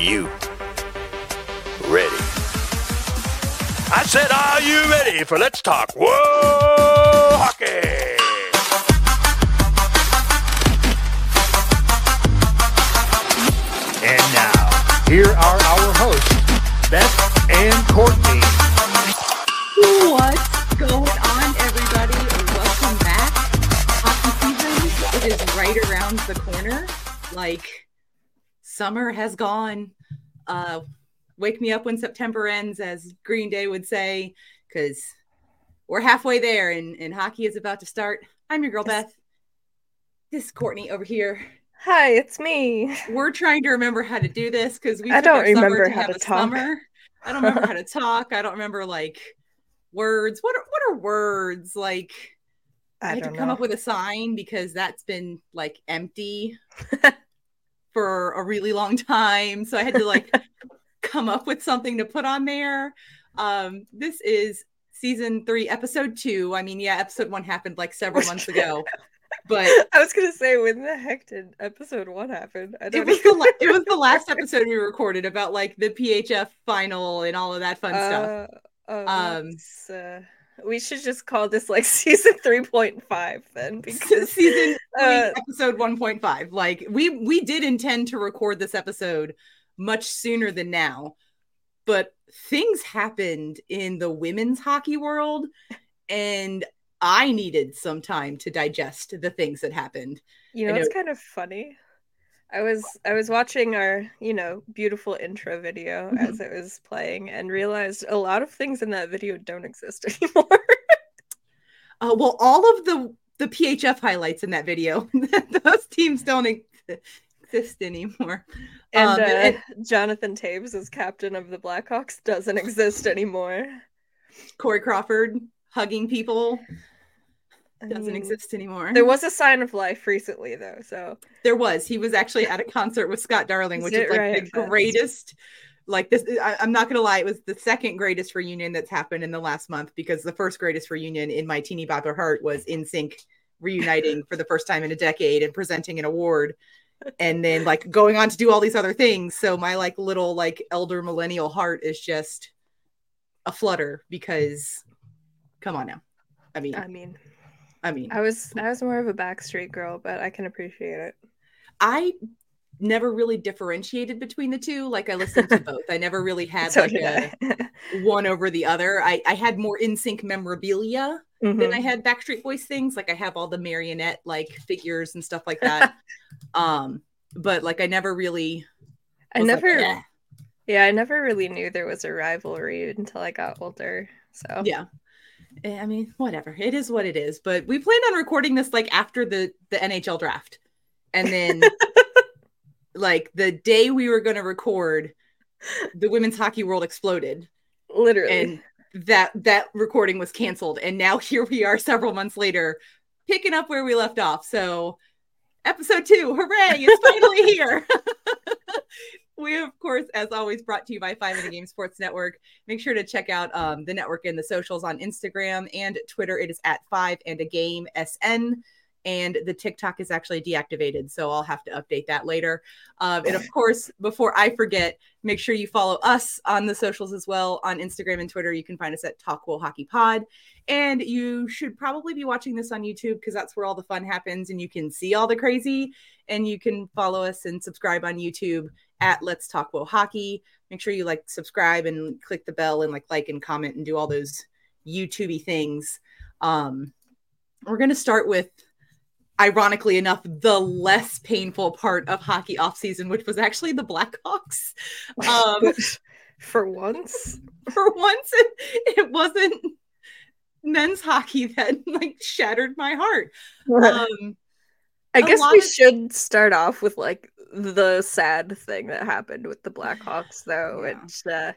you ready? I said, are you ready for Let's Talk Whoa Hockey? And now, here are our hosts, Beth and Courtney. What's going on, everybody? Welcome back. Hockey season is right around the corner. Like summer has gone. Uh, wake me up when September ends, as Green Day would say, because we're halfway there and, and hockey is about to start. I'm your girl Beth. This is Courtney over here. Hi, it's me. We're trying to remember how to do this because we I don't remember to how to talk. summer. I don't remember how to talk. I don't remember like words. What are what are words like? I, I had to come know. up with a sign because that's been like empty for a really long time. So I had to like come up with something to put on there. Um, this is season three, episode two. I mean, yeah, episode one happened like several months ago, but I was gonna say when the heck did episode one happen? I it don't was the la- it was the last episode we recorded about like the PHF final and all of that fun stuff. Uh, oh, Um, uh, we should just call this like season three point five then because season uh, episode 1.5 like we we did intend to record this episode much sooner than now but things happened in the women's hockey world and i needed some time to digest the things that happened you I know it's kind of funny. I was I was watching our you know beautiful intro video Mhm. as it was playing and realized a lot of things in that video don't exist anymore. uh, well all of the the phf highlights in that video those teams don't exist anymore and, Um, uh, and- Jonathan Toews as captain of the Blackhawks doesn't exist anymore. corey crawford hugging people I doesn't mean, exist anymore There was a sign of life recently, though. So There was. He was actually at a concert with Scott Darling, which is like right? the greatest. Like this, I, I'm not gonna lie. It was the second greatest reunion that's happened in the last month because the first greatest reunion in my teeny bopper heart was NSYNC reuniting for the first time in a decade and presenting an award, and then like going on to do all these other things. So my like little like elder millennial heart is just a flutter because, come on now. I mean, I mean, I mean, I was I was more of a Backstreet girl, but I can appreciate it. I never really differentiated between the two. Like I listened to both. I never really had So like a one over the other. I, I had more NSYNC memorabilia than Mhm. I had Backstreet Boys things. Like I have all the marionette like figures and stuff like that. um, but like I never really. I was like, never, "Eh." yeah, I never really knew there was a rivalry until I got older. So Yeah. Eh, I mean, whatever. It is what it is. But we planned on recording this like after the the NHL draft, and then like the day we were going to record, the women's hockey world exploded. literally, and that that recording was canceled and now here we are several months later picking up where we left off so episode two hooray it's finally here we of course as always brought to you by five minute game sports network. Make sure to check out um, the network and the socials on instagram and twitter. It is at five and a game sn and the tiktok is actually deactivated so i'll have to update that later. Um, and of course before i forget make sure you follow us on the socials as well. On instagram and twitter you can find us at talkwell hockey pod. And you should probably be watching this on youtube because that's where all the fun happens and you can see all the crazy. And you can follow us and subscribe on youtube at let's talk Well hockey. Make sure you like subscribe and click the bell and like like and comment and do all those youtubey things. Um we're going to start with ironically enough the less painful part of hockey off season which was actually the blackhawks. Um for once, for once it, it wasn't men's hockey that like shattered my heart. Um I guess we of- should start off with like the sad thing that happened with the Blackhawks, though, Yeah. which uh,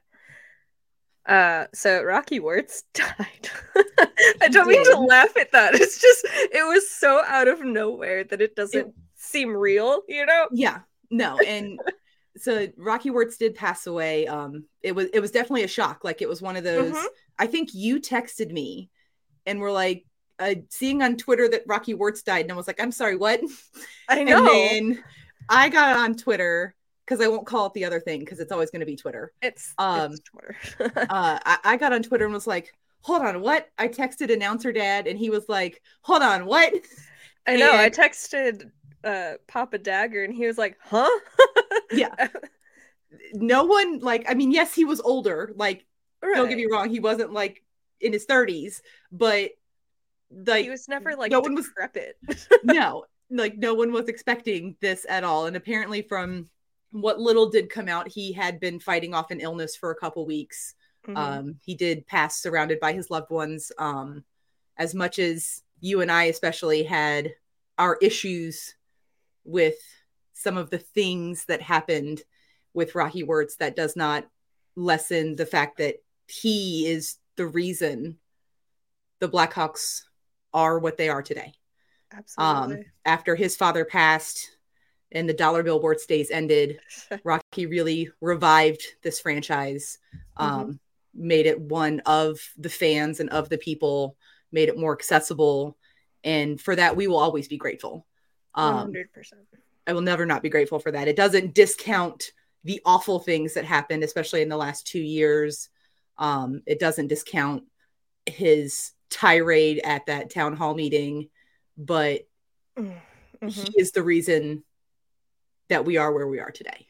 uh, so Rocky Wirtz died. I don't mean to laugh at that. It's just it was so out of nowhere that it doesn't It- seem real, you know? yeah no and so rocky wirtz did pass away um it was it was definitely a shock like it was one of those Mhm. i think you texted me and were like uh, seeing on twitter that rocky wirtz died and i was like i'm sorry what I know. and then i got on twitter because I won't call it the other thing because it's always going to be Twitter. It's, Um, it's Twitter. Uh, I, I got on Twitter and was like, "Hold on, what?" I texted announcer dad, and he was like, "Hold on, what?" I know. I texted uh Papa Dagger and he was like, "Huh?" Yeah. No one like. I mean, yes, he was older. Like, don't get me wrong, he wasn't like in his thirties, but like he was never like no one was- decrepit. no, like no one was expecting this at all. And apparently, from what little did come out, he had been fighting off an illness for a couple weeks. Mhm. Um, he did pass surrounded by his loved ones. Um, as much as you and I, especially, had our issues with some of the things that happened with Rocky Wirtz, that does not lessen the fact that he is the reason the Blackhawks are what they are today Absolutely. after his father passed and the dollar billboard stays ended. Rocky really revived this franchise um, made it one of the fans and of the people made it more accessible. And for that we will always be grateful. Um, 100%. i will never not be grateful for that. It doesn't discount the awful things that happened especially in the last two years. Um, it doesn't discount his tirade at that town hall meeting but Mm, mhm. he is the reason that we are where we are today.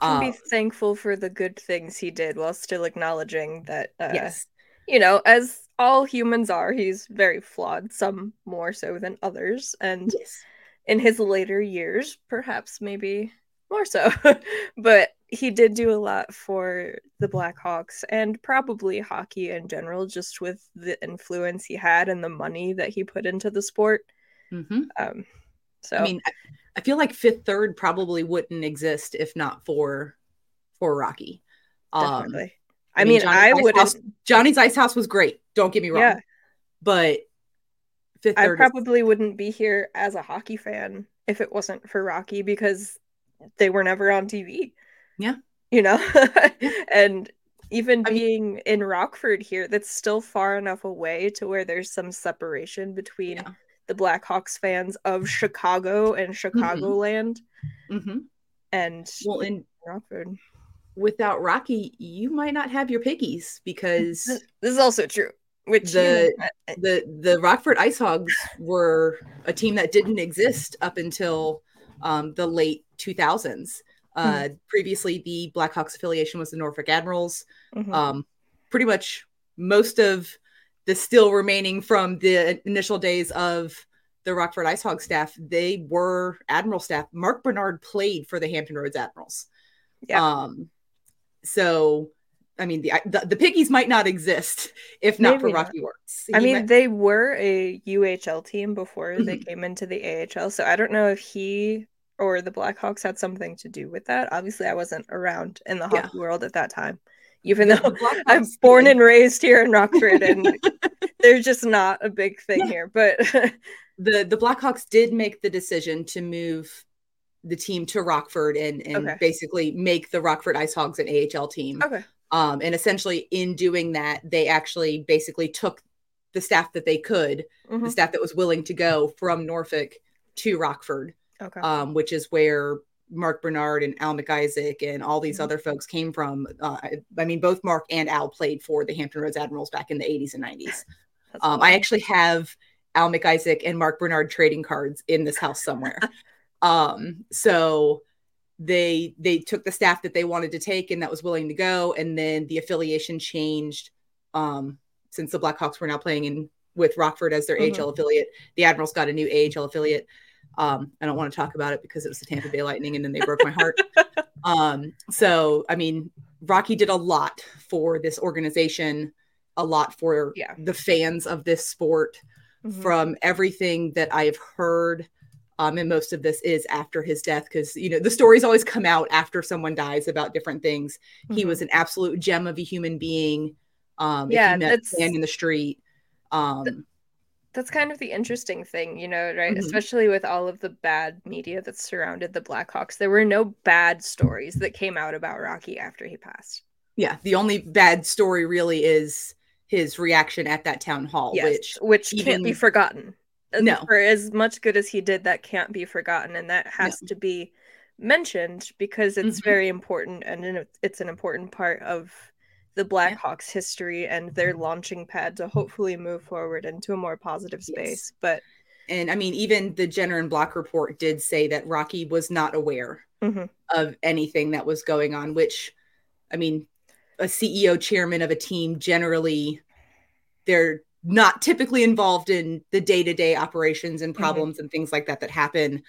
Uh, be thankful for the good things he did while still acknowledging that uh, yes, you know, as all humans are, he's very flawed, some more so than others. And yes, in his later years, perhaps maybe more so. but he did do a lot for the Blackhawks and probably hockey in general, just with the influence he had and the money that he put into the sport. hmm Um, so I mean, I, feel like Fifth Third probably wouldn't exist if not for for Rocky. Um, definitely. I I mean, mean, Johnny's I would Johnny's Ice House was great. Don't get me wrong. Yeah. but Fifth I Third, is- probably wouldn't be here as a hockey fan if it wasn't for Rocky because they were never on TV. Yeah. You know? And even I mean- being in Rockford here, that's still far enough away to where there's some separation between Yeah. The Blackhawks fans of Chicago and Chicagoland Mhm. and well, and Rockford. without Rocky, you might not have your piggies because This is also true. Which The- you- the the Rockford Ice Hogs were a team that didn't exist up until um, the late 2000s. Uh, Previously, the Blackhawks affiliation was the Norfolk Admirals. Mhm. Um, pretty much most of the still remaining from the initial days of the Rockford Ice Hog staff, they were Admiral staff. Mark Bernard played for the Hampton Roads Admirals. Yeah. Um, so, I mean, the, the the piggies might not exist if not for Maybe not. Rocky Wirtz. I mean, might- they were a UHL team before they came into the AHL, so I don't know if he or the Blackhawks had something to do with that. Obviously, I wasn't around in the Yeah. hockey world at that time, even though I'm born and raised here in Rockford, and there's just not a big thing Yeah. here. But the the Blackhawks did make the decision to move the team to Rockford and and Okay. basically make the Rockford Ice Hogs an AHL team. okay, Um, and essentially, in doing that, they actually basically took the staff that they could, the Mhm. staff that was willing to go from Norfolk to Rockford, okay, um, which is where Mark Bernard and Al McIsaac and all these Mhm. other folks came from. Uh, I, mean, both Mark and Al played for the Hampton Roads Admirals back in the 80s and 90s. Um, cool. I actually have Al McIsaac and Mark Bernard trading cards in this house somewhere. um, so they they took the staff that they wanted to take and that was willing to go, and then the affiliation changed. Um, since the Blackhawks were now playing in with Rockford as their Mhm. AHL affiliate, the Admirals got a new AHL affiliate. Um, I don't want to talk about it because it was the Tampa Bay Lightning, and then they broke my heart. um, so I mean, Rocky did a lot for this organization, a lot for Yeah. the fans of this sport Mhm. from everything that I've heard. Um, and most of this is after his death because you know the stories always come out after someone dies about different things. He Mhm. was an absolute gem of a human being. Um, if Yeah, you met that's- in the street, um, that's kind of the interesting thing, you know, right? Mhm. Especially with all of the bad media that surrounded the Blackhawks. There were no bad stories that came out about Rocky after he passed. yeah, the only bad story really is his reaction at that town hall, Yes, which which can't be forgotten. No. For as much good as he did, that can't be forgotten. And that has to be mentioned because it's Mhm. very important and it's an important part of the Blackhawks history and their launching pad to hopefully move forward into a more positive Yes. space. But And I mean, even the Jenner and Block report did say that Rocky was not aware Mhm. of anything that was going on, which, I mean, a CEO chairman of a team generally, they're not typically involved in the day to day operations and Mhm. problems and things like that that happen.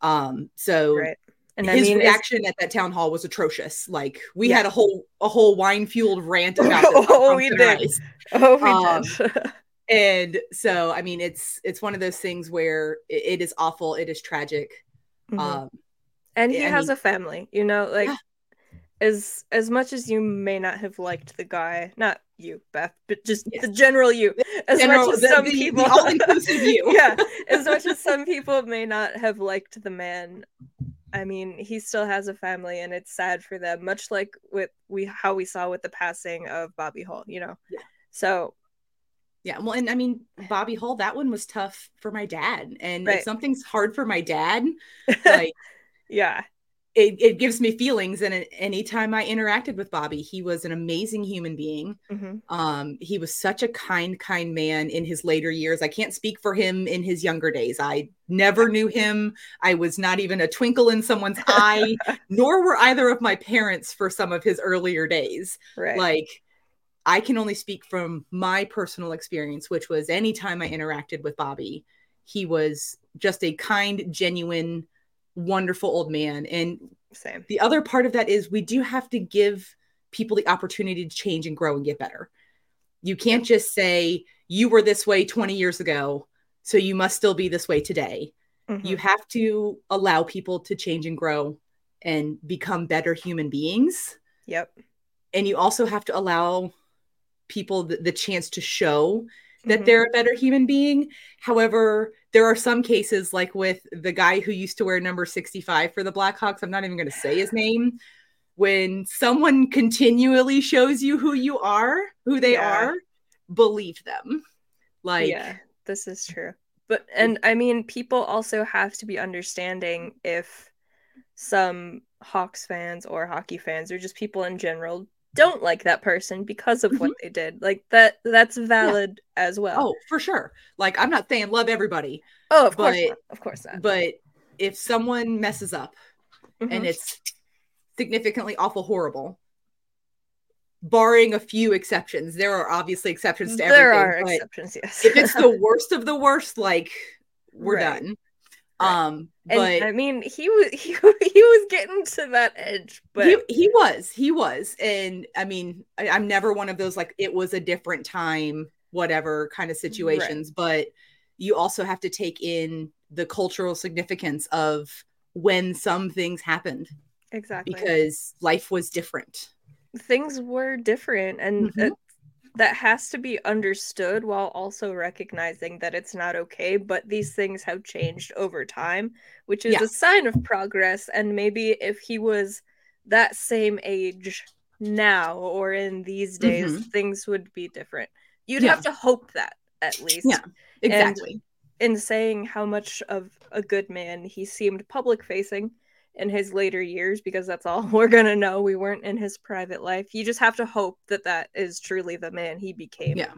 Um, so right. And his I mean, reaction at that town hall was atrocious. Like we Yeah. had a whole a whole wine fueled rant about this. Oh, we did. Oh, we um, did. And so, I mean, it's it's one of those things where it, it is awful. It is tragic. Mhm. Um, and he I has mean- a family, you know, like Yeah. as as much as you may not have liked the guy, not you, Beth, but just Yes. the general you. As general- much as the- some the- people all-inclusive you. yeah, as much as some people may not have liked the man, I mean, he still has a family and it's sad for them, much like with we how we saw with the passing of Bobby Hull, you know. Yeah. So Yeah, well, and I mean, Bobby Hull, that one was tough for my dad. And Right. if something's hard for my dad, like yeah. It, it gives me feelings. And it- anytime I interacted with Bobby, he was an amazing human being. hmm Um, he was such a kind, kind man in his later years. I can't speak for him in his younger days. I never knew him. I was not even a twinkle in someone's eye, nor were either of my parents for some of his earlier days. Right. like i can only speak from my personal experience which was anytime i interacted with bobby he was just a kind genuine wonderful old man and Same. the other part of that is we do have to give people the opportunity to change and grow and get better you can't just say you were this way 20 years ago so you must still be this way today Mhm. you have to allow people to change and grow and become better human beings Yep. and you also have to allow people the, the chance to show that Mhm. they're a better human being however there are some cases like with the guy who used to wear number 65 for the blackhawks i'm not even going to say his name when someone continually shows you who you are who they Yeah. are believe them like yeah, this is true. But mm. and I mean, people also have to be understanding if some Hawks fans or hockey fans or just people in general don't like that person because of what they did. Like that that's valid as well. oh for sure like i'm not saying love everybody Oh, of course but- not. Of course not. but if someone messes up Mhm. and it's significantly awful horrible barring a few exceptions there are obviously exceptions to there everything There are exceptions, yes. if it's the worst of the worst like we're Right. done Right. um and but I mean, he was he, he was getting to that edge, but he, he was he was. And i mean I, i'm never one of those like it was a different time whatever kind of situations but you also have to take in the cultural significance of when some things happened. Exactly. Because life was different. Things were different and Mhm. That has to be understood while also recognizing that it's not okay but these things have changed over time which is Yeah. a sign of progress and maybe if he was that same age now or in these days Mhm. things would be different you'd Yeah. have to hope that at least Yeah. exactly in saying how much of a good man he seemed public facing in his later years because that's all we're going to know. We weren't in his private life. You just have to hope that that is truly the man he became Yeah.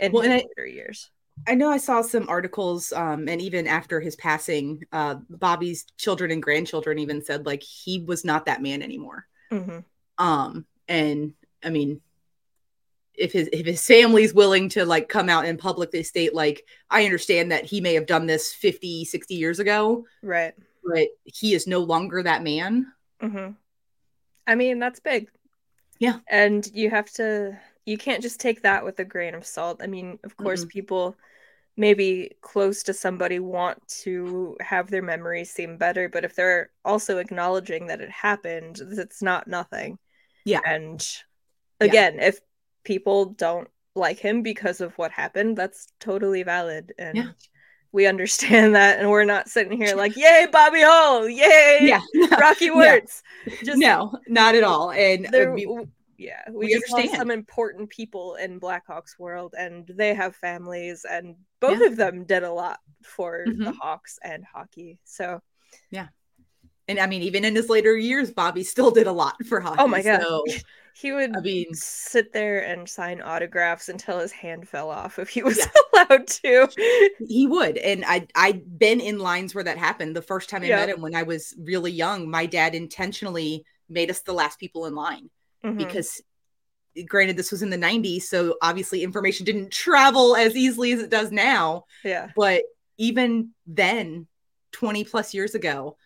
in Well, his I- later years. I know I saw some articles, um, and even after his passing, uh, Bobby's children and grandchildren even said like he was not that man anymore. hmm Um, and I mean, if his if his family's willing to like come out and publicly state like I understand that he may have done this 50, 60 years ago, right but he is no longer that man. hmm i mean that's big Yeah. and you have to you can't just take that with a grain of salt i mean of course people maybe close to somebody want to have their memories seem better but if they're also acknowledging that it happened it's not nothing Yeah. and Yeah. again if people don't like him because of what happened that's totally valid and Yeah. We understand that and we're not sitting here like yay bobby hull yay Yeah, rocky No. words just no, not at all. And uh, there w- yeah we, we understand. some important people in blackhawks world and they have families and both Yeah. of them did a lot for the Mhm. hawks and hockey so Yeah. And I mean, even in his later years, Bobby still did a lot for hockey. Oh my god. So, he would I mean, sit there and sign autographs until his hand fell off if he was Yeah. allowed to. he would. And I I'd been in lines where that happened. The first time I Yeah. met him when I was really young, my dad intentionally made us the last people in line Mhm. because granted this was in the 90s, so obviously information didn't travel as easily as it does now. yeah. But even then, 20 plus years ago,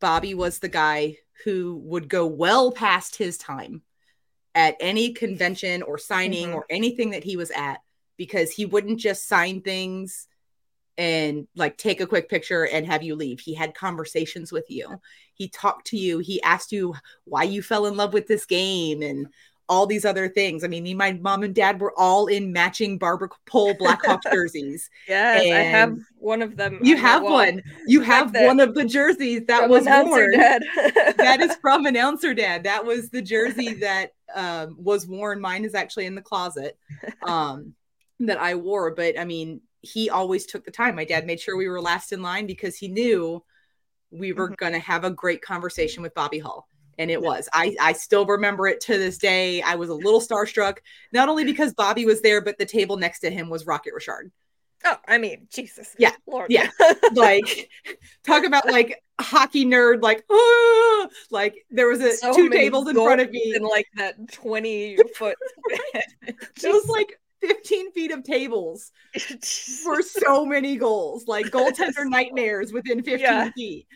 Bobby was the guy who would go well past his time at any convention or signing Mhm. or anything that he was at because he wouldn't just sign things and like take a quick picture and have you leave. He had conversations with you. He talked to you. He asked you why you fell in love with this game and all these other things. I mean, me, my mom and dad were all in matching Bobby Hull Blackhawks jerseys. Yes, I have one of them. You have one. You have one of the jerseys that was worn. That is from announcer dad. That was the jersey that um, was worn. Mine is actually in the closet um, that I wore. But I mean, he always took the time. My dad made sure we were last in line because he knew we were Mhm. going to have a great conversation with Bobby Hull. And it was. I, I still remember it to this day. I was a little starstruck, not only because Bobby was there, but the table next to him was Rocket Richard. oh, I mean, Jesus. Yeah, Lord. yeah. like talk about like hockey nerd like ah! like there was a So two tables in front of me in like that 20 foot it was like 15 feet of tables for so many goals like goaltender nightmares within 15 Yeah. feet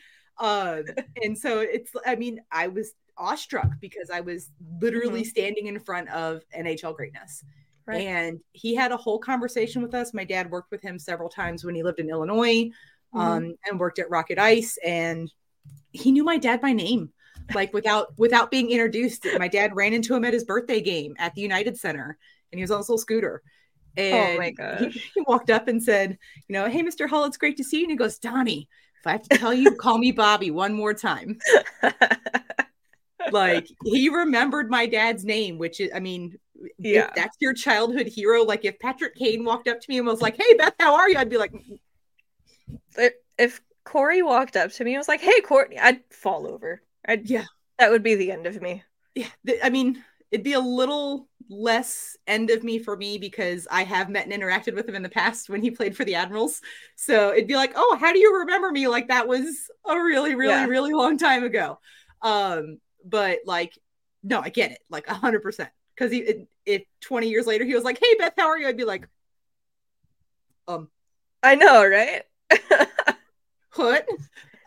um and so it's i mean i was awestruck because i was literally standing in front of nhl greatness Mm-hmm. Right. and he had a whole conversation with us my dad worked with him several times when he lived in illinois Mhm. um, and worked at Rocket Ice, and he knew my dad by name, like without without being introduced. My dad ran into him at his birthday game at the United Center, and he was on his little scooter. And Oh my he- gosh. He, walked up and said, "You know, hey, Mr. Hull, it's great to see you." And he goes, "Donnie, if I have to tell you, call me Bobby one more time." Like he remembered my dad's name, which is, I mean, if Yeah. that's your childhood hero. Like if Patrick Kane walked up to me and was like, "Hey, Beth, how are you?" I'd be like, if, if Corey walked up to me and was like, "Hey, Courtney," I'd fall over. I'd Yeah. That would be the end of me. yeah i mean it'd be a little less end of me for me because i have met and interacted with him in the past when he played for the admirals. So it'd be like oh how do you remember me? Like that was a really really Yeah. really long time ago. Um but like no i get it. Like a 100% because if, if 20 years later he was like hey beth how are you? I'd be like um I know, right? what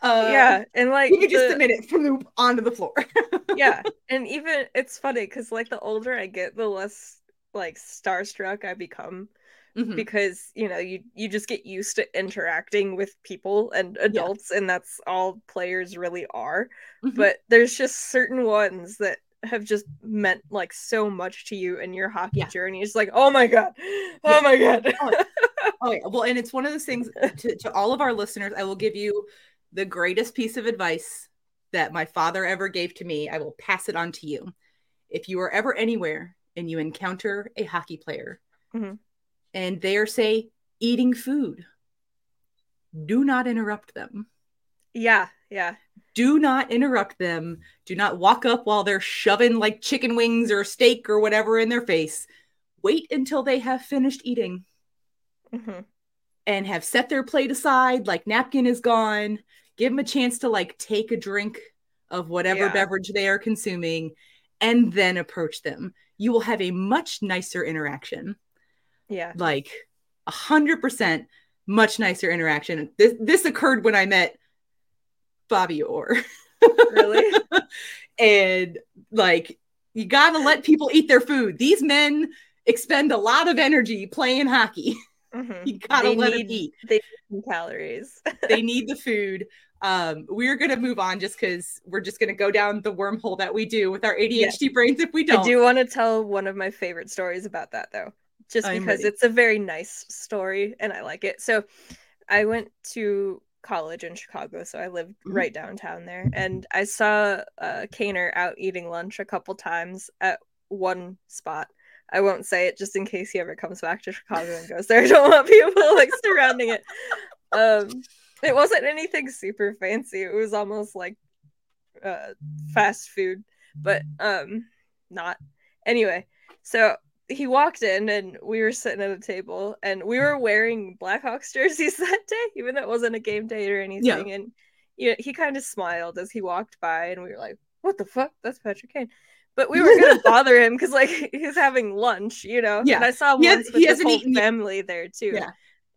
uh yeah, and like you just the- a minute floop onto the floor yeah, and even it's funny because like the older I get, the less like starstruck I become Mhm. because you know you you just get used to interacting with people and adults, and that's all players really are. Mhm. But there's just certain ones that have just meant like so much to you in your hockey Yeah. journey. It's like, oh my god, oh my god. Oh yeah. Well, and it's one of those things to, to all of our listeners, I will give you the greatest piece of advice that my father ever gave to me. I will pass it on to you. If you are ever anywhere and you encounter a hockey player Mhm. and they are, say, eating food, do not interrupt them. yeah, yeah, Do not interrupt them. Do not walk up while they're shoving like chicken wings or steak or whatever in their face. Wait until they have finished eating. hmm and have set their plate aside, like napkin is gone, give them a chance to like take a drink of whatever Yeah. beverage they are consuming, and then approach them. You will have a much nicer interaction, yeah. like a hundred percent much nicer interaction. This this occurred when I met Bobby Orr. Really? and like you gotta let people eat their food. These men expend a lot of energy playing hockey. Mhm. You gotta They let them eat. They need calories. they need the food. Um, we're gonna move on just because we're just gonna go down the wormhole that we do with our ADHD brains if we don't. I do want to tell one of my favorite stories about that though, just I'm because ready. it's a very nice story and I like it. So, I went to college in Chicago, so I lived Mhm. right downtown there, and I saw uh, Kaner out eating lunch a couple times at one spot. I won't say it just in case he ever comes back to Chicago and goes there. I don't want people like surrounding it. Um, it wasn't anything super fancy. It was almost like uh, fast food, but um, not. Anyway, so he walked in and we were sitting at a table and we were wearing Blackhawks jerseys that day, even though it wasn't a game day or anything. And you know, he kind of smiled as he walked by, and we were like, "What the fuck? That's Patrick Kane." But we were gonna bother him because like he's having lunch, you know. Yeah. And I saw He has- with his whole eaten family there too. Yeah.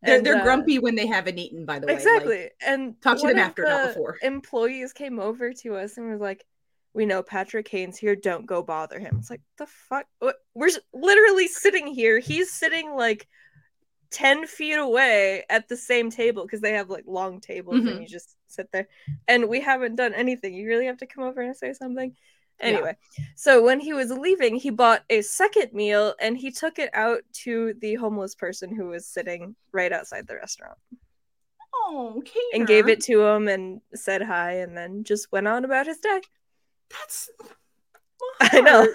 They're, And, they're uh, grumpy when they haven't eaten, by the way. like- Exactly. and talk to them after, not the before. Employees came over to us and was like, "We know Patrick Kane's here. Don't go bother him." It's like the fuck. We're literally sitting here. He's sitting like ten feet away at the same table because they have like long tables Mhm. and you just sit there. And we haven't done anything. You really have to come over and say something. Anyway, so when he was leaving, he bought a second meal and he took it out to the homeless person who was sitting right outside the restaurant oh, and gave it to him and said hi and then just went on about his day. That's. I know.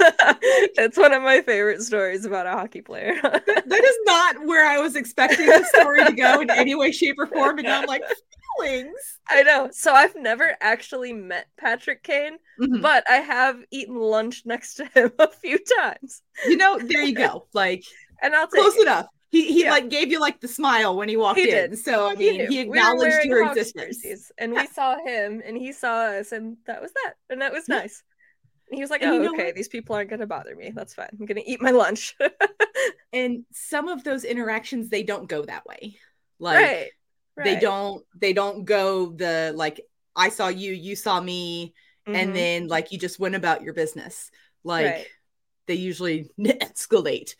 That's one of my favorite stories about a hockey player. that is not where I was expecting the story to go in any way, shape, or form. And now I'm like, feelings. I know. So I've never actually met Patrick Kane, Mhm. but I have eaten lunch next to him a few times. You know, there you go. Like, And I'll close it. enough. He, he Yeah. like gave you like the smile when he walked He in. did. So I mean, knew. he acknowledged wearing your existence. and we saw him and he saw us and that was that. And that was nice. And he was like, And Oh, okay, these people aren't gonna bother me. That's fine. I'm gonna eat my lunch. And some of those interactions, they don't go that way. Like right. they don't they don't go the like I saw you, you saw me, and Mhm. then like you just went about your business. Like Right. they usually escalate.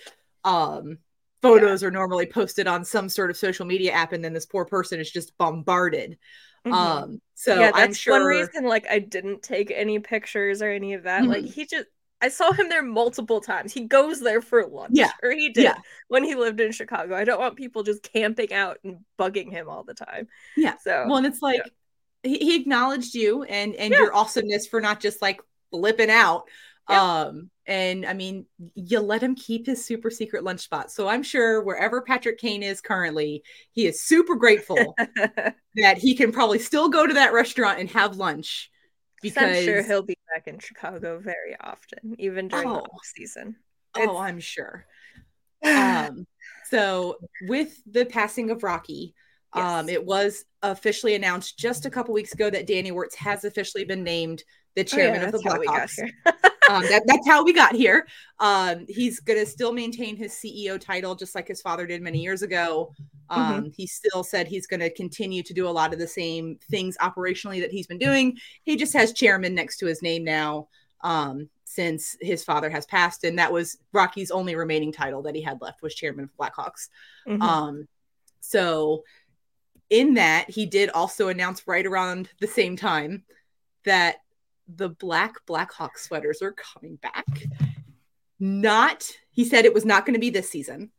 Um photos are normally posted on some sort of social media app and then this poor person is just bombarded. Mhm. Um so yeah, that's sure one reason like I didn't take any pictures or any of that. Like Mhm. he just I saw him there multiple times. He goes there for lunch. Yeah, Or he did yeah. when he lived in Chicago. I don't want people just camping out and bugging him all the time. Yeah. So well and it's like he, he acknowledged you and and Yeah. your awesomeness for not just like flipping out. Yeah. Um and I mean you let him keep his super secret lunch spot. So I'm sure wherever Patrick Kane is currently, he is super grateful that he can probably still go to that restaurant and have lunch because I'm sure he'll be back in Chicago very often, even during the Oh. off season. oh, I'm sure. Um so with the passing of Rocky, um it was officially announced just a couple weeks ago that Danny Wirtz has officially been named the Oh, yeah, chairman of the Blackhawks. um, that, that's how we got here. Um, he's going to still maintain his CEO title, just like his father did many years ago. Um, He still said he's going to continue to do a lot of the same things operationally that he's been doing. He just has chairman next to his name now um, since his father has passed. And that was Rocky's only remaining title that he had left was chairman of Blackhawks. Mhm. Um, so in that, he did also announce right around the same time that the black Blackhawk sweaters are coming back. Not, he said it was not going to be this season.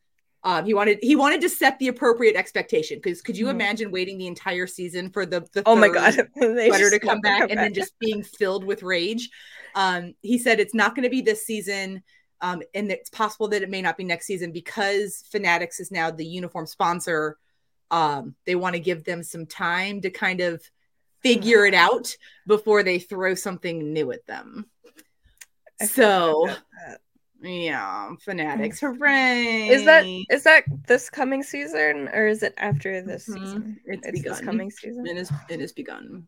Um, he wanted he wanted to set the appropriate expectation because could you Mhm. imagine waiting the entire season for the the oh my god. Sweater to just come back and then just being filled with rage. Um, he said it's not going to be this season, um, and it's possible that it may not be next season because Fanatics is now the uniform sponsor. Um, they want to give them some time to kind of figure it out before they throw something new at them. I So, yeah, Fanatics, hooray! Is that is that this coming season or is it after this Mhm. season? It's this begun. coming season. it is it has begun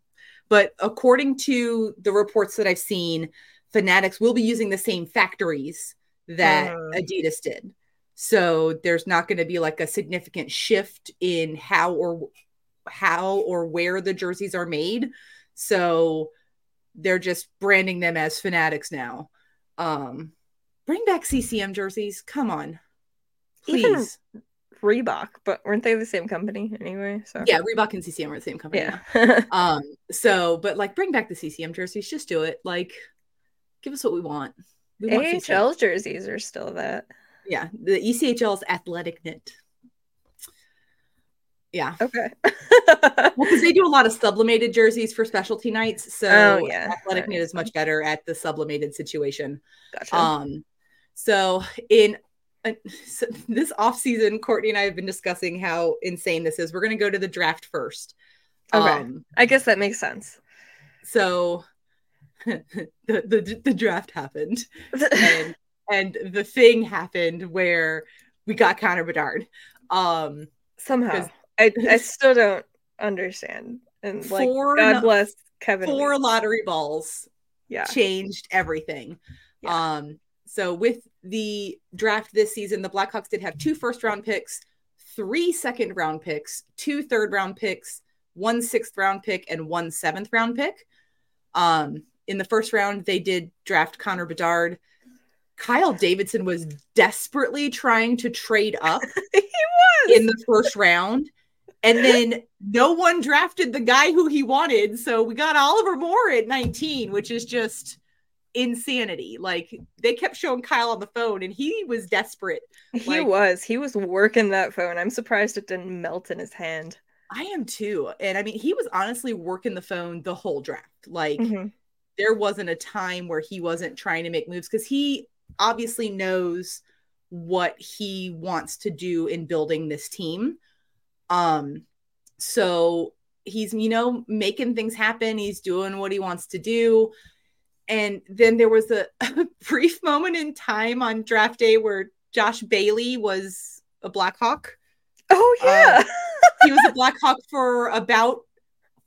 but according to the reports that i've seen fanatics will be using the same factories that Mhm. adidas did so there's not going to be like a significant shift in how or how or where the jerseys are made so they're just branding them as fanatics now um bring back ccm jerseys come on Even- please Reebok, but weren't they the same company anyway? So yeah reebok and ccm are the same company yeah. Um, so but like bring back the CCM jerseys, just do it. Like give us what we want. We want CCM. Jerseys are still that. Yeah, the ECHL's athletic knit. Yeah. Okay. Well, because they do a lot of sublimated jerseys for specialty nights. So Oh, yeah. athletic knit is much better at the sublimated situation. gotcha. Um, so in uh, so this off season, Courtney and I have been discussing how insane this is. We're going to go to the draft first. Okay. Um, I guess that makes sense. so the, the the draft happened and and the thing happened where we got Connor Bedard. Um Somehow, I I still don't understand. And like, Four God bless Kevin. four Weekes. lottery balls Yeah. changed everything. Yeah. Um, so with the draft this season, the Blackhawks did have two first round picks, three second round picks, two third round picks, one sixth round pick, and one seventh round pick. Um, in the first round, they did draft Connor Bedard. Kyle Davidson was desperately trying to trade up he was. in the first round. And then no one drafted the guy who he wanted. So we got Oliver Moore at 19, which is just insanity. Like they kept showing Kyle on the phone and he was desperate. he like- was. He was working that phone. I'm surprised it didn't melt in his hand. I am too. And I mean, he was honestly working the phone the whole draft. Like Mhm. there wasn't a time where he wasn't trying to make moves because he obviously knows what he wants to do in building this team. Um, so he's you know making things happen. He's doing what he wants to do. And then there was a, a brief moment in time on draft day where Josh Bailey was a Blackhawk. Oh yeah. He was a Blackhawk for about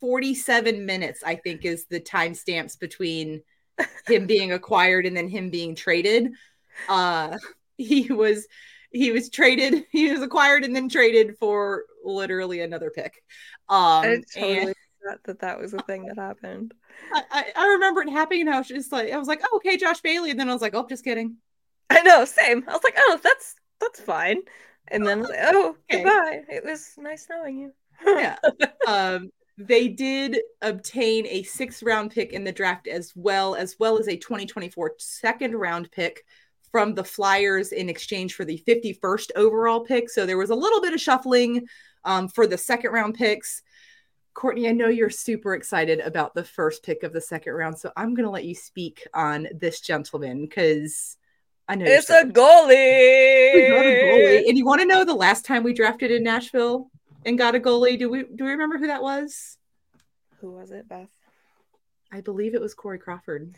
47 minutes, I think, is the timestamps between him being acquired and then him being traded. Uh he was he was traded, he was acquired and then traded for literally another pick. Um I totally and forgot that that was a thing that happened. I, I, I remember it happening and I was just like I was like, oh, okay, Josh Bailey. And then I was like, oh, just kidding. I know, same. I was like, oh, that's that's fine. And then, like, oh, Okay. goodbye. It was nice knowing you. yeah. Um, they did obtain a sixth round pick in the draft as well, as well as a 2024 second round pick from the Flyers in exchange for the 51st overall pick. So there was a little bit of shuffling um, for the second round picks. Courtney, I know you're super excited about the first pick of the second round, so I'm going to let you speak on this gentleman because I know It's a goalie. we got a goalie. And you want to know the last time we drafted in Nashville and got a goalie? Do we do we remember who that was? Who was it, Beth? I believe it was Corey Crawford.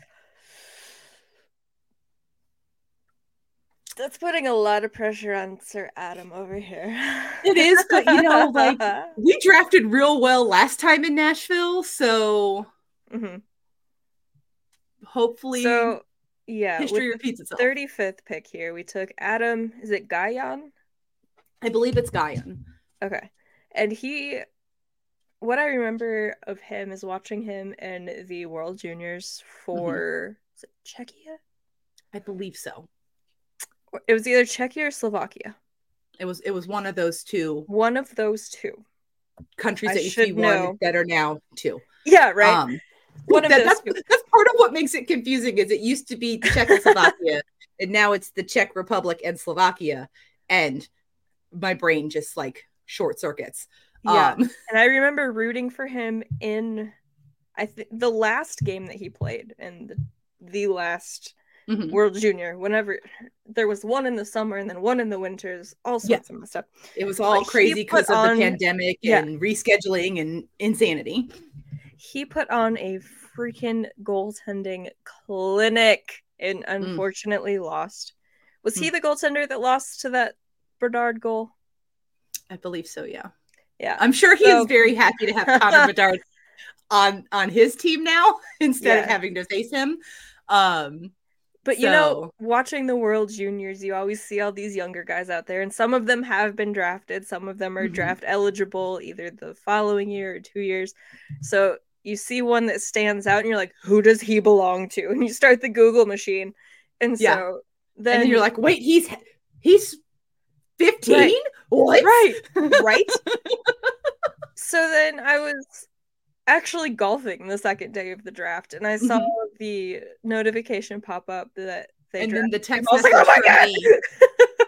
That's putting a lot of pressure on Sir Adam over here. It is, but you know, like we drafted real well last time in Nashville, so Mhm. hopefully so yeah, history repeats itself. 35th pick here, we took Adam. Is it Gajan? I believe it's Gajan. Okay. And he, what I remember of him is watching him in the World Juniors for is it Czechia? I believe so. It was either Czechia or Slovakia. It was it was one of those two One of those two. countries I that you should one know. that are now two. Yeah, right. Um, One of that- those that's, that's part of what makes it confusing is it used to be Czechoslovakia and now it's the Czech Republic and Slovakia and my brain just like short circuits. yeah. Um, and I remember rooting for him in I think the last game that he played and the, the last mhm. World Junior, whenever there was one in the summer and then one in the winters, all sorts Yeah. of messed up. It was all Like, crazy because of on- the pandemic yeah. and rescheduling and insanity. he put on a freaking goaltending clinic and Mm. unfortunately lost. Was he Mm. the goaltender that lost to that Bedard goal? I believe so, yeah. Yeah. I'm sure he So- is very happy to have Connor Bedard on on his team now instead of having to face him. Um But you know, watching the World Juniors, you always see all these younger guys out there, and some of them have been drafted, some of them are Mhm. draft eligible either the following year or two years. So you see one that stands out, and you're like, who does he belong to? And you start the Google machine. And so Yeah. then, and then you're like, wait, he's he's 15? Right. What? right, right? so then I was actually golfing the second day of the draft, and I saw the notification pop up that they Mm-hmm. and then drafted. the text message like, oh for me,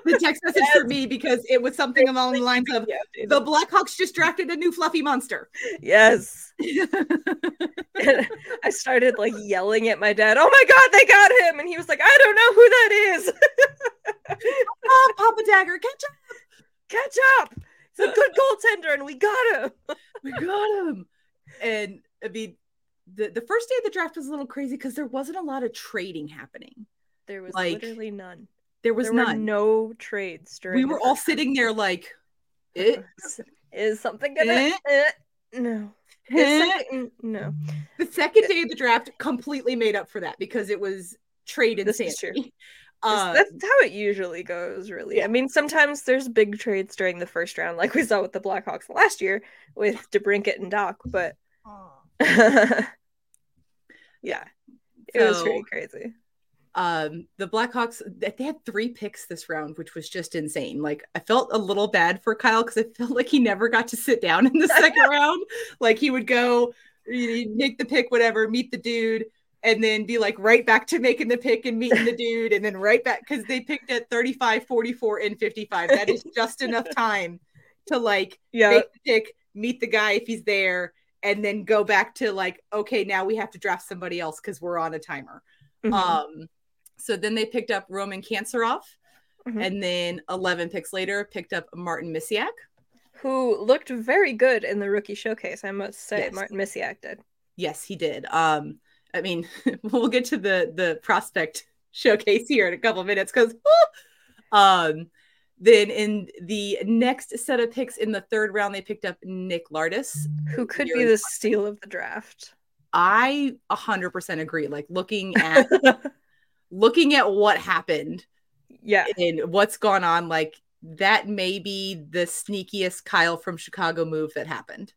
the text message for me because it was something along the lines of Yeah, the Blackhawks just drafted a new fluffy monster. yes. I started like yelling at my dad, "Oh my god, they got him!" And he was like, "I don't know who that is." oh, Papa Dagger, catch up! Catch up! He's a good goaltender, and we got him. We got him. And I mean, the the first day of the draft was a little crazy because there wasn't a lot of trading happening. There was Like, literally none. There was there none. no trades during. we were all sitting there like, it, Is something gonna? Eh? eh, no. Eh. no. the second day of the draft completely made up for that because it was trade insanity. Uh, That's how it usually goes, really. yeah. I mean, sometimes there's big trades during the first round, like we saw with the Blackhawks last year with DeBrincat and Dach, but yeah, it was pretty crazy. um the Blackhawks they had three picks this round which was just insane. Like i felt a little bad for kyle because i felt like he never got to sit down in the second round. Like he would go make the pick whatever meet the dude and then be like right back to making the pick and meeting the dude and then right back because they picked at 35 44 and 55 that is just enough time to like Yeah, make the pick meet the guy if he's there and then go back to like okay now we have to draft somebody else because we're on a timer mhm. um, so then they picked up Roman Kantserov, Mhm. and then 11 picks later picked up Martin Misiak. who looked very good in the rookie showcase. I must say, Yes. Martin Misiak did. Yes, he did. Um, I mean, we'll get to the the prospect showcase here in a couple of minutes because, um, then in the next set of picks in the third round, they picked up Nick Lardis. Who could be the steal of the draft? I 100% agree. Like looking at looking at what happened yeah, and what's gone on, like that may be the sneakiest Kyle from Chicago move that happened.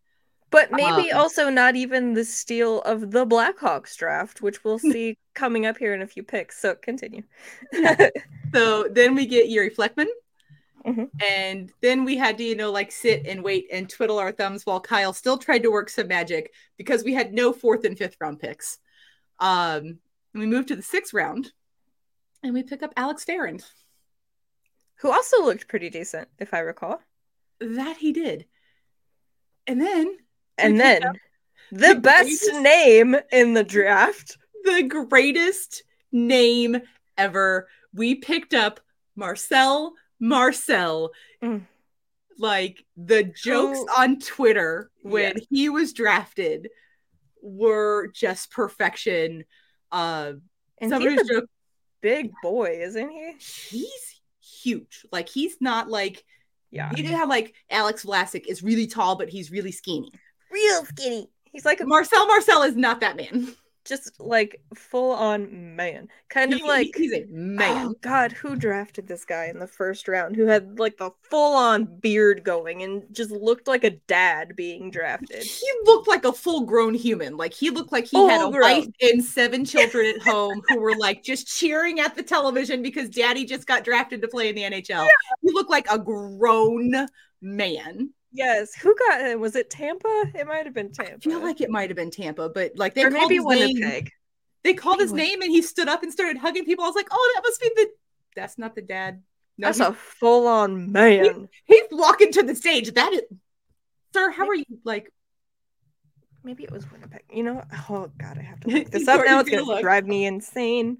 but maybe Um, also not even the steal of the Blackhawks draft, which we'll see coming up here in a few picks. So continue. So then we get Jiri Felcman. Mhm. And then we had to, you know, like sit and wait and twiddle our thumbs while Kyle still tried to work some magic because we had no fourth and fifth round picks. Um, and we moved to the sixth round and we pick up Alex Pharand. Who also looked pretty decent, if I recall. That he did. And then And then the the best greatest- name in the draft. the greatest name ever. We picked up Marcel Marcel. Mm. Like the jokes Who- on Twitter when Yes. he was drafted were just perfection. Uh, And somebody he's a joking, big boy, isn't he? he's huge. Like he's not like Yeah. you know how like Alex Vlasic is really tall, but he's really skinny. Real skinny. He's like a, Marcel Marcel is not that man. Just like full on man. Kind of like he's a oh, man. Oh God, who drafted this guy in the first round? Who had like the full-on beard going and just looked like a dad being drafted? he looked like a full-grown human. Like he looked like he had a Full-grown. wife and seven children at home who were like just cheering at the television because daddy just got drafted to play in the NHL. He looked like a grown man. Yes. Who got him? Was it Tampa? It might have been Tampa. I feel like it might have been Tampa, but like they or called maybe his name. They called his name and he stood up and started hugging people. I was like, oh, that must be the. That's not the dad. No, That's a full-on man. he's walking to the stage. That is, sir. How are you? Like, Maybe it was Winnipeg. You know? Oh God, I have to look this up now. It's gonna look. drive me insane.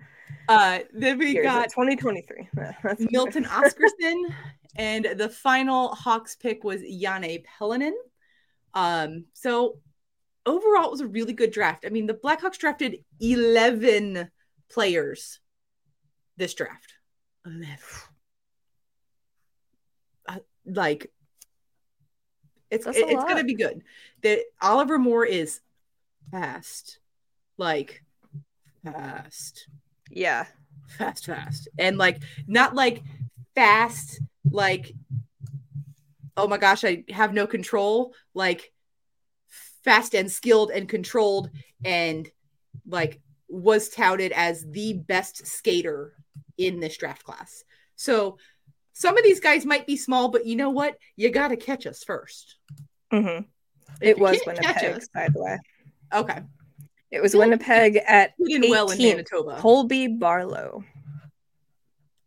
uh, then we Here, is it got 2023. Milton Oscarson, and the final Hawks pick was Jane Pellenin. Um, so overall, it was a really good draft. I mean, the Blackhawks drafted 11 players this draft. 11. Uh, like, it's it- it's gonna be good. That Oliver Moore is fast, like fast Yeah. fast fast and like not like fast like oh my gosh i have no control like fast and skilled and controlled and like was touted as the best skater in this draft class. So some of these guys might be small but you know what? You got to catch us first. Hmm It was Winnipeg, us- by the way. okay. It was Winnipeg at he did well in manitoba? Colby Barlow.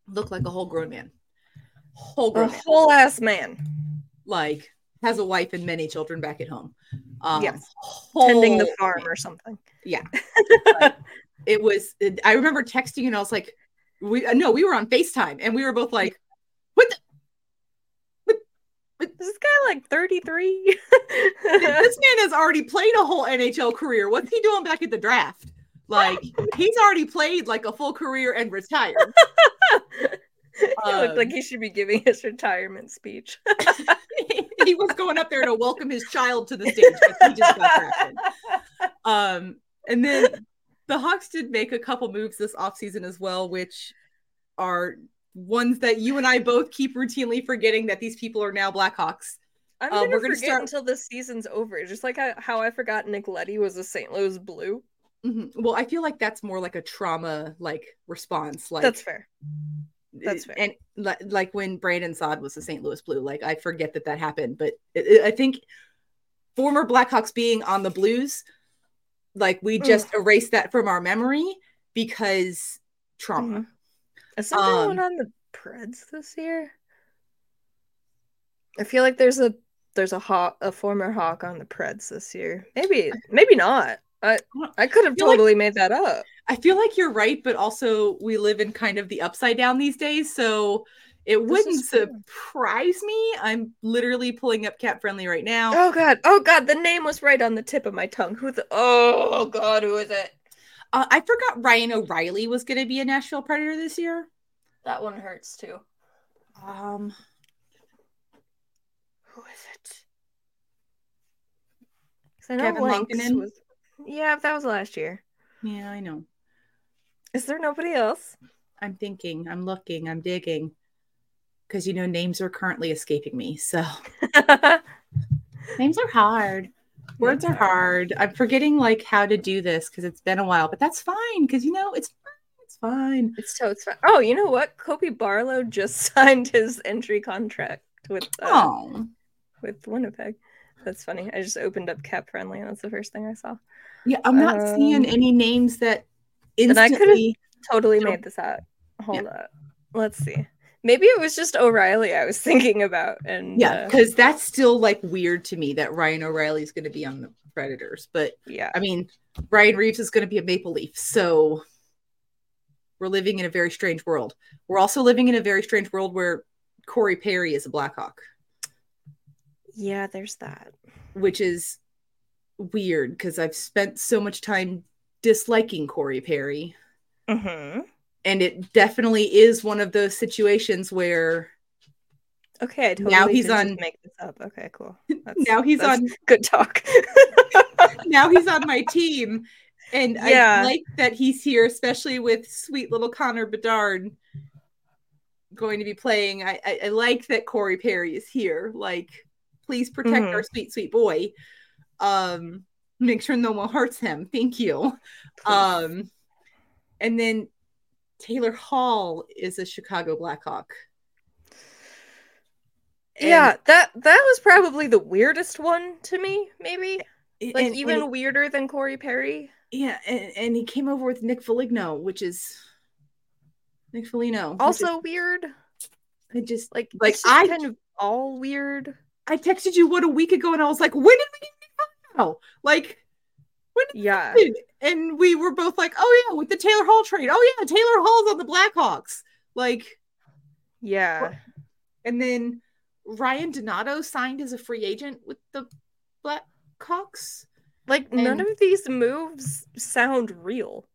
looked like a whole grown man whole A grown man. whole ass man. like has a wife and many children back at home. Um, Yes. Tending the farm or something. Yeah. It was. it- I remember texting and I was like, "We uh, no, we were on Facetime and we were both like, what? The, what? This guy like 33. this man has already played a whole NHL career. What's he doing back at the draft? Like he's already played like a full career and retired. he looked like Um, he should be giving his retirement speech. he was going up there to welcome his child to the stage because he just got drafted. Um, and then the Hawks did make a couple moves this offseason as well, which are ones that you and I both keep routinely forgetting that these people are now Blackhawks. I'm Uh, gonna we're gonna forget start- until the season's over. Just like I, how I forgot Nick Leddy was a St. Louis Blue. Mhm. Well, I feel like that's more like a trauma like response. Like That's fair. That's fair. And li- like when Brandon Saad was the St. Louis Blue, like I forget that that happened, but it, it- I think former Blackhawks being on the Blues, like we just erased that from our memory because trauma. Mhm. Is something Um, going on the Preds this year? I feel like there's a there's a hawk a former hawk on the Preds this year. Maybe maybe not. I I could have feel like- totally made that up. I feel like you're right, but also we live in kind of the upside down these days, so it wouldn't surprise me. I'm literally pulling up Cap Friendly right now. Oh god. Oh god, the name was right on the tip of my tongue. Who the Oh god, who is it? Uh, I forgot Ryan O'Reilly was going to be a Nashville Predator this year. That one hurts too. Um, Who is it? 'Cause I know Kevin Lynx Lankinen? was Yeah, that was last year. yeah, I know. Is there nobody else? I'm thinking, I'm looking, I'm digging. Because you know, names are currently escaping me. So names are hard. Words are hard. I'm forgetting like how to do this because it's been a while, but that's fine because you know it's fine. It's fine. It's so it's fine. Oh, you know what? Colby Barlow just signed his entry contract with uh, Oh, with Winnipeg. That's funny. I just opened up Cap Friendly, and that's the first thing I saw. yeah. I'm not seeing Um, any names that And I could've- Totally made this up. Hold up. Let's see. Maybe it was just O'Reilly I was thinking about, and Yeah, uh, because that's still like weird to me that Ryan O'Reilly is going to be on the Predators. But yeah. I mean, Ryan Reaves is going to be a Maple Leaf. So we're living in a very strange world. We're also living in a very strange world where Corey Perry is a Blackhawk, Yeah, there's that. which is weird because I've spent so much time disliking Corey Perry. Mm-hmm. And it definitely is one of those situations where Okay, I totally Now he's on- make this up. Okay, cool. That's, now he's on good talk. now he's on my team. And Yeah. I like that he's here, especially with sweet little Connor Bedard going to be playing. I, I, I like that Corey Perry is here. Like, please protect Mhm. our sweet, sweet boy. Um, make sure no one hurts him. Thank you. Um, and then Taylor Hall is a Chicago Blackhawk. And- yeah, that that was probably the weirdest one to me. Maybe and- like and even he- weirder than Corey Perry. yeah, and, and he came over with Nick Foligno, which is Nick Foligno. which is- Also weird. I just Like Like, just I- kind of all weird. I texted you what a week ago, and I was like, "When did we Foligno? Like, when Yeah. happen?" And we were both like, "Oh yeah, with the Taylor Hall trade. Oh yeah, Taylor Hall's on the Blackhawks." Like, Yeah. and then Ryan Donato signed as a free agent with the Blackhawks. Like none of these moves sound real.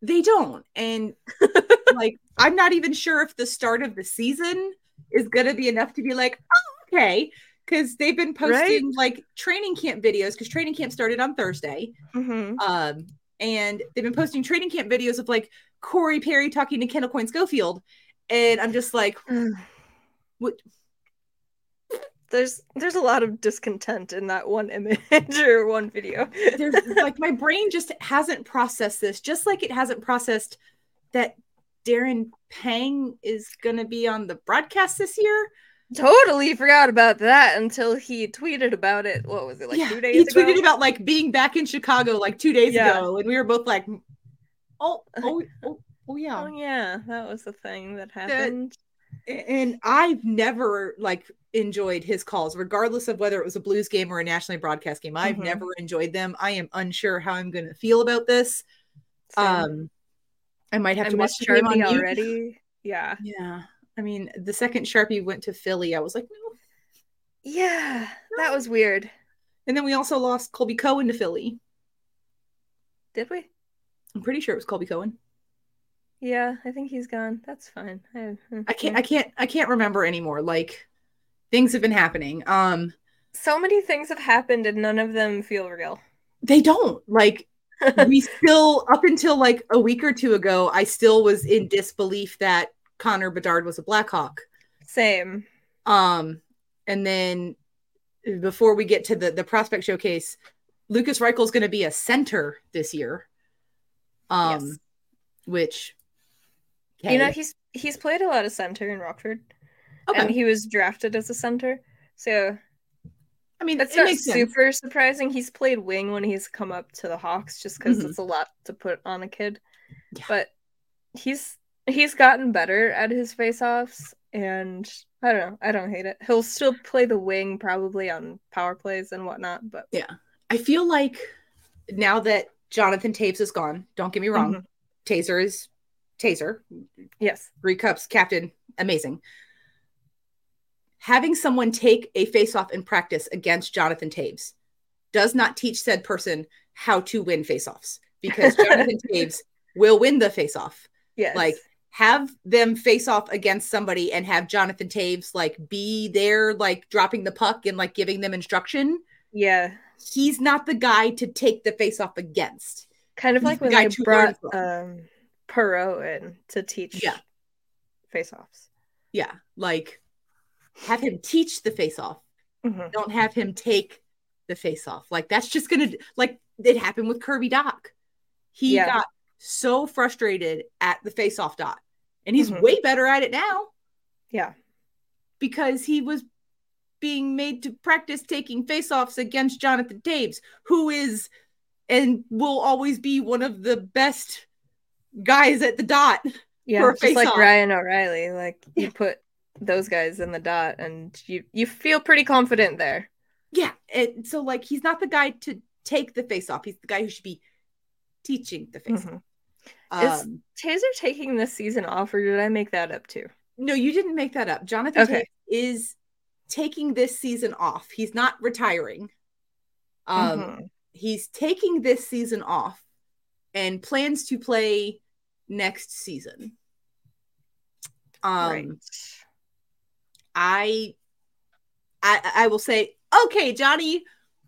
They don't, and like, I'm not even sure if the start of the season is gonna be enough to be like, "Oh, okay." Because they've been posting like training camp videos because training camp started on Thursday. Mm-hmm. Um, and they've been posting training camp videos of like Corey Perry talking to Kendall Coyne Schofield. And I'm just like, what? There's there's a lot of discontent in that one image or one video. There's like my brain just hasn't processed this, just like it hasn't processed that Darren Pang is gonna be on the broadcast this year. Totally forgot about that until he tweeted about it. What was it like yeah, two he days ago? tweeted about like being back in Chicago like two days Yeah. ago, and we were both like, oh, oh, oh, oh yeah. Oh yeah, that was the thing that happened. and I've never like enjoyed his calls, regardless of whether it was a Blues game or a nationally broadcast game. I've Mhm. never enjoyed them. I am unsure how I'm going to feel about this. Same. Um, I might have I to watch miss the game on Sharpie mute. already. Yeah. Yeah, I mean, the second Sharpie went to Philly, I was like, no. Yeah, that was weird. And then we also lost Colby Cohen to Philly. Did we? I'm pretty sure it was Colby Cohen. Yeah, I think he's gone. That's fine. I, I can't I can't I can't remember anymore. Like things have been happening. Um So many things have happened and none of them feel real. they don't. Like we still up until like a week or two ago, I still was in disbelief that Connor Bedard was a Blackhawk. Same. Um and then before we get to the the prospect showcase, Lukas Reichel is going to be a center this year. Um Yes. which You know, he's he's played a lot of center in Rockford. Okay. And he was drafted as a center. So I mean that's not makes sense. super surprising. He's played wing when he's come up to the Hawks just because Mhm. it's a lot to put on a kid. Yeah. But he's he's gotten better at his face-offs and I don't know. I don't hate it. He'll still play the wing probably on power plays and whatnot, but yeah, I feel like now that Jonathan Toews is gone, don't get me wrong, Mhm. Tazer is Tazer, yes. three cups, captain, amazing. Having someone take a face-off in practice against Jonathan Toews does not teach said person how to win face-offs because Jonathan Toews will win the face-off. Yes. Like have them face off against somebody and have Jonathan Toews like be there, like dropping the puck and like giving them instruction. yeah. He's not the guy to take the face off against. Kind of He's like when guy I brought um Perreault in to teach Yeah. face-offs. Yeah, like have him teach the face off. Mhm. Don't have him take the face off. Like that's just gonna like it happened with Kirby Dach. He Yeah. got so frustrated at the face off dot, and he's Mhm. way better at it now. Yeah. because he was being made to practice taking face-offs against Jonathan Toews, who is and will always be one of the best guys at the dot. Yeah, just like face-off. Ryan O'Reilly. Like you put those guys in the dot, and you you feel pretty confident there. Yeah, and so like he's not the guy to take the face-off. He's the guy who should be teaching the face-off. Mhm. Is- Um, Tazer taking this season off, or did I make that up too? no, you didn't make that up. Jonathan Okay. Is taking this season off. He's not retiring. Um, Mhm. he's taking this season off and plans to play next season. Um right. I I I will say, okay, Johnny,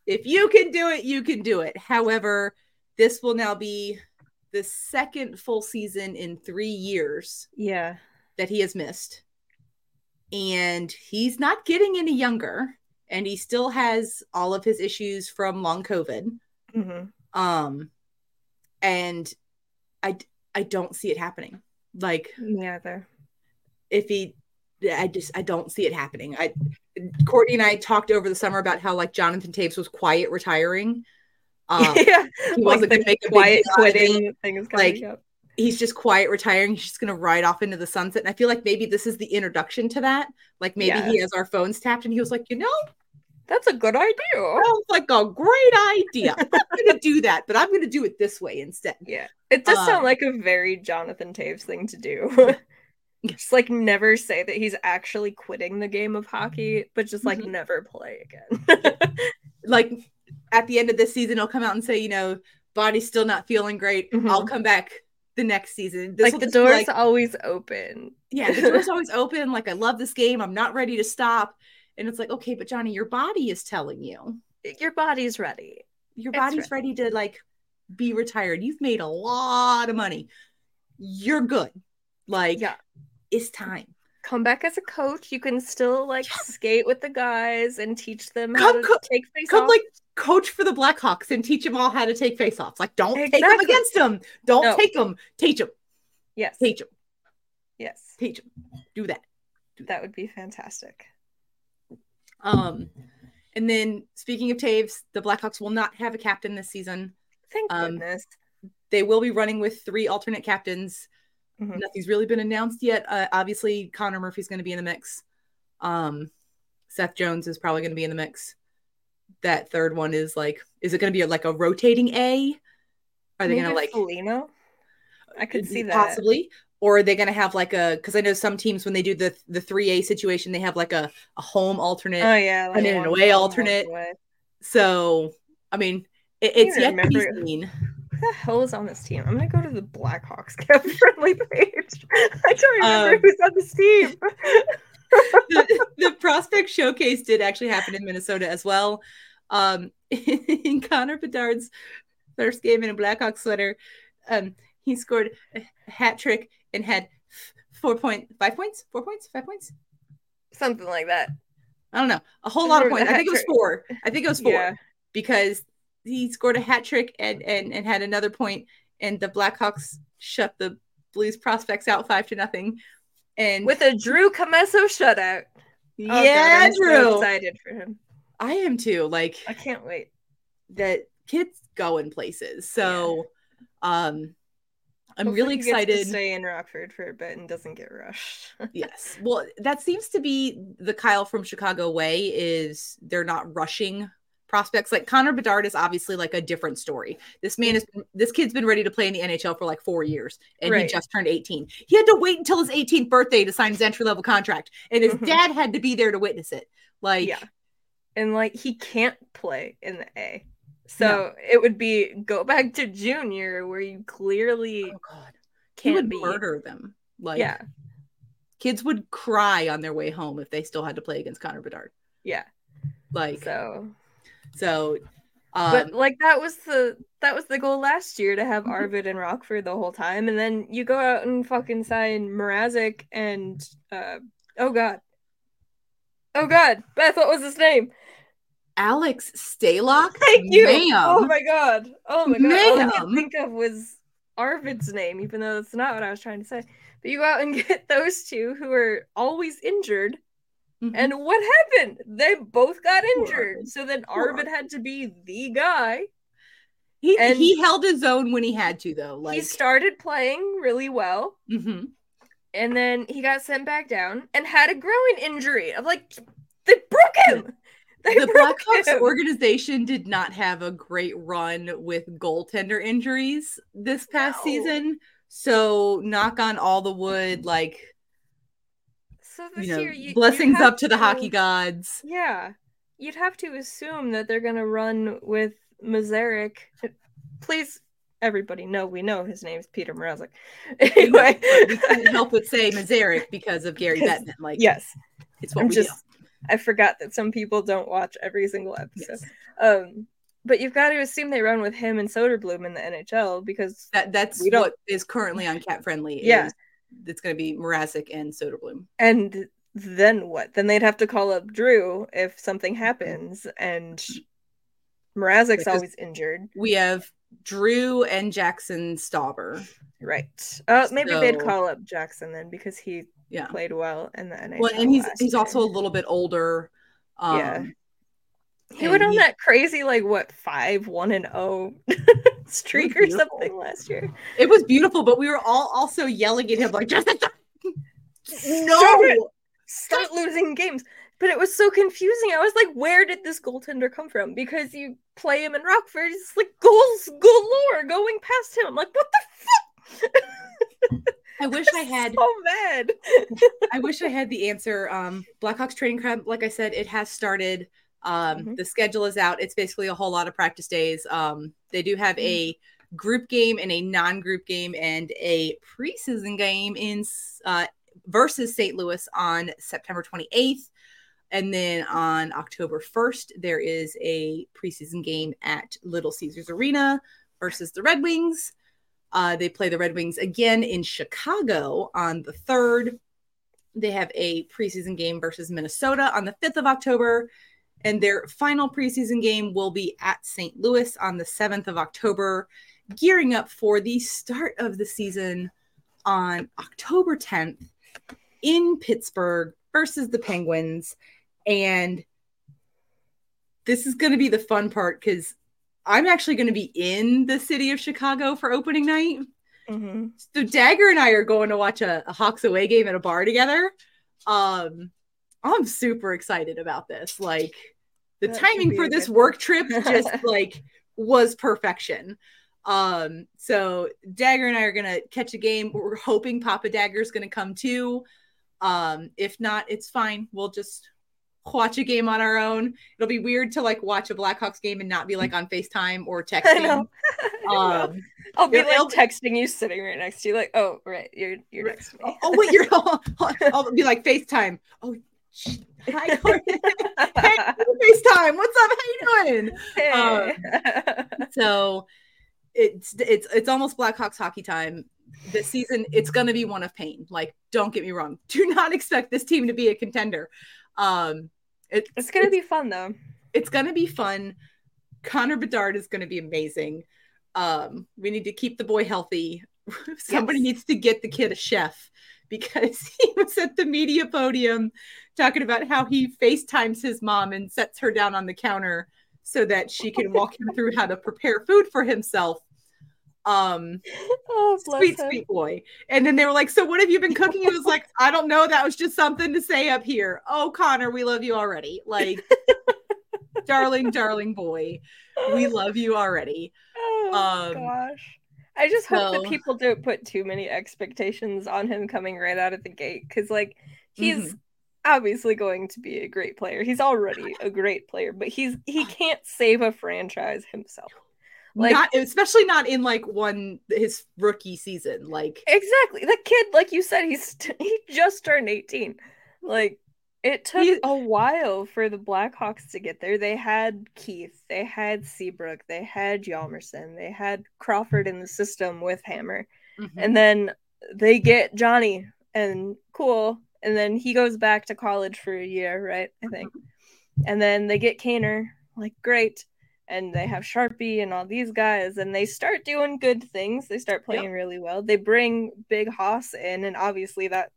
if you can do it, you can do it. However, this will now be the second full season in 3 years Yeah. that he has missed. And he's not getting any younger and he still has all of his issues from long COVID. hmm um and i i don't see it happening like either. if he i just i don't see it happening i courtney and i talked over the summer about how like jonathan toews was quiet retiring um yeah. he wasn't gonna make a big quiet deal out of it. quitting thing is coming Like, up. he's just quiet retiring he's just gonna ride off into the sunset and i feel like maybe this is the introduction to that like maybe Yeah. he has our phones tapped and he was like you know That's a good idea. sounds like a great idea i'm gonna do that but i'm gonna do it this way instead Yeah. It does Um, sound like a very Jonathan Toews thing to do. just like never say that he's actually quitting the game of hockey, but just like Mhm. never play again. like at the end of this season, he'll come out and say, you know, body's still not feeling great. Mhm. I'll come back the next season. This like the door's like, always open. yeah, the door's always open. Like I love this game. I'm not ready to stop. And it's like, okay, but Johnny, your body is telling you. Your body's ready. Your It's body's ready to like be retired. You've made a lot of money. You're good. Like, Yeah. it's time. Come back as a coach. You can still like skate with the guys and teach them Come how to take face Come off. like coach for the Blackhawks and teach them all how to take face-offs. Like, don't take them against them. Don't No. take them. Teach them. yes. Teach them. Yes. Teach them. Do that. That would be fantastic. Um, and then speaking of Toews, the Blackhawks will not have a captain this season. Thank Um, goodness. They will be running with three alternate captains. Mhm. Nothing's really been announced yet. Uh, obviously, Connor Murphy's going to be in the mix. Um, Seth Jones is probably going to be in the mix. That third one is like, is it going to be like a rotating A? Are they going to like Foligno? I could see that. possibly, or are they going to have like a because i know some teams when they do the the 3a situation they have like a, a home alternate Oh yeah, and then an one away alternate. away. so i mean it, it's yet to be seen Who the hell is on this team? I'm gonna go to the Blackhawks friendly page. I don't remember Um, who's on this team. the, the prospect showcase did actually happen in Minnesota as well. Um, in Connor Bedard's first game in a Blackhawks sweater, um, he scored a hat trick and had four point five points, four points, five points. Something like that. I don't know, a whole lot of points. I think it was four. I think it was four Yeah. because he scored a hat trick and and and had another point, and the Blackhawks shut the Blues prospects out five to nothing. And With a Drew Commesso shutout. Oh, God, yeah, I'm so Drew, excited for him. I am too. Like I can't wait. that kids go in places. So um I'm Hopefully really he gets to excited. stay in Rockford for a bit and doesn't get rushed. Yes. Well, that seems to be the Kyle from Chicago way is they're not rushing prospects. Like Connor Bedard is obviously like a different story. This man is this kid's been ready to play in the NHL for like 4 years and he just turned 18. He had to wait until his 18th birthday to sign his entry level contract and his Mhm. dad had to be there to witness it. Like yeah. And like he can't play in the A. So it would be go back to junior where you clearly oh god. He can't would be. murder them. Like Yeah. kids would cry on their way home if they still had to play against Connor Bedard. Yeah. Like So so um but like that was the that was the goal last year to have. Arvid and Rockford the whole time, and then you go out and fucking sign Mrazek and uh oh god, oh god, Beth, what was his name? Alex Stalock, Thank you. ma'am. Oh my god, oh my god, all I Ma'am. could think of was Arvid's name, even though that's not what I was trying to say. But you go out and get those two who are always injured, Mhm. and what happened? They both got injured, so then Arvid had to be the guy. he and- he held his own when he had to though. Like he started playing really well. mhm. and then he got sent back down and had a growing injury. I'm like, they broke him. They the broke Blackhawks him. organization did not have a great run with goaltender injuries this past No. season. So knock on all the wood, like so this you know, year, you, blessings up to the to- hockey gods. Yeah, you'd have to assume that they're gonna run with Mazarek. Please, everybody know we know his name's Peter Mrazek. Anyway, we couldn't help but say Mazarek because of Gary Bettman. Like yes, it's what I'm we just. I forgot that some people don't watch every single episode. Yes. Um, but you've got to assume they run with him and Soderblom in the NHL because That that's what is currently on Cap Friendly. Yeah. It's going to be Mrazek and Soderblom. And then what? Then they'd have to call up Drew if something happens, and Mrazek's always injured. We have Drew and Jackson Stauber. Right. Uh, maybe they'd call up Jackson then because he Yeah. played well in the NHL. Well, and he's he's year. also a little bit older. Um, Yeah. he went on he- that crazy like what five one and zero streak or something last year. It was beautiful, but we were all also yelling at him like, just Stop no. it! Start losing games. But it was so confusing. I was like, where did this goaltender come from? Because you play him in Rockford, it's like goals galore going past him. I'm like, what the fuck? I wish I had so mad. I wish I had the answer. Um, Blackhawks training camp, like I said, it has started. Um, Mhm. The schedule is out. It's basically a whole lot of practice days. Um, they do have a group game and a non-group game and a preseason game in uh, versus St. Louis on September 28th. And then on October 1st, there is a preseason game at Little Caesars Arena versus the Red Wings. Uh, they play the Red Wings again in Chicago on the 3rd. They have a preseason game versus Minnesota on the 5th of October. And their final preseason game will be at St. Louis on the 7th of October, gearing up for the start of the season on October 10th in Pittsburgh versus the Penguins. And this is going to be the fun part because I'm actually going to be in the city of Chicago for opening night. Mhm. So Dagger and I are going to watch a, a Hawks away game at a bar together. Um, I'm super excited about this. Like the That timing for this work trip just like was perfection. Um, so Dagger and I are gonna catch a game. We're hoping Papa Dagger's gonna come too. Um, if not, it's fine. We'll just watch a game on our own. It'll be weird to like watch a Blackhawks game and not be like on FaceTime or I texting. know. Um, I'll be like it'll- texting you sitting right next to you, like, oh, right, you're you're next to oh, me. oh, wait, you're I'll be like FaceTime. Oh, hi, Courtney. hey, FaceTime. What's up? How you doing? Hey. so it's it's it's almost Blackhawks hockey time. This season, it's going to be one of pain. Like, don't get me wrong. Do not expect this team to be a contender. Um, it, it's gonna be fun though. it's going to be fun. Connor Bedard is going to be amazing. Um, we need to keep the boy healthy. Somebody Yes. needs to get the kid a chef because he was at the media podium talking about how he FaceTimes his mom and sets her down on the counter so that she can walk him through how to prepare food for himself. Um, Oh, sweet, him. sweet boy. And then they were like, So what have you been cooking? He was like, I don't know. That was just something to say up here. Oh, Connor, we love you already. Like, darling, darling boy, we love you already. Oh Um, gosh. I just hope that people don't put too many expectations on him coming right out of the gate because, like, he's Mhm. obviously going to be a great player. He's already a great player, but he's he can't save a franchise himself. Like- not especially not in like one his rookie season. Like Exactly. The kid, like you said, he's he just turned 18. Like it took a while for the Blackhawks to get there. They had Keith, they had Seabrook, they had Hjalmarsson, they had Crawford in the system with Hammer. mhm. And then they get Johnny and cool. And then he goes back to college for a year, right? I think. And then they get Kaner, like great. And they have Sharpie and all these guys, and they start doing good things. They start playing really well. They bring Big Hoss in, and obviously that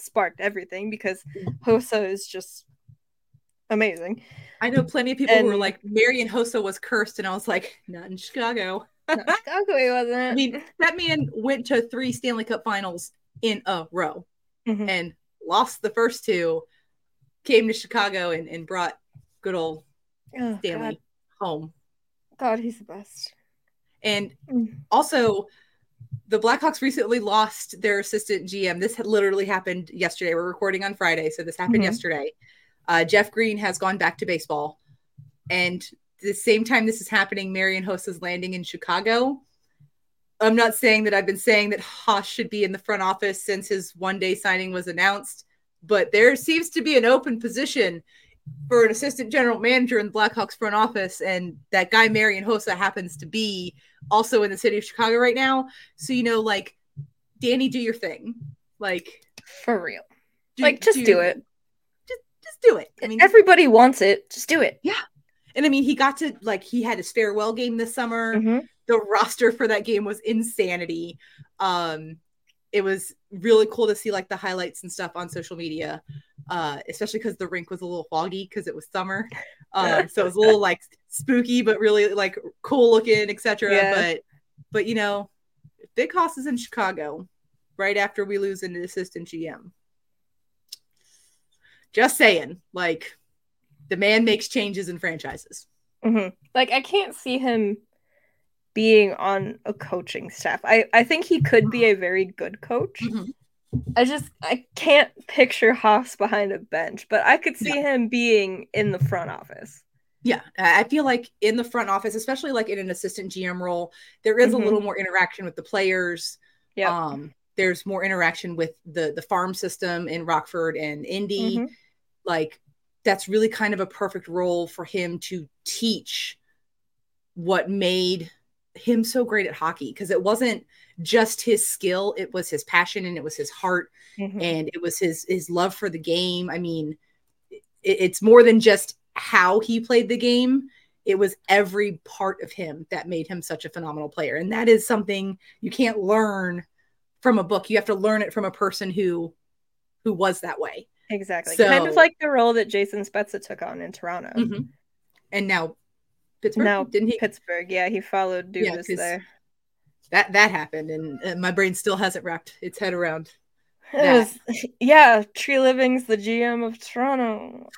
sparked everything because Hossa is just amazing. I know plenty of people who were And- like Marian Hossa was cursed, and I was like, not in Chicago. Not Chicago, he wasn't. I mean, that man went to three Stanley Cup finals in a row Mhm. and lost the first two, came to Chicago and, and brought good old oh, Stanley God. home. God, he's the best. And Mm. also, the Blackhawks recently lost their assistant GM. This had literally happened yesterday. We're recording on Friday, so this happened Mhm. yesterday. Uh, Jeff Green has gone back to baseball, and the same time this is happening, Marian Hossa is landing in Chicago. I'm not saying that I've been saying that Haas should be in the front office since his one day signing was announced, but there seems to be an open position for an assistant general manager in the Blackhawks front office, and that guy Marian Hossa happens to be also in the city of Chicago right now. So you know, like Danny, do your thing. Like, For real. do, like, just do it. Just, just do it. I mean, Everybody wants it. Just do it. Yeah, and I mean, he got to like he had his farewell game this summer. Mhm. The roster for that game was insanity. Um, it was really cool to see like the highlights and stuff on social media, uh, especially because the rink was a little foggy because it was summer. Um, so it was a little like spooky, but really like cool looking, etc. Yeah. But but you know, Big Hoss is in Chicago right after we lose an assistant GM. Just saying, like the man makes changes in franchises. Mhm. Like I can't see him being on a coaching staff. I I think he could be a very good coach. Mhm. I just I can't picture Haas behind a bench, but I could see him being in the front office. Yeah, I I feel like in the front office, especially like in an assistant GM role, there is Mhm. a little more interaction with the players. Yeah. Um, there's more interaction with the the farm system in Rockford and Indy. Mhm. Like that's really kind of a perfect role for him to teach what made him so great at hockey because it wasn't just his skill, it was his passion and it was his heart Mhm. and it was his his love for the game. I mean, it, it's more than just how he played the game. It was every part of him that made him such a phenomenal player, and that is something you can't learn from a book. You have to learn it from a person who who was that way. Exactly. kind of like the role that Jason Spezza took on in Toronto. Mhm. And now Pittsburgh, Now didn't he? Pittsburgh, yeah, he followed Yeah, Dubas 'cause- there. That that happened, and uh, my brain still hasn't wrapped its head around. It was- yeah, Treliving's the GM of Toronto.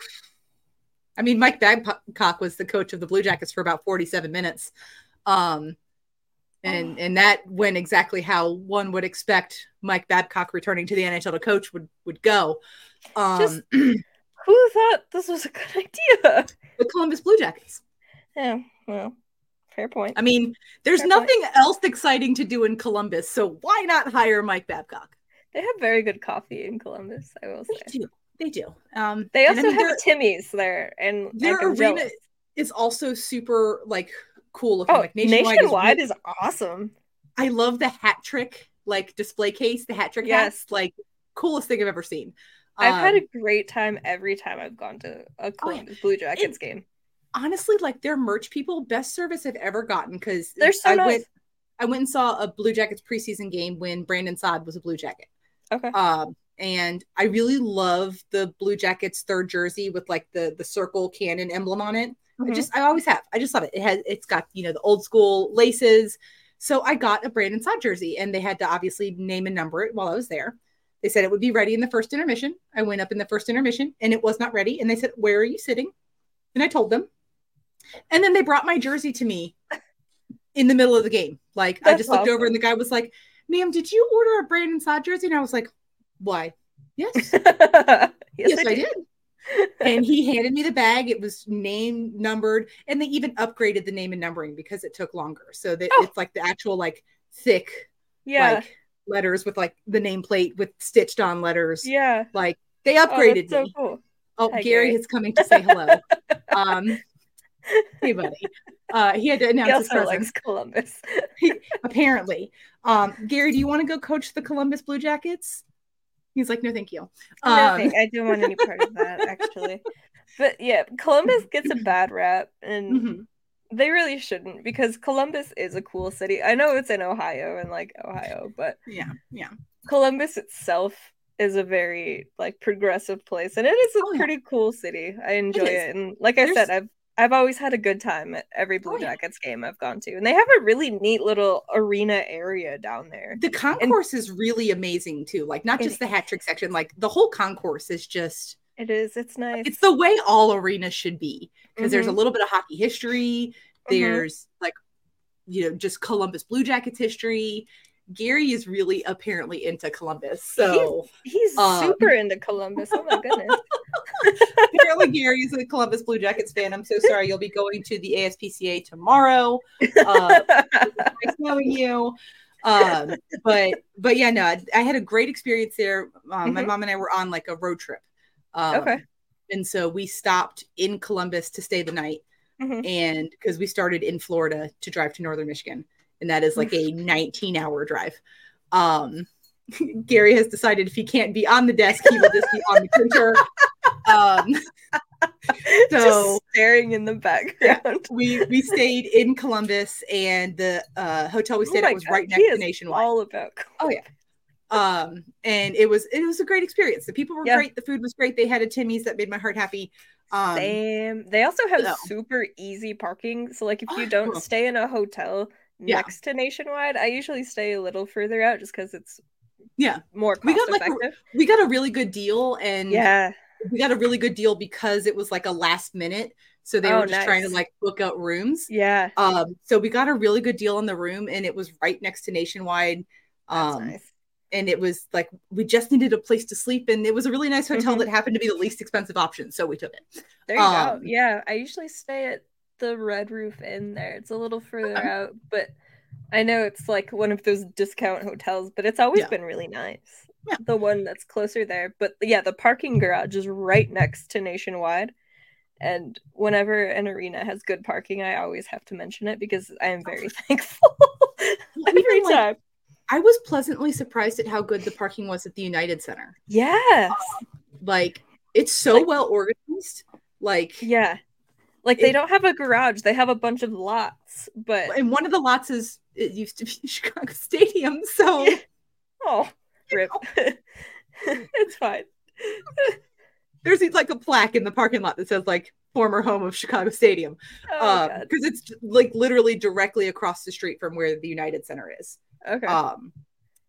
I mean, Mike Babcock was the coach of the Blue Jackets for about 47 minutes. Um, and and that went exactly how one would expect Mike Babcock returning to the NHL to coach would would go. Um, Just- Who thought this was a good idea? the Columbus Blue Jackets. Yeah, well, fair point. I mean, there's Fair point. nothing else exciting to do in Columbus, so why not hire Mike Babcock? They have very good coffee in Columbus, I will say. They do. They do. Um, They also I mean, have Timmy's there, and their like, arena jealous. is also super like cool looking. Oh, like nationwide, nationwide, is is awesome. I love the hat trick like display case, the hat trick Yes. hats, like coolest thing I've ever seen. I've had Um, a great time every time I've gone to a Columbus Blue Jackets game. Honestly like their merch people best service I've ever gotten because They're so I nice. went I went and saw a Blue Jackets preseason game when Brandon Saad was a Blue Jacket. Okay. Um and I really love the Blue Jackets third jersey with like the the circle cannon emblem on it. I Mhm. just I always have. I just love it. It has it's got, you know, the old school laces. So I got a Brandon Saad jersey and they had to obviously name and number it while I was there. They said it would be ready in the first intermission. I went up in the first intermission and it was not ready. And they said, Where are you sitting? And I told them. And then they brought my jersey to me in the middle of the game. Like I just looked over and the guy was like, Ma'am, did you order a Brandon Saad jersey? And I was like, Why? Yes. yes, yes, I did. and he handed me the bag. It was name numbered, and they even upgraded the name and numbering because it took longer. So that Oh. it's like the actual like thick Yeah, like letters with like the nameplate with stitched on letters. yeah. Like they Oh, upgraded that's so me. cool. Oh, Hi, Gary Gary. is coming to say hello. um, hey, buddy. Uh, he had to He announce his also presence. Columbus. Apparently, um, Gary, do you want to go coach the Columbus Blue Jackets? He's like, no, thank you. No, Um, thank- I don't want any part of that actually. But yeah, Columbus gets a bad rap, and mhm. they really shouldn't because Columbus is a cool city. I know it's in Ohio and like Ohio, but Yeah, yeah. Columbus itself is a very like progressive place, and it is a Oh, yeah. pretty cool city. I enjoy is. it, and like I There's- said, I've I've always had a good time at every Blue Oh, yeah. Jackets game I've gone to, and they have a really neat little arena area down there. The concourse is really amazing too. Like not just the hat trick section, like the whole concourse is just It is. It's nice. it's the way all arenas should be. Because there's a Mhm. little bit of hockey history. Mhm. There's like you know, just Columbus Blue Jackets history. Gary is really apparently into Columbus. So He's um, super into Columbus. Oh my goodness. apparently Gary is a Columbus Blue Jackets fan. I'm so sorry. You'll be going to the ASPCA tomorrow. Uh, nice knowing you. Um, but but yeah, no, I, I had a great experience there. Um, My Mhm. mom and I were on like a road trip. Um, Okay. And so we stopped in Columbus to stay the night, Mhm. and because we started in Florida to drive to Northern Michigan, and that is like a 19 hour drive. Um, Gary has decided if he can't be on the desk, he will just be on the printer. Um, so Just staring in the background. we we stayed in Columbus, and the uh, hotel we Oh stayed my at was God, right next to Nationwide. All about. Oh, yeah. Um, and it was it was a great experience. The people were Yeah. great. The food was great. They had a Timmy's that made my heart happy. Um, Same. They also have super easy parking. So like if Oh, you don't stay in a hotel Yeah. next to Nationwide, I usually stay a little further out just because it's Yeah. more We got, like, a- we got a really good deal, and Yeah. we got a really good deal because it was like a last minute. So they Oh, were just trying to like book out rooms. Yeah. Um, so we got a really good deal on the room, and it was right next to Nationwide. Um, nice. and it was like we just needed a place to sleep, and it was a really nice hotel Mhm. that happened to be the least expensive option, so we took it. There you um, go. Yeah. I usually stay at the Red Roof Inn there. It's a little further Okay. out, but I know it's like one of those discount hotels, but it's always Yeah. been really nice. Yeah. The one that's closer there. But yeah, the parking garage is right next to Nationwide. And whenever an arena has good parking, I always have to mention it because I am very thankful every Even, like, time. I was pleasantly surprised at how good the parking was at the United Center. Yes. Like it's so Like- well organized. Like Yeah. Like they It- don't have a garage, they have a bunch of lots, but and one of the lots is it used to be Chicago Stadium, so Yeah. oh, rip. it's fine. there's like a plaque in the parking lot that says like former home of Chicago Stadium. Oh, um because it's like literally directly across the street from where the United Center is. Okay. Um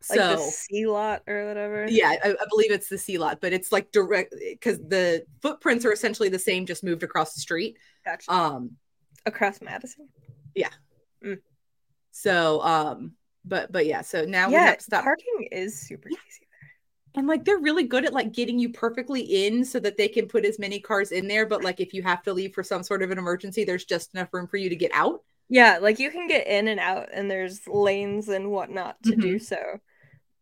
like so the C lot or whatever. yeah, I, I believe it's the C lot, but it's like direct because the footprints are essentially the same, just moved across the street. Gotcha. Um, Across Madison. Yeah. So, um, but but yeah, so now we yeah, have to stop. parking is super easy. there. And like they're really good at like getting you perfectly in so that they can put as many cars in there. But like if you have to leave for some sort of an emergency, there's just enough room for you to get out. Yeah, like you can get in and out, and there's lanes and whatnot to do so.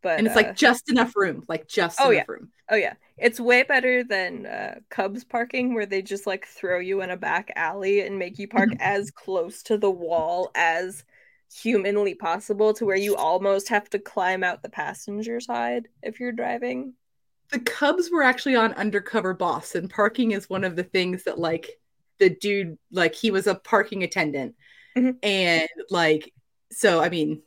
But and it's uh, like just enough room, like just Oh, enough room. oh yeah, it's way better than uh, Cubs parking, where they just like throw you in a back alley and make you park as close to the wall as humanly possible, to where you almost have to climb out the passenger side if you're driving. The Cubs were actually on Undercover Boss, and parking is one of the things that like the dude like he was a parking attendant, Mhm. and like so I mean.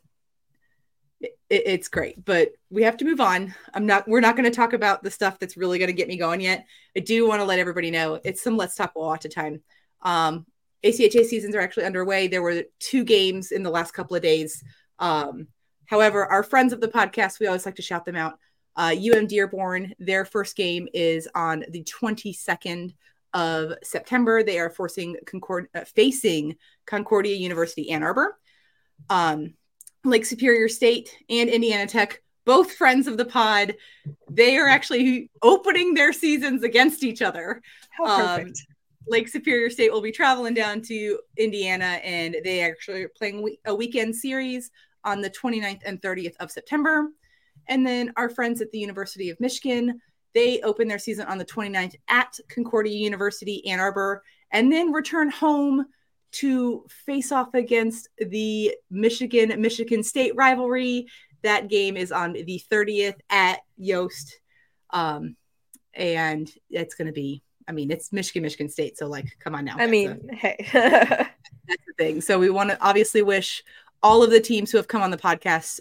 It, it's great, but we have to move on. I'm not. We're not going to talk about the stuff that's really going to get me going yet. I do want to let everybody know it's some Let's Talk Wawata time. Um, ACHA seasons are actually underway. There were two games in the last couple of days. Um, however, our friends of the podcast, we always like to shout them out. Uh, UM Dearborn, their first game is on the 22nd of September. They are forcing Concord, uh, facing Concordia University Ann Arbor. Um, Lake Superior State and Indiana Tech, both friends of the pod, they are actually opening their seasons against each other. How Um, perfect! Lake Superior State will be traveling down to Indiana, and they actually are playing a weekend series on the 29th and 30th of September. And then our friends at the University of Michigan, they open their season on the 29th at Concordia University, Ann Arbor, and then return home to face off against the Michigan Michigan State rivalry. That game is on the 30th at Yost. Um, and it's going to be I mean, it's Michigan, Michigan State. So, like, come on now. I mean, a- hey, that's the thing. So, we want to obviously wish all of the teams who have come on the podcast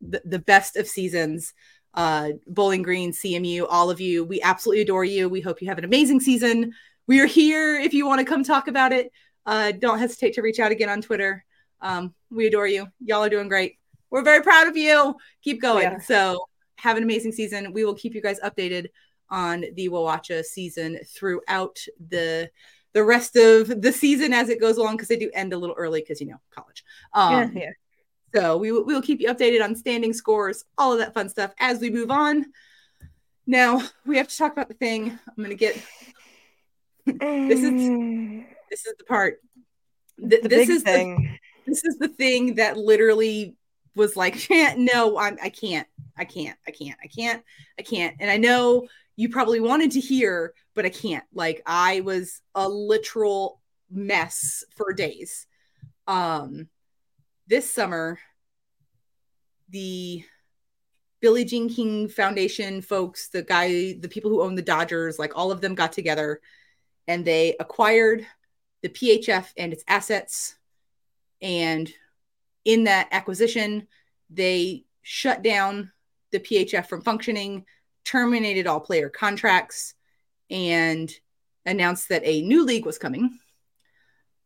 the, the best of seasons. Uh, Bowling Green, CMU, all of you. We absolutely adore you. We hope you have an amazing season. We are here if you want to come talk about it. Uh, don't hesitate to reach out again on Twitter. Um, we adore you. Y'all are doing great. We're very proud of you. Keep going. are. So, have an amazing season. We will keep you guys updated on the Wawacha season throughout the the rest of the season as it goes along because they do end a little early because you know college. Um, yeah, yeah. So we will we will keep you updated on standing scores, all of that fun stuff as we move on. Now we have to talk about the thing. I'm gonna get This is- this is the part. Th- the this is the, this is the thing that literally was like, no, I'm, I can't, I can't, I can't, I can't, I can't. And I know you probably wanted to hear, but I can't. Like I was a literal mess for days. Um, this summer, the Billie Jean King Foundation folks, the guy, the people who own the Dodgers, like all of them got together and they acquired the PHF and its assets. And in that acquisition, they shut down the PHF from functioning, terminated all player contracts, and announced that a new league was coming.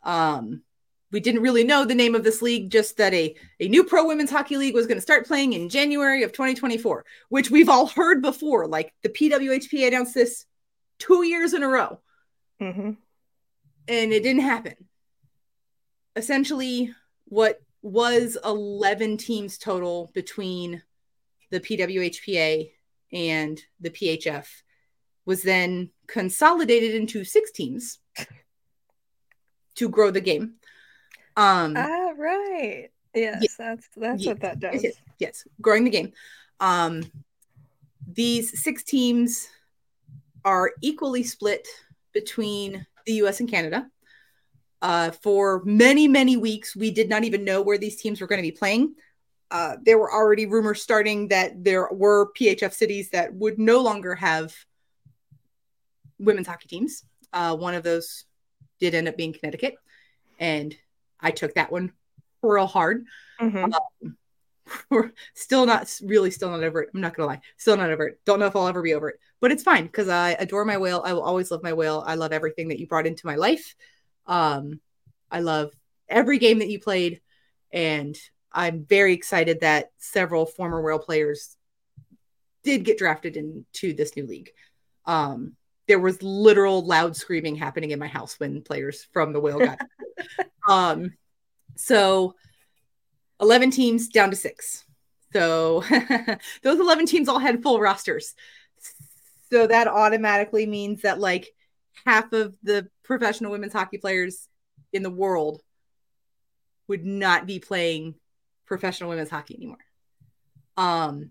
Um, we didn't really know the name of this league, just that a, a new pro women's hockey league was going to start playing in January of 2024, which we've all heard before. Like the PWHPA announced this two years in a row hmm and it didn't happen. Essentially, what was 11 teams total between the PWHPA and the PHF was then consolidated into six teams to grow the game. Um, Ah, right. Yes, that's that's what that does. yes, yes, growing the game. Um, these six teams are equally split between the US and Canada. Uh, for many, many weeks, we did not even know where these teams were going to be playing. Uh, there were already rumors starting that there were PHF cities that would no longer have women's hockey teams. Uh, one of those did end up being Connecticut, and I took that one real hard Mhm. we're still not really still not over it. I'm not gonna lie, still not over it. Don't know if I'll ever be over it, but it's fine because I adore my whale. I will always love my whale. I love everything that you brought into my life. Um, I love every game that you played, and I'm very excited that several former whale players did get drafted into this new league. Um, there was literal loud screaming happening in my house when players from the whale got. um, so 11 teams down to six. So those 11 teams all had full rosters. So that automatically means that like half of the professional women's hockey players in the world would not be playing professional women's hockey anymore. Um,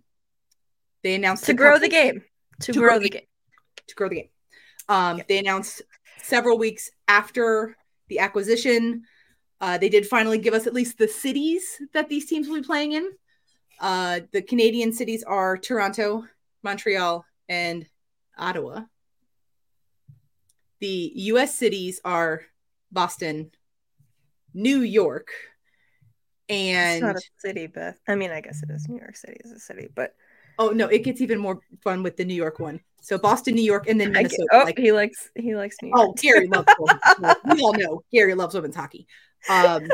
they announced to grow the game. To, to grow, grow, the game. game. To grow the game. Um, yep. They announced several weeks after the acquisition. Uh, they did finally give us at least the cities that these teams will be playing in. Uh, the Canadian cities are Toronto, Montreal, and Ottawa. The US cities are Boston, New York, and it's not a city, Beth. I mean, I guess it is. New York City is a city, but oh no, it gets even more fun with the New York one. So Boston, New York, and then Minnesota. oh, like, he likes he likes New York. Oh, Gary loves. we all know Gary loves women's hockey. Um,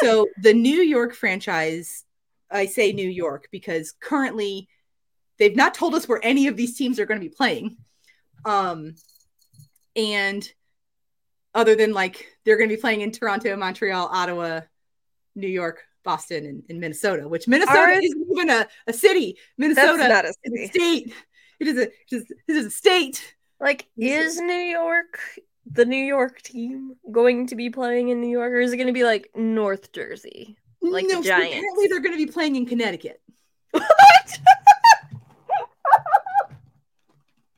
so the New York franchise, I say New York because currently they've not told us where any of these teams are going to be playing. Um, and other than like they're going to be playing in Toronto, Montreal, Ottawa, New York, Boston, and, and Minnesota, which Minnesota Ours, isn't even a, a city. Minnesota not a city. state. It is a, it is, it is a state. Like, is New York the New York team going to be playing in New York, or is it going to be like North Jersey, like no, the Giants? Apparently, they're going to be playing in Connecticut. What?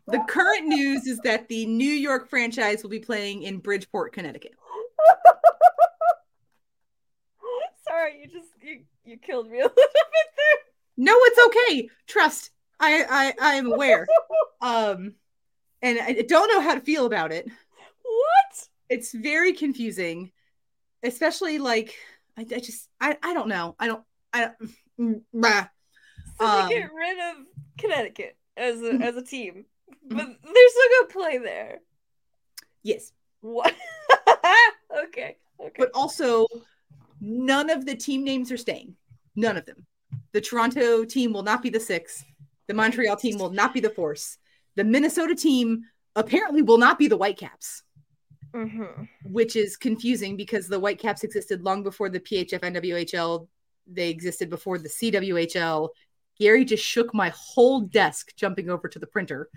The current news is that the New York franchise will be playing in Bridgeport, Connecticut. Sorry, you just you you killed me a little bit there. No, it's okay. Trust. I I I am aware. um, and I don't know how to feel about it. What? It's very confusing, especially like I, I just I I don't know. I don't I don't. Mm, bah. So um, they get rid of Connecticut as a as a team, but they're still gonna play there. Yes. What? okay. Okay. But also, none of the team names are staying. None of them. The Toronto team will not be the six. The Montreal team will not be the force. The Minnesota team apparently will not be the Whitecaps mm-hmm. which is confusing because the Whitecaps existed long before the PHF NWHL. They existed before the CWHL. Gary just shook my whole desk jumping over to the printer.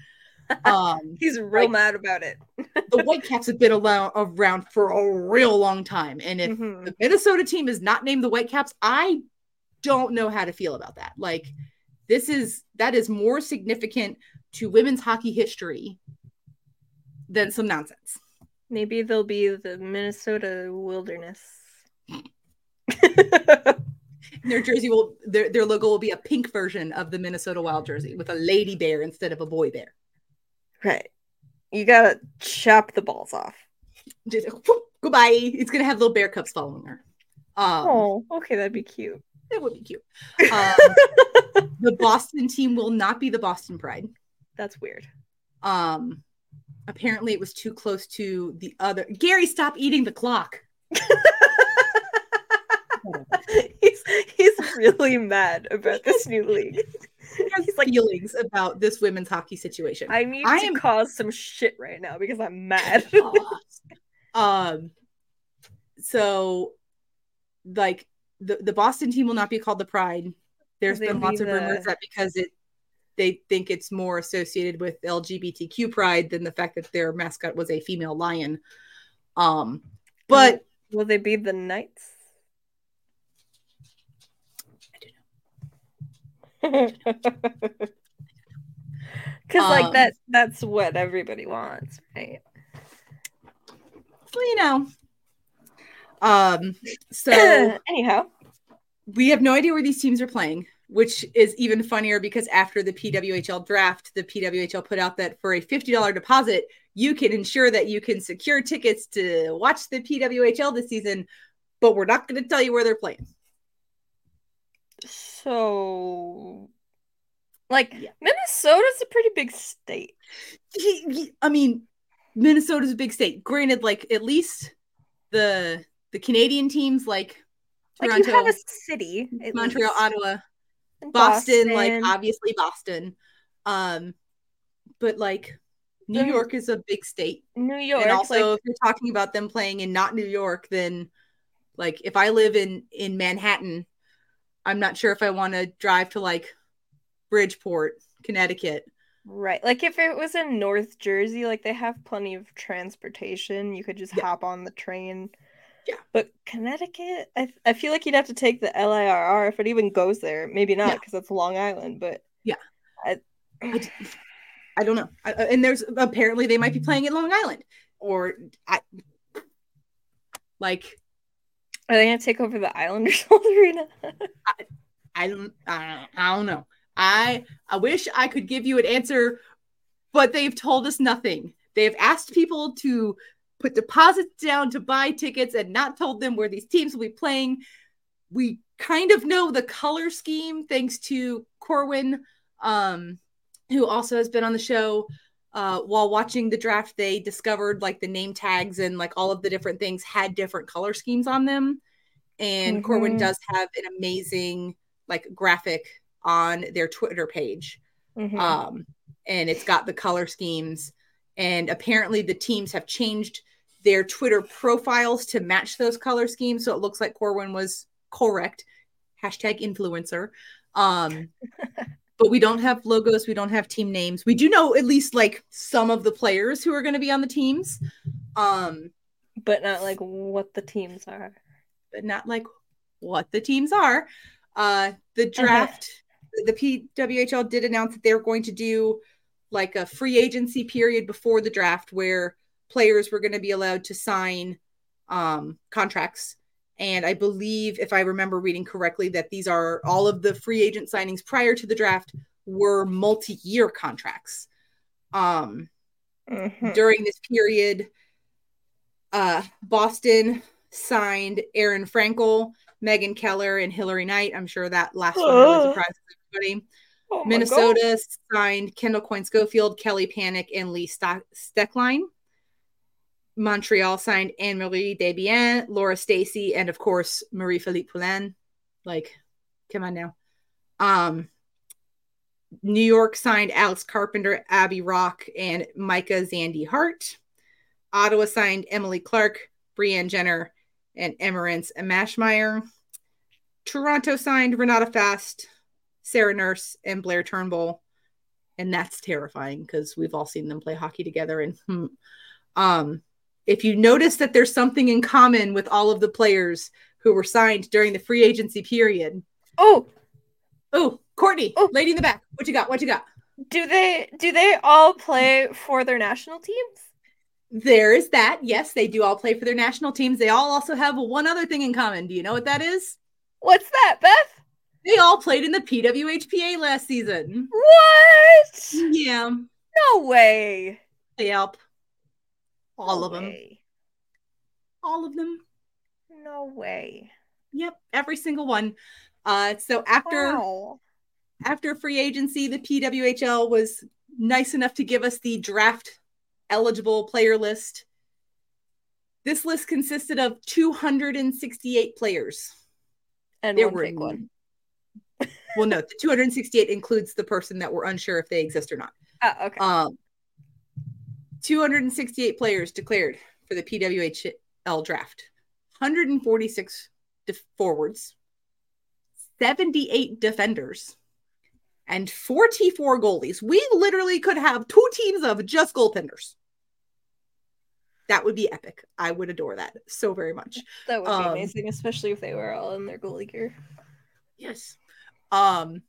Um, He's real like, mad about it. the Whitecaps have been around, around for a real long time. And if mm-hmm. the Minnesota team is not named the Whitecaps, I don't know how to feel about that. Like, this is that is more significant to women's hockey history than some nonsense. Maybe they'll be the Minnesota wilderness. their jersey will their, their logo will be a pink version of the Minnesota Wild jersey with a lady bear instead of a boy bear. Right. You gotta chop the balls off. Just, whoop, goodbye. It's gonna have little bear cubs following her. Um, oh, okay, that'd be cute. It would be cute. Um, the Boston team will not be the Boston Pride. That's weird. Um, apparently it was too close to the other gary stop eating the clock he's he's really mad about this new league he's like feelings about this women's hockey situation i need I to am... cause some shit right now because i'm mad um so like the, the boston team will not be called the pride There's been lots of the... rumors that because it they think it's more associated with LGBTQ pride than the fact that their mascot was a female lion. Um, but will they be the knights? I don't know. Because um, like that that's what everybody wants, right? Well, you know. Um so anyhow. We have no idea where these teams are playing which is even funnier because after the PWHL draft, the PWHL put out that for a $50 deposit, you can ensure that you can secure tickets to watch the PWHL this season, but we're not going to tell you where they're playing. So, like, yeah. Minnesota's a pretty big state. I mean, Minnesota's a big state. Granted, like, at least the the Canadian teams like Toronto, like you have a city, Montreal, least. Ottawa, Boston, Boston, like obviously Boston. Um, but like New York is a big state. New York. And also like, if you're talking about them playing in not New York, then like if I live in in Manhattan, I'm not sure if I want to drive to like Bridgeport, Connecticut. Right. Like if it was in North Jersey, like they have plenty of transportation. You could just Yeah. hop on the train. Yeah. But Connecticut, I, I feel like you'd have to take the LIRR if it even goes there. Maybe not Yeah. because that's Long Island, but Yeah. I, I, I don't know. I, uh, and there's apparently they might be playing at Long Island or I like are they gonna take over the Islanders arena? I don't I don't, I don't know. I I wish I could give you an answer, but they've told us nothing. They have asked people to put deposits down to buy tickets and not told them where these teams will be playing. We kind of know the color scheme thanks to Corwin, um, who also has been on the show. Uh, while watching the draft, they discovered like the name tags and like all of the different things had different color schemes on them. And Corwin Mhm. does have an amazing like graphic on their Twitter page. Mhm. Um, and it's got the color schemes. And apparently, the teams have changed their Twitter profiles to match those color schemes. So it looks like Corwin was correct. Hashtag influencer. Um, but we don't have logos. We don't have team names. We do know at least like some of the players who are going to be on the teams. Um, but not like what the teams are. but not like what the teams are. Uh, the draft, the PWHL did announce that they're going to do like a free agency period before the draft where players were going to be allowed to sign um, contracts. And I believe, if I remember reading correctly, that these are all of the free agent signings prior to the draft were multi year contracts. Um, Mhm. during this period uh boston signed aerin frankel megan keller and hillary knight i'm sure that last one really Ugh. surprises everybody Oh minnesota signed kendall coyne schofield kelly pannek and lee Sta- stecklein montreal signed ann-renée desbiens laura stacey and of course marie-philip poulin like come on now um New York signed Alex Carpenter, Abby Roque, and Micah Zandee-Hart. Ottawa signed Emily Clark, Brianne Jenner, and Emerance Maschmeyer. Toronto signed Renata Fast, Sarah Nurse, and Blayre Turnbull. And that's terrifying because we've all seen them play hockey together. And hmm, um, if you notice that there's something in common with all of the players who were signed during the free agency period. Oh, Oh, Courtney, Oh. lady in the back. What you got? What you got? do they do they all play for their national teams? There is that. Yes, they do all play for their national teams. They all also have one other thing in common. Do you know what that is? What's that, Beth? They all played in the PWHPA last season. What? Yeah. No way. Yep. All No of them. way. All of them. No way. Yep. Every single one. Uh, so after Wow. after free agency, the PWHL was nice enough to give us the draft eligible player list. This list consisted of 268 players. And There one were fake one. Well, no, the 268 includes the person that we're unsure if they exist or not. Ah, okay. Um, 268 players declared for the PWHL draft, 146 def- forwards, 78 defenders, and 44 goalies. We literally could have two teams of just goaltenders. That would be epic. I would adore that so very much. that would be um, amazing, especially if they were all in their goalie gear. Yes. Um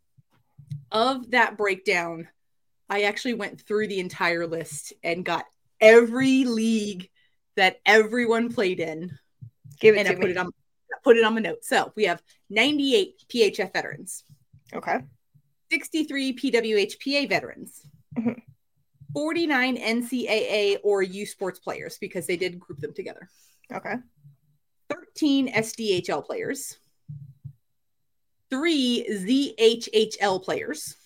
of that breakdown, I actually went through the entire list and got every league that everyone played in Give it and I put me. it on put it on my notes. So, we have 98 PHF veterans, Okay. 63 PWHPA veterans. Mhm. 49 NCAA or U sports players because they did group them together. Okay. 13 SDHL players, three ZHHL players.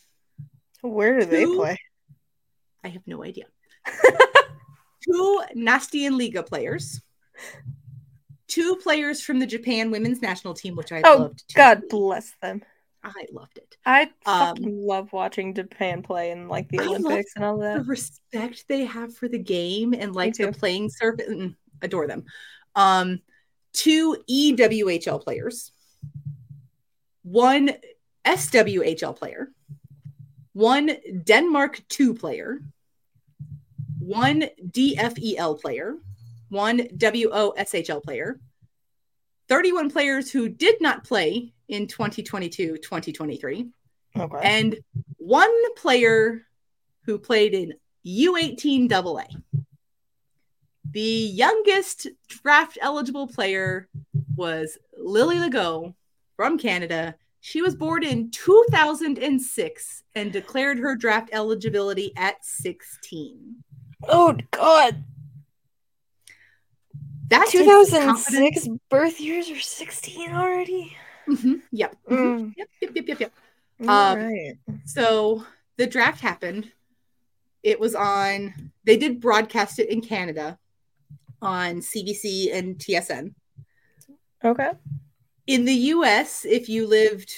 Where do they play? I have no idea. Two Naisten Liiga players, two players from the Japan women's national team, which I Oh, loved. to God bless them. I loved it. I Um, love watching Japan play in like the Olympics and all that. The respect they have for the game and like the playing surface, mm, adore them. Um, two EWHL players, one SWHL player, one Denmark 2 player, one DFEL player, one WOSHL player, 31 players who did not play in 2022 2023, Okay. and one player who played in U18 AA. The youngest draft eligible player was Lily Legault from Canada. She was born in 2006 and declared her draft eligibility at 16. oh God. That 2006 birth years are 16 already. Mhm, Yep. mhm, Mm. Yep. Yep. Yep. Yep. Yep. Um, Alright. So the draft happened. It was on, they did broadcast it in Canada on CBC and TSN. Okay. In the US, if you lived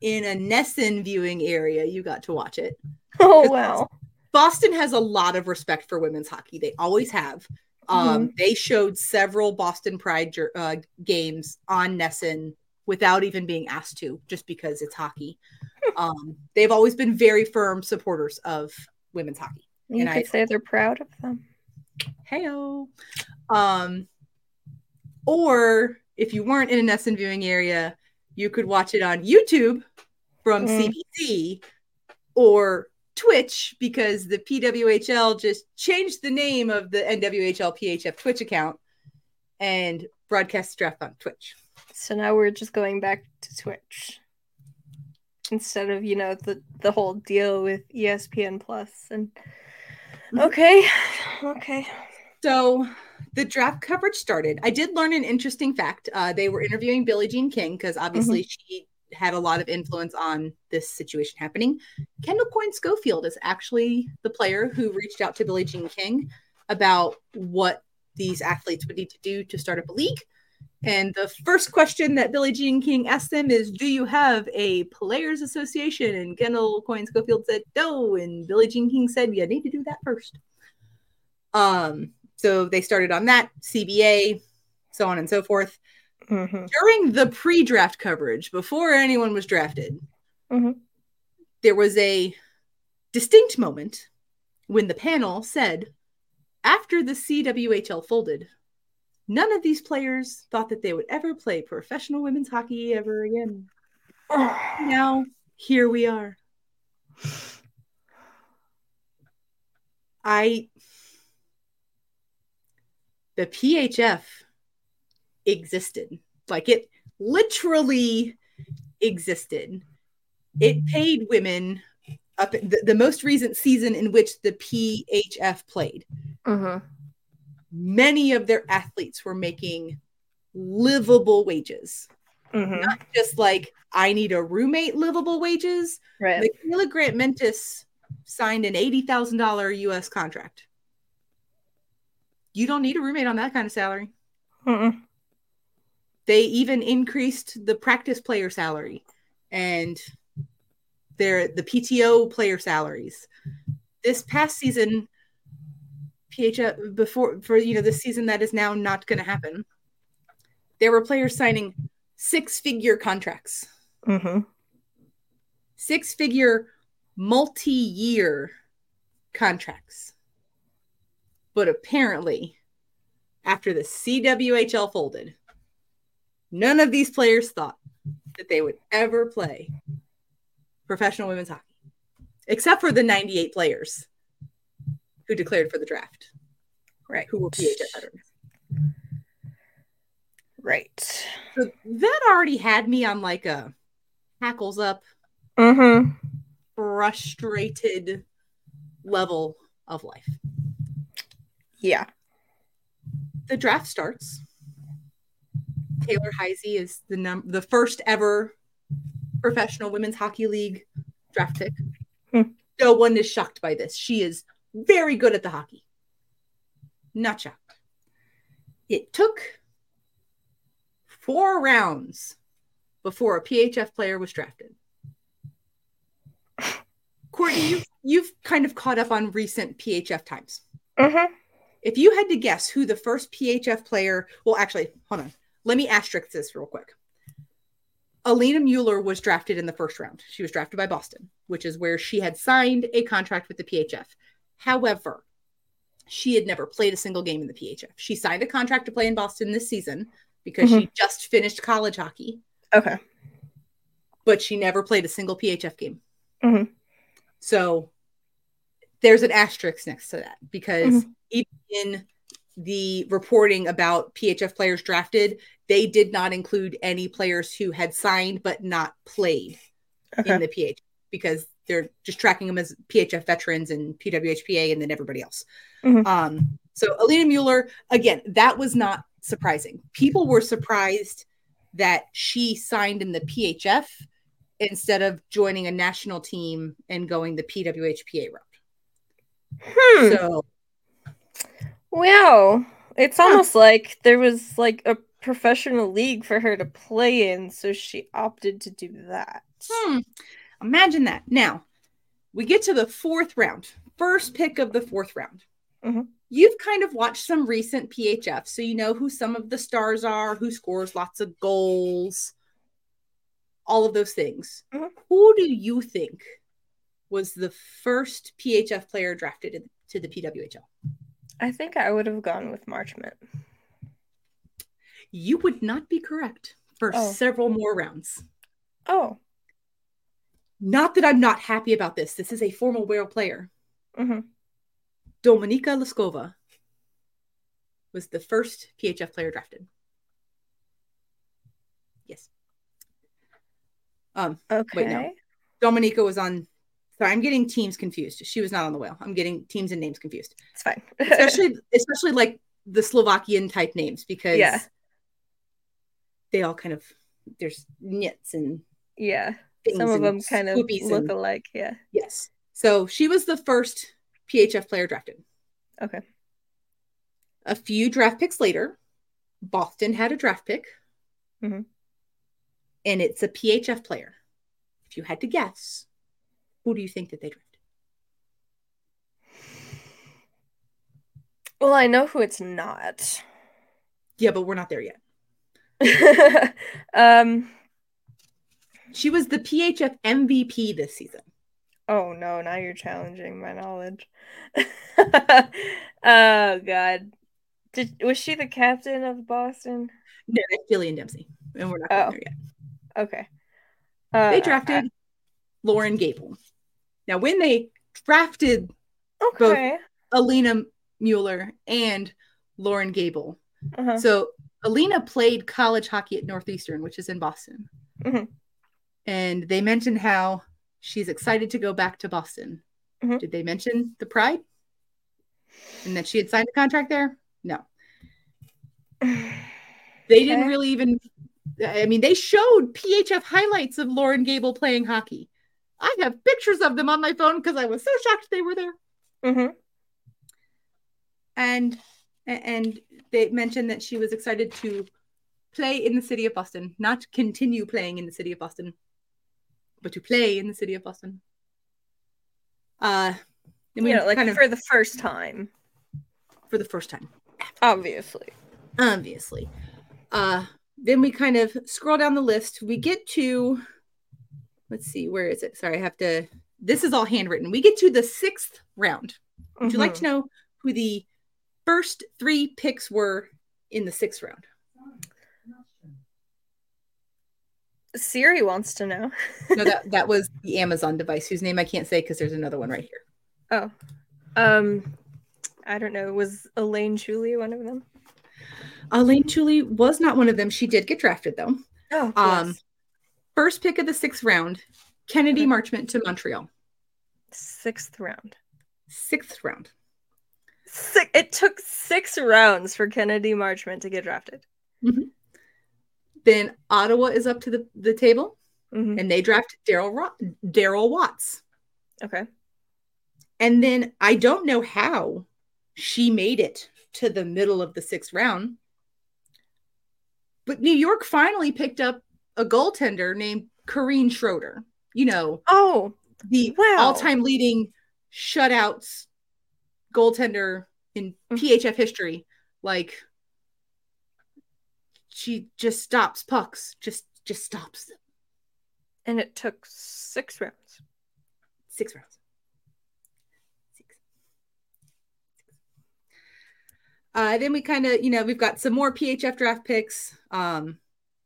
in a NESN viewing area, you got to watch it. Oh wow. Boston has a lot of respect for women's hockey. They always have. Um, They showed several Boston Pride uh, games on NESN without even being asked to, just because it's hockey. um, they've always been very firm supporters of women's hockey. You And could I- say they're proud of them. Heyo. Um, or if you weren't in a NESN viewing area, you could watch it on YouTube from Mm. CBC or Twitch because the PWHL just changed the name of the NWHL PHF Twitch account and broadcast draft on Twitch. So now we're just going back to Twitch. Instead of, you know, the the whole deal with ESPN Plus and Mhm. Okay. Okay. So the draft coverage started. I did learn an interesting fact. Uh, they were interviewing Billie Jean King because obviously she had a lot of influence on this situation happening. Kendall Coyne Schofield is actually the player who reached out to Billie Jean King about what these athletes would need to do to start up a league. And the first question that Billie Jean King asked them is, "Do you have a players' association?" And Kendall Coyne Schofield said, "No." And Billie Jean King said, "You need to do that first. Um, so they started on that CBA, so on and so forth. hmm During the pre-draft coverage, before anyone was drafted, Mhm. there was a distinct moment when the panel said, after the CWHL folded, none of these players thought that they would ever play professional women's hockey ever again. Now, here we are. I the PHF existed. Like it literally existed. It paid women up the, the most recent season in which the PHF played. hmm Many of their athletes were making livable wages. hmm Not just like I need a roommate livable wages. Right. Mikyla Grant-Mentis signed an $80,000 US contract. You don't need a roommate on that kind of salary. Mm-mm. They even increased the practice player salary and their the PTO player salaries. This past season, PHF before for you know the season that is now not going to happen. There were players signing six-figure contracts, hmm six-figure multi-year contracts. But apparently, after the CWHL folded, none of these players thought that they would ever play professional women's hockey, except for the 98 players who declared for the draft, Right. who were PHF veterans. Right. So that already had me on like a hackles up, hmm frustrated level of life. Yeah. the draft starts. Taylor Heise is the num- the first ever professional women's hockey league draft pick. Hmm. No one is shocked by this. She is very good at the hockey. Not shocked. It took four rounds before a PHF player was drafted. Courtney, you've, you've kind of caught up on recent PHF times hmm if you had to guess who the first PHF player, well, actually, hold on. Let me asterisk this real quick. Alina Mueller was drafted in the first round. She was drafted by Boston, which is where she had signed a contract with the PHF. However, she had never played a single game in the PHF. She signed a contract to play in Boston this season because she just finished college hockey, Okay. but she never played a single PHF game. Mhm. So there's an asterisk next to that because Mhm. Even in the reporting about PHF players drafted, they did not include any players who had signed but not played Okay. in the PH because they're just tracking them as PHF veterans and PWHPA and then everybody else. Mhm. Um, so Alina Mueller, again, that was not surprising. People were surprised that she signed in the PHF instead of joining a national team and going the PWHPA route. Hmm. So Wow. It's Huh. almost like there was like a professional league for her to play in, so she opted to do that. Hmm. Imagine that. Now, we get to the fourth round, first pick of the fourth round. Mhm. You've kind of watched some recent PHF, so you know who some of the stars are, who scores lots of goals, all of those things. Mhm. Who do you think was the first PHF player drafted to the PWHL? I think I would have gone with Marchment. You would not be correct for Oh. several more rounds. Oh. Not that I'm not happy about this. This is a former Whale player. hmm Dominika Laskova was the first PHF player drafted. Yes. Um, Okay. Wait, no. Dominika was on. Sorry, I'm getting teams confused. She was not on the whale. I'm getting teams and names confused, It's fine. especially especially like the Slovakian type names because Yeah. they all kind of there's nits and yeah. Some of them kind of look and- alike. Yeah. yes. So she was the first PHF player drafted. Okay. A few draft picks later, Boston had a draft pick. Mhm. And it's a PHF player. If you had to guess, who do you think that they drafted? Well, I know who it's not. Yeah, but we're not there yet. um. She was the PHF MVP this season. Oh no! Now you're challenging my knowledge. oh God. Did was she the captain of Boston? No, that's Jillian Dempsey. And we're not Oh. there yet. Okay. Uh, They drafted Loren Gabel. Now, when they drafted Okay. Alina Mueller and Loren Gabel, Uh-huh. So Alina played college hockey at Northeastern, which is in Boston. Mhm. And they mentioned how she's excited to go back to Boston. Mhm. Did they mention the pride? And that she had signed a contract there? No. They didn't really even I mean, they showed PHF highlights of Loren Gabel playing hockey. I have pictures of them on my phone because I was so shocked they were there. Mhm. and and they mentioned that she was excited to play in the city of Boston, not continue playing in the city of Boston, but to play in the city of Boston. Uh, You know, like kind of for the first time, for the first time, obviously. obviously. Uh, then we kind of scroll down the list. We get to, let's see, where is it? Sorry, I have to. This is all handwritten. We get to the sixth round. Would you like to know who the first three picks were in the sixth round? Siri wants to know. No, that that was the Amazon device whose name I can't say because there's another one right here. Oh. Um I don't know. Was Elaine Chuli one of them? Elaine Chuli was not one of them. She did get drafted though. Oh, Um, First pick of the sixth round, Kennedy. Marchment to Montreal. sixth round. Sixth round. Six, it took six rounds for Kennedy Marchment to get drafted. Then Ottawa is up to the, the table Mhm. and they draft Daryl Daryl Watts. Okay. And then I don't know how she made it to the middle of the sixth round. But New York finally picked up a goaltender named Corinne Schroeder. You know, Oh, the Wow. all-time leading shutouts goaltender in Mhm. PHF history. Like she just stops pucks, just just stops them. And it took six rounds. Six rounds. Six. Uh, then we kind of, you know, we've got some more PHF draft picks. Um,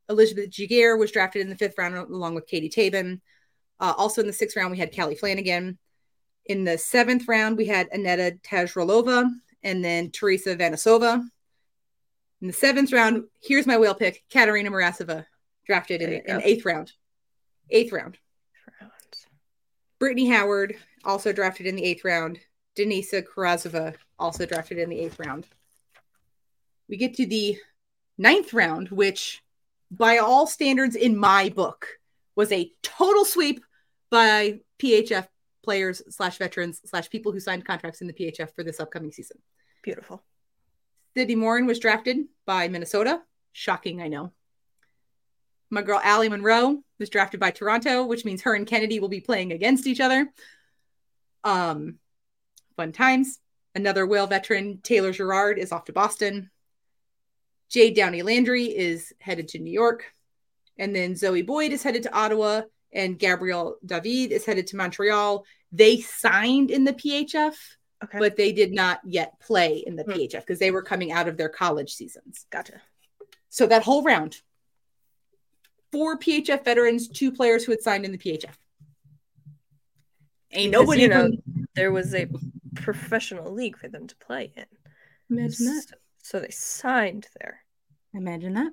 Elizabeth Giguere was drafted in the fifth round along with Kati Tabin. Uh, also in the sixth round, we had Callie Flanagan. In the seventh round, we had Aneta Tejralová and then Tereza Vanišová. In the seventh round, here's my whale pick, Katerina Marasova, drafted in, in the eighth round. Eighth round. Brittany Howard, also drafted in the eighth round. Denisa Karazova, also drafted in the eighth round. We get to the ninth round, which, by all standards in my book, was a total sweep by PHF players slash veterans slash people who signed contracts in the PHF for this upcoming season. Beautiful. Sydney Morin was drafted by Minnesota. Shocking, I know. My girl Allie Munroe was drafted by Toronto, which means her and Kennedy will be playing against each other. Um, fun times. Another whale veteran, Taylor Girard, is off to Boston. Jade Downie-Landry is headed to New York. And then Zoe Boyd is headed to Ottawa, and Gabrielle David is headed to Montreal. They signed in the PHF, Okay. but they did not yet play in the Hmm. PHF because they were coming out of their college seasons. gotcha. So that whole round, four PHF veterans, two players who had signed in the PHF. Ain't nobody you know, from- there was a professional league for them to play in. imagine that. So, so they signed there. Imagine that.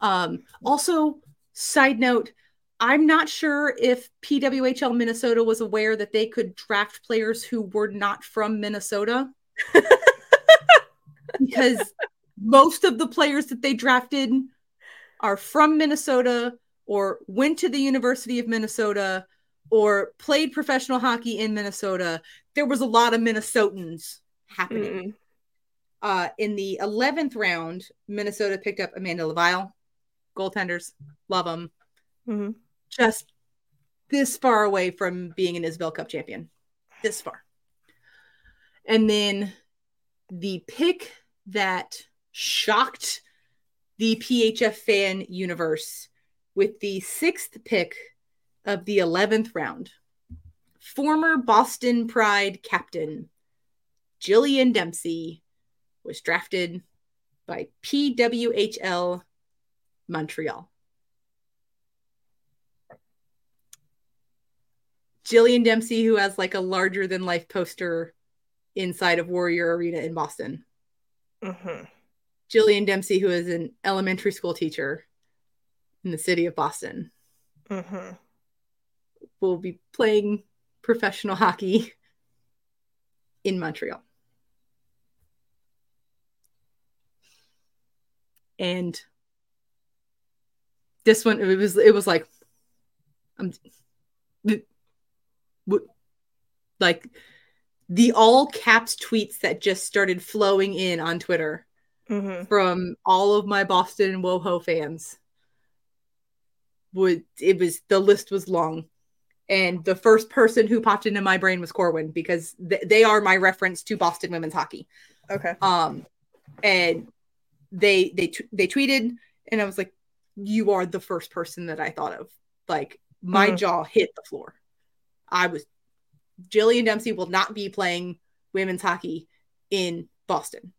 Um, also, side note, I'm not sure if PWHL Minnesota was aware that they could draft players who were not from Minnesota because most of the players that they drafted are from Minnesota or went to the University of Minnesota or played professional hockey in Minnesota. There was a lot of Minnesotans happening. Mm-mm. Uh, in the 11th round, Minnesota picked up Amanda Leveille. Goaltenders, love them. Mhm. Just this far away from being an Isobel Cup champion. This far. And then the pick that shocked the PHF fan universe with the sixth pick of the 11th round, former Boston Pride captain Jillian Dempsey was drafted by PWHL Montreal. Jillian Dempsey, who has like a larger than life poster inside of Warrior Arena in Boston. Mhm. Jillian Dempsey, who is an elementary school teacher in the city of Boston, Mhm. will be playing professional hockey in Montreal. And this one, it was it was like, um, what, like the all caps tweets that just started flowing in on Twitter Mhm. from all of my Boston WoHo fans. Would it was the list was long, and the first person who popped into my brain was Corwin because th- they are my reference to Boston women's hockey. Okay. Um, and they they t- they tweeted, and I was like, "You are the first person that I thought of." Like my Mhm. jaw hit the floor. I was Jillian Dempsey will not be playing women's hockey in Boston,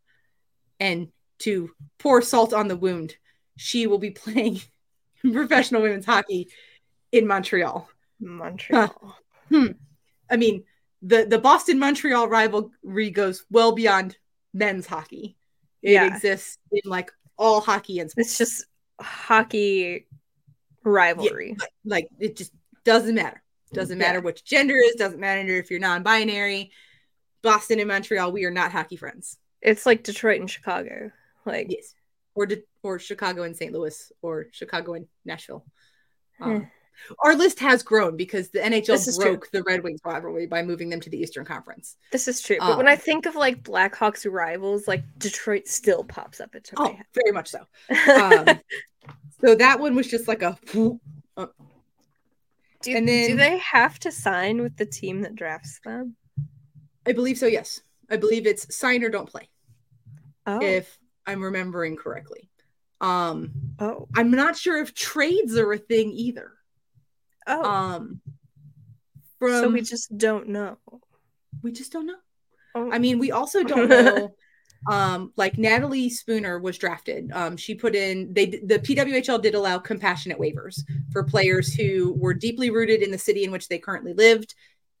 and to pour salt on the wound, she will be playing professional women's hockey in Montreal. Montreal. Hmm. I mean, the the Boston Montreal rivalry goes well beyond men's hockey. It Yeah. exists in like all hockey and sports. It's just hockey rivalry. like it just doesn't matter. Doesn't matter Yeah. which gender is. Doesn't matter if you're non-binary. Boston and Montreal, we are not hockey friends. It's like Detroit and Chicago. Like Yes, or De- or Chicago and St. Louis, or Chicago and Nashville. Um, our list has grown because the NHL is true. broke the Red Wings rivalry by moving them to the Eastern Conference. this is true. But when Um, I think of like Blackhawks rivals, like Detroit still pops up into Oh, very much so. Um, so that one was just like a uh, do, and then- do they have to sign with the team that drafts them? I believe so, yes. I believe it's sign or don't play, Oh, if I'm remembering correctly. Um, oh, I'm not sure if trades are a thing either. Oh, Um, from so we just don't know. we just don't know. Oh. I mean, we also don't know. um, like Natalie Spooner was drafted. Um, she put in they the PWHL did allow compassionate waivers for players who were deeply rooted in the city in which they currently lived.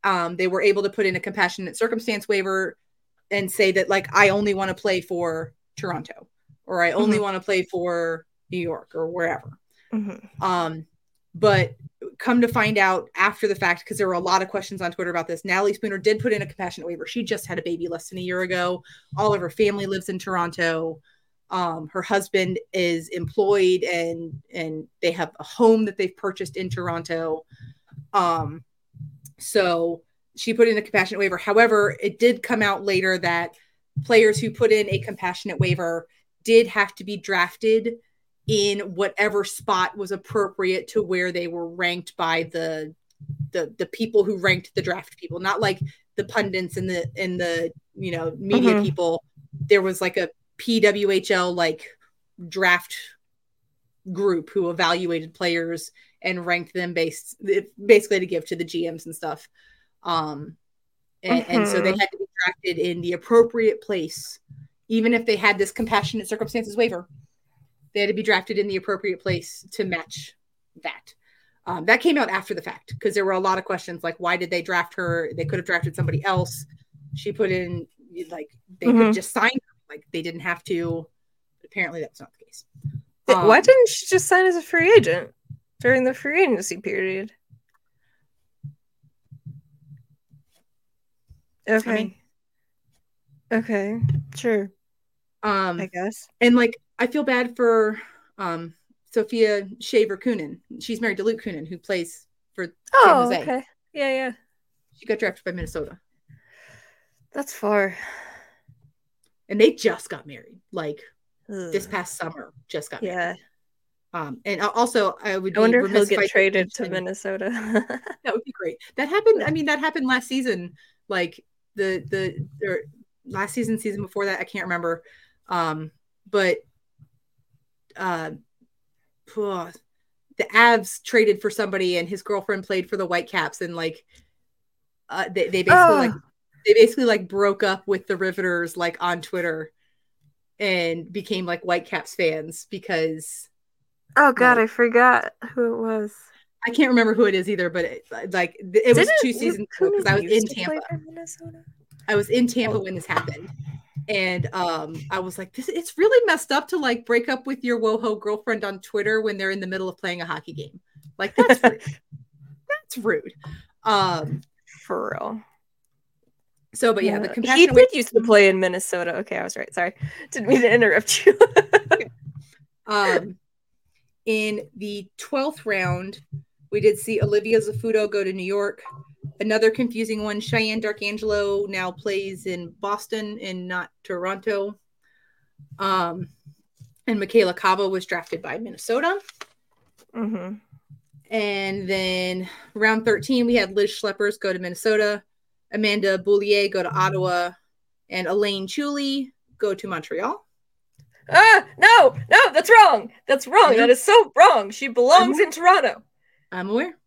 Um, they were able to put in a compassionate circumstance waiver and say that like I only want to play for Toronto or I only Mhm. want to play for New York or wherever. Mhm. Um, but come to find out after the fact, because there were a lot of questions on Twitter about this, Natalie Spooner did put in a compassionate waiver. She just had a baby less than a year ago. All of her family lives in Toronto. Um, her husband is employed and and they have a home that they've purchased in Toronto. Um, so she put in a compassionate waiver. However, it did come out later that players who put in a compassionate waiver did have to be drafted in whatever spot was appropriate to where they were ranked by the the the people who ranked the draft people not like the pundits and the and the you know media Mhm. people there was like a pwhl like draft group who evaluated players and ranked them based basically to give to the gms and stuff um and, and so they Mhm. had to be drafted in the appropriate place even if they had this compassionate circumstances waiver they had to be drafted in the appropriate place to match that. Um, that came out after the fact because there were a lot of questions like, why did they draft her? They could have drafted somebody else. She put in, like, they could Mhm. just sign her. Like, they didn't have to. Apparently, that's not the case. Th- Why Um, didn't she just sign as a free agent during the free agency period? Okay. mean- okay. Sure. Um, I guess. and like, I feel bad for um, Sophia Shaver Kunin. She's married to Luke Kunin, who plays for Oh, Jose. okay. Yeah, yeah. She got drafted by Minnesota. That's far. And they just got married. Like, this past summer, just got married. Yeah. Um, and also, I would. I wonder if he'll get traded to Minnesota. That would be great. That happened. I mean, that happened last season. Like the the or last season, season before that, I can't remember. Um, but uh, the Avs traded for somebody, and his girlfriend played for the Whitecaps, and like uh, they they basically Oh. like they basically like broke up with the Riveters like on Twitter, and became like Whitecaps fans because oh God, Like- I forgot who it was. I can't remember who it is either, but it, like it was Didn't two seasons ago because I was in Tampa. I was in Tampa when this happened. And um, I was like, this it's really messed up to like break up with your WoHo girlfriend on Twitter when they're in the middle of playing a hockey game. Like that's rude. that's rude. Um, For real. so but yeah, the he compassionate did used to play in Minnesota. Okay, I was right. Sorry, didn't mean to interrupt you. um in the 12th round, we did see Olivia Zafuto go to New York. Another confusing one, Shiann Darkangelo now plays in Boston and not Toronto. Um, and Michela Cava was drafted by Minnesota. hmm And then round 13, we had Liz Schepers go to Minnesota, Amanda Boulier go to Ottawa, and Elaine Chuli go to Montreal. Ah, no, no, that's wrong. That's wrong. That is so wrong. She belongs in Toronto. I'm aware.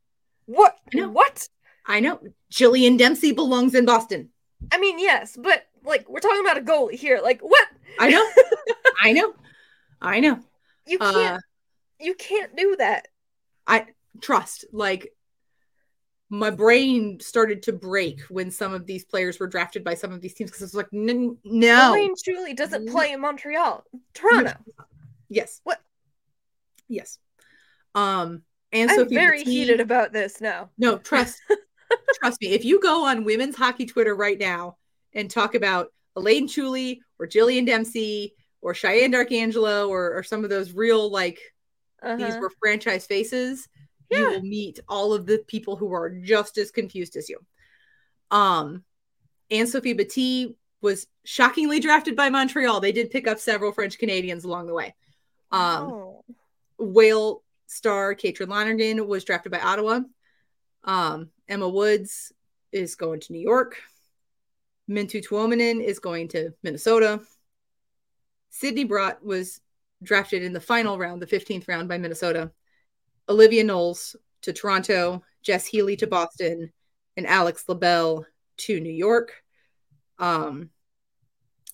What? What? I know. Jillian Dempsey belongs in Boston. I mean, yes, but like we're talking about a goalie here. Like, what? I know. I know. I know. You Uh, can't. you can't do that. I trust. Like my brain started to break when some of these players were drafted by some of these teams because it's like, n- no. Elaine Chuli doesn't play in Montreal. Toronto. Yes. What? Yes. Um. And I'm Sophie very heated about this now. No, trust. trust me. If you go on women's hockey Twitter right now and talk about Elaine Chuli or Jillian Dempsey or Shiann Darkangelo or, or some of those real like these Uh-huh. were franchise faces, you will meet all of the people who are just as confused as you. Um, Ann-Sophie Bettez was shockingly drafted by Montreal. They did pick up several French Canadians along the way. Um, Oh. Whale star Katrin Lonergan was drafted by Ottawa. Um, Emma Woods is going to New York. Minttu Tuominen is going to Minnesota. Sydney Brodt was drafted in the final round, the 15th round by Minnesota. Olivia Knowles to Toronto, Jess Healey to Boston, and Alex LaBelle to New York. Um,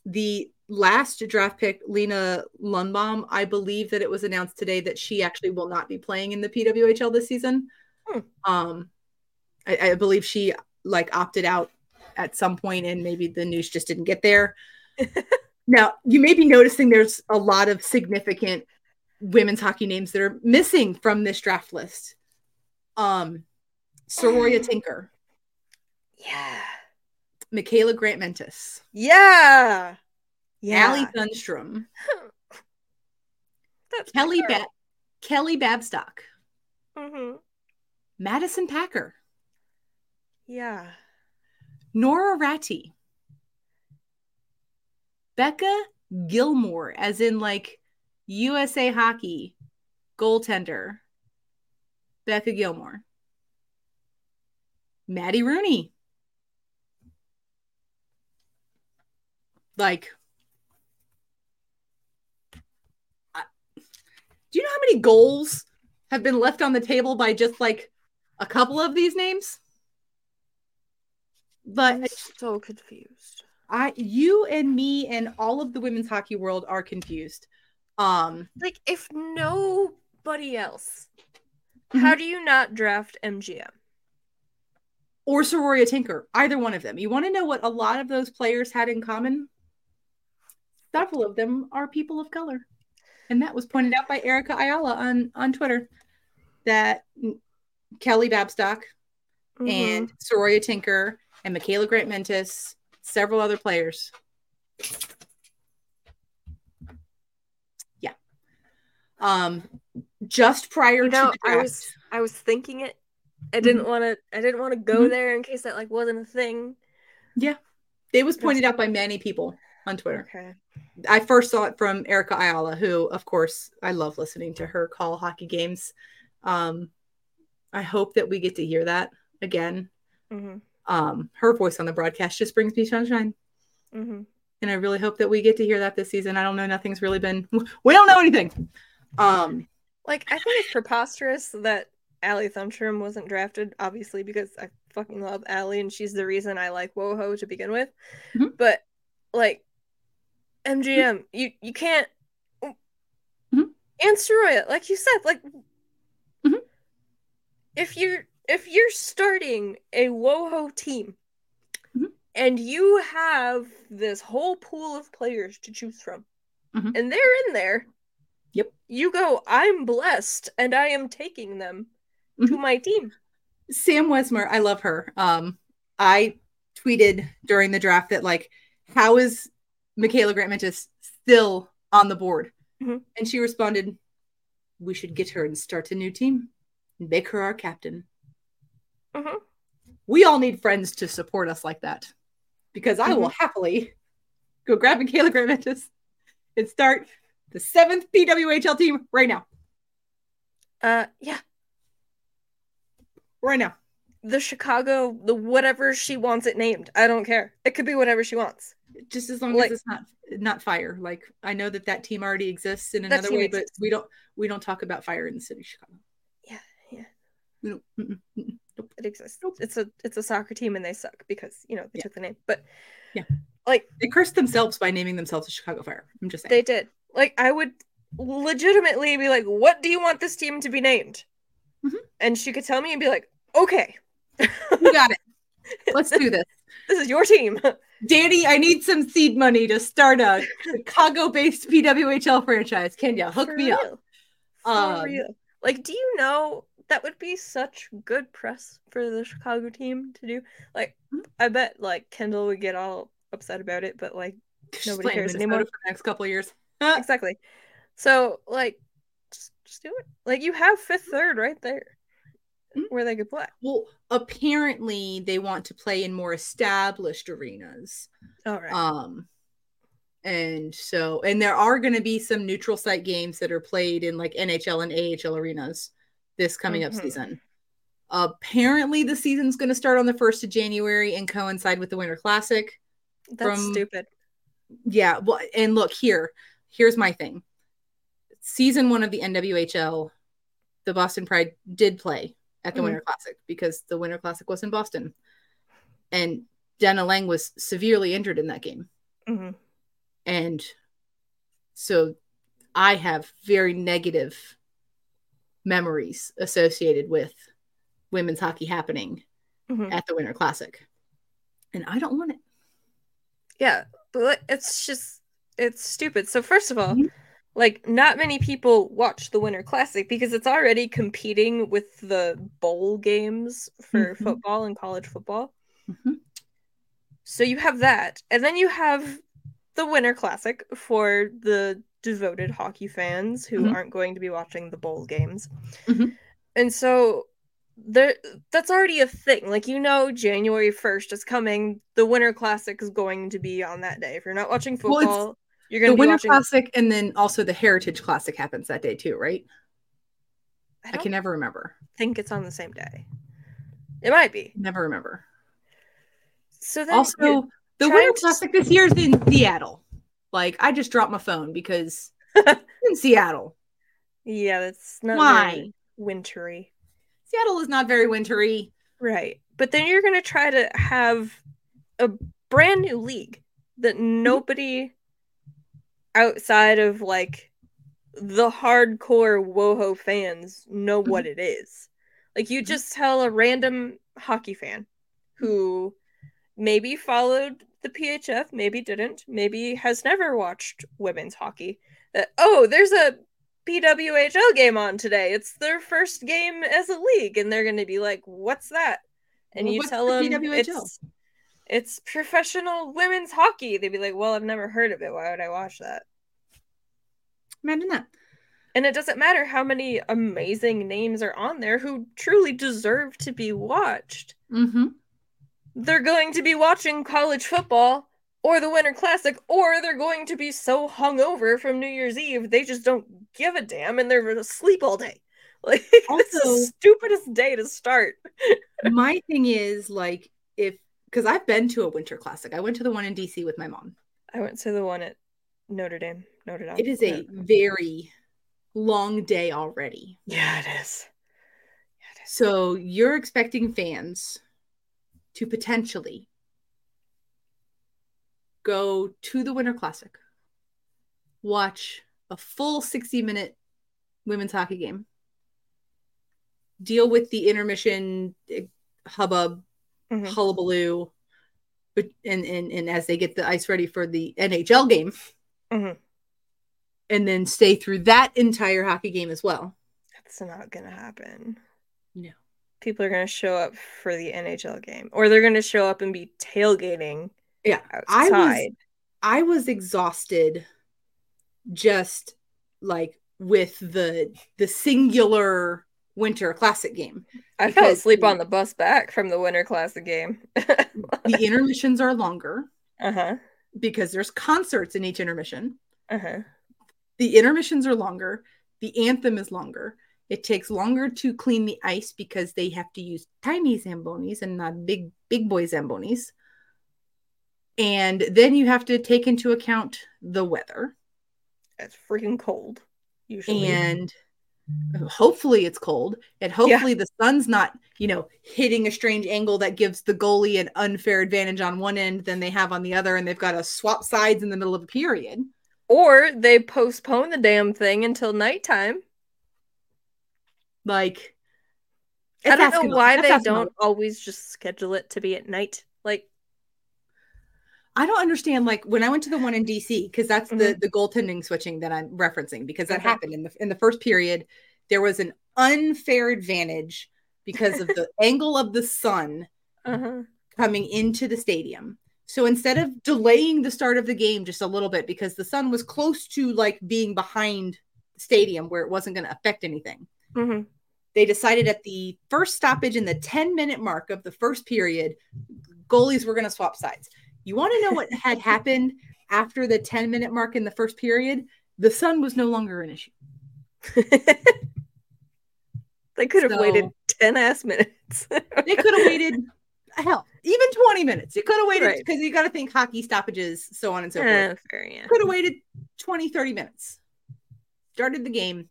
the last draft pick, Lina Ljungblom, I believe that it was announced today that she actually will not be playing in the PWHL this season. Hmm. Um, I, I believe she like opted out at some point, and maybe the news just didn't get there. now, you may be noticing there's a lot of significant women's hockey names that are missing from this draft list. Um, Saroya Tinker, Yeah. Mikyla Grant-Mentis, Yeah. Yeah. Allie Thunstrom, That's Kelly ba- Kelly Babstock, Mm-hmm. Madison Packer, Yeah. Nora Ratty, Becca Gilmore, as in like USA Hockey goaltender, Becca Gilmore, Maddie Rooney. Like, I- do you know how many goals have been left on the table by just like a couple of these names? But I'm so confused. I you and me and all of the women's hockey world are confused. Um Like, if nobody else, Mhm. how do you not draft MGM? or Saroya Tinker, either one of them. You want to know what a lot of those players had in common? Several of them are people of color. And that was pointed out by Erica Ayala on on Twitter that Kelly Babstock Mhm. and Saroya Tinker and Mikyla Grant-Mentis, several other players. Yeah. Um just prior you know, to I was I was thinking it. I didn't want to. I didn't want to go Mhm. there in case that like wasn't a thing. Yeah, it was pointed out by many people on Twitter. Okay. I first saw it from Erica Ayala, who, of course, I love listening to her call hockey games. Um, I hope that we get to hear that again. hmm Um, her voice on the broadcast just brings me sunshine. hmm and I really hope that we get to hear that this season. I don't know. Nothing's really been. We don't know anything. Um, Like I think it's preposterous that Allie Thunstrom wasn't drafted, obviously because I fucking love Allie and she's the reason I like WoHo to begin with. Mhm. But like MGM, you you can't Mhm. and Saroya, like you said, like Mhm. if you're if you're starting a WoHo team Mhm. and you have this whole pool of players to choose from, Mhm. and they're in there, Yep. you go, I'm blessed and I am taking them to Mhm. my team. Sam Wesmer, I love her. Um, I tweeted during the draft that like, how is Mikyla Grant-Mentis still on the board? Mhm. And she responded, "We should get her and start a new team, and make her our captain." Mhm. We all need friends to support us like that, because I will happily go grab Mikyla Grant-Mentis and start the seventh PWHL team right now, Uh, yeah, right now. the Chicago, the whatever she wants it named. I don't care. It could be whatever she wants. just as long Like- as it's not not fire like i know that that team already exists in another way but we don't we don't talk about fire in the city of chicago Yeah, yeah, we don't mm-mm, mm-mm. It exists. Nope. It's a it's a soccer team and they suck because you know they Yeah. took the name. But Yeah. like they cursed themselves by naming themselves the chicago fire i'm just saying they did. Like I would legitimately be like, "What do you want this team to be named?" Mhm. And she could tell me and be like, "Okay, you got it let's do this this is your team." danny i need some seed money to start a chicago based pwhl franchise can you hook For me up. For Um, real. Like, do you know that would be such good press for the Chicago team to do? Like, Mhm. I bet like Kendall would get all upset about it, but like Just Nobody cares Minnesota anymore. for the next couple of years exactly. So like, just, just do it. Like you have fifth, third right there, Mhm. where they could play. well apparently they want to play in more established arenas All right. Um, and so, and there are going to be some neutral site games that are played in like NHL and AHL arenas this coming up Mhm. season. Apparently, the season's going to start on the 1st of January and coincide with the Winter Classic. That's from- stupid. Yeah. Well, and look here, here's my thing. Season one of the NWHL, the Boston Pride did play at the Mhm. Winter Classic because the Winter Classic was in Boston. And Denna Laing was severely injured in that game. Mhm. And so I have very negative memories associated with women's hockey happening Mhm. at the Winter Classic. And I don't want it. Yeah, but it's just it's stupid. So first of all, Mhm. like not many people watch the Winter Classic because it's already competing with the bowl games for Mhm. football and college football. Mhm. So you have that, and then you have the Winter Classic for the devoted hockey fans who Mhm. aren't going to be watching the bowl games. Mhm. And so there that's already a thing. Like you know January 1st is coming. The Winter Classic is going to be on that day. If you're not watching Well, football, you're going to be Winter watching Classic and then also the Heritage Classic happens that day too, right? I I can never remember. think it's on the same day. It might be. Never remember. So then Also, the Winter to- Classic this year is in Seattle. Like I just dropped my phone because in Seattle. yeah, that's not Why? very wintry. Seattle is not very wintry. Right. But then you're going to try to have a brand new league that mm-hmm. nobody outside of like the hardcore WoHo fans know mm-hmm. what it is. Like you Mhm. just tell a random hockey fan who mm-hmm. maybe followed the PHF, maybe didn't, maybe has never watched women's hockey that oh, there's a PWHL game on today. It's their first game as a league, and they're going to be like, "What's that?" And Well, you tell the them PWHL? it's it's professional women's hockey. They'd be like, "Well, I've never heard of it. Why would I watch that?" Imagine that. And it doesn't matter how many amazing names are on there who truly deserve to be watched. Mm-hmm. They're going to be watching college football or the Winter Classic, or they're going to be so hungover from New Year's Eve they just don't give a damn and they're asleep all day. Like it's Also- the stupidest day to start. My thing is like if because I've been to a Winter Classic. I went to the one in DC with my mom. I went to the one at Notre Dame. Notre Dame. It is a very long day already. yeah, it is. Yeah, it is. So you're expecting fans to potentially go to the Winter Classic, watch a full 60 minute women's hockey game, deal with the intermission eh, hubbub, Mhm. hullabaloo, but and, and and as they get the ice ready for the NHL game, Mhm. and then stay through that entire hockey game as well. That's not gonna happen. People are gonna show up for the NHL game, or they're gonna show up and be tailgating Yeah, I was. I was exhausted just like with the the singular winter classic game. I, fell asleep on the bus back from the Winter Classic game. The intermissions are longer uh huh. because there's concerts in each intermission. Uh huh. The intermissions are longer. The anthem is longer. It takes longer to clean the ice because they have to use tiny zambonis and not big big boy zambonis. And then you have to take into account the weather. It's freaking cold. Usually. and hopefully it's cold and hopefully the sun's not you know hitting a strange angle that gives the goalie an unfair advantage on one end than they have on the other and they've got to swap sides in the middle of a period or they postpone the damn thing until nighttime. Like I don't know why they don't always just schedule it to be at night. Like, i don't understand like when i went to the one in dc because that's the Mhm. the goaltending switching that i'm referencing because that happened in the in the first period there was an unfair advantage because of the angle of the sun uh huh. coming into the stadium. So instead of delaying the start of the game just a little bit because the sun was close to like being behind the stadium where it wasn't going to affect anything, hmm they decided at the first stoppage in the 10 minute mark of the first period, goalies were going to swap sides. You want to know what had happened after the 10 minute mark in the first period? The sun was no longer an issue. they could have So- waited 10 ass minutes. They could have waited, hell, even 20 minutes. You could have waited Right. because you got to think hockey stoppages, so on and so forth. Fair, yeah. could have waited 20 30 minutes started the game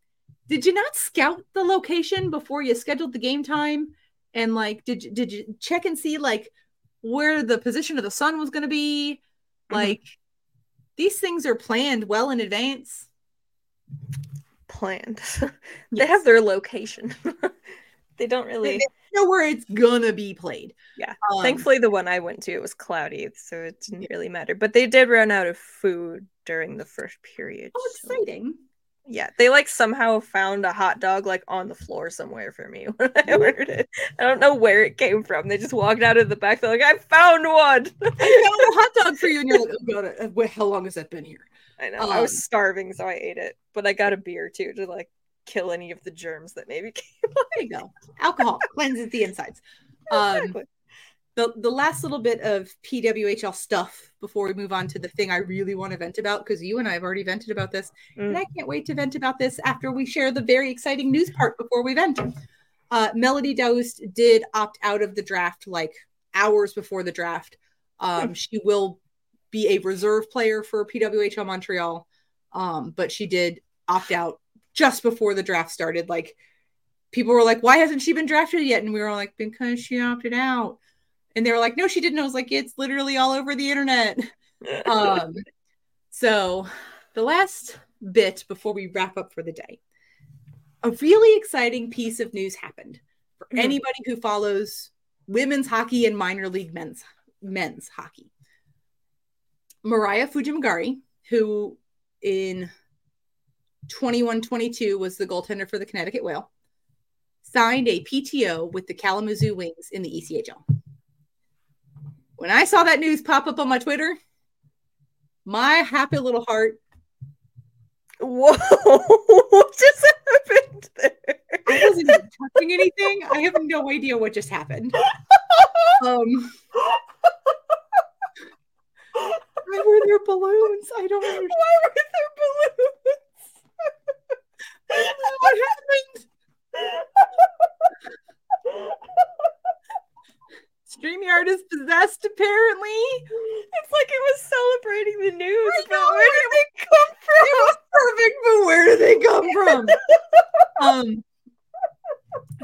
did you not scout the location before you scheduled the game time? And like, did you, did you check and see like where the position of the sun was going to be? Mhm. Like, these things are planned well in advance. Planned. they Yes. have their location. they don't really. They know where it's gonna be played. Yeah. Um, Thankfully, the one I went to it was cloudy, so it didn't really matter. But they did run out of food during the first period. Oh, so- exciting! Yeah, they like somehow found a hot dog like on the floor somewhere for me when I ordered it. I don't know where it came from. They just walked out of the back. They're like, "I found one." I found a hot dog for you, and you're like, oh god, uh, wh- how long has that been here? I know. I was Um, starving, so I ate it. But I got a beer too to like kill any of the germs that maybe came. There you go. Alcohol cleanses the insides. Um, Exactly. The the last little bit of PWHL stuff before we move on to the thing I really want to vent about because you and I have already vented about this, and Mm. I can't wait to vent about this after we share the very exciting news part before we vent. Uh, Mélodie Daoust did opt out of the draft like hours before the draft. Um, she will be a reserve player for PWHL Montreal, um, but she did opt out just before the draft started. Like people were like, "Why hasn't she been drafted yet?" And we were all like, "Because she opted out." And they were like, "No, she didn't." I was like, "It's literally all over the internet." Um, so the last bit before we wrap up for the day, a really exciting piece of news happened for Mhm. anybody who follows women's hockey and minor league men's men's hockey. Mariah Fujimagari, who in 21-22 was the goaltender for the Connecticut Whale, signed a PTO with the Kalamazoo Wings in the ECHL. When I saw that news pop up on my Twitter, my happy little heart Whoa! what just happened there? I wasn't touching anything. I have no idea what just happened. Um, why were there balloons? I don't understand Why were there balloons? what happened. StreamYard is possessed, apparently. It's like it was celebrating the news. I but know, where did they come from? It was perfect, but where did they come from? um,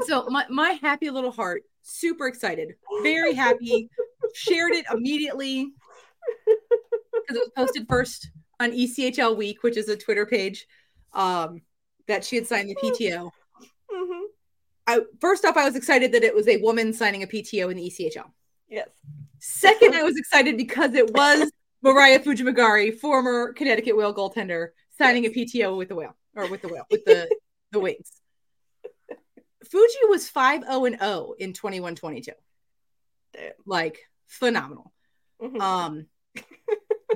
so my, my happy little heart, super excited, very happy, shared it immediately because it was posted first on ECHL Week, which is a Twitter page um, that she had signed the PTO. Mhm. I, first off, I was excited that it was a woman signing a PTO in the ECHL. Yes. Second, I was excited because it was Mariah Fujimagari, former Connecticut Whale goaltender, signing a PTO with the whale or with the whale with the the wings. Fuji was 5 0 and 0 in 21 22. Like phenomenal. Mhm. Um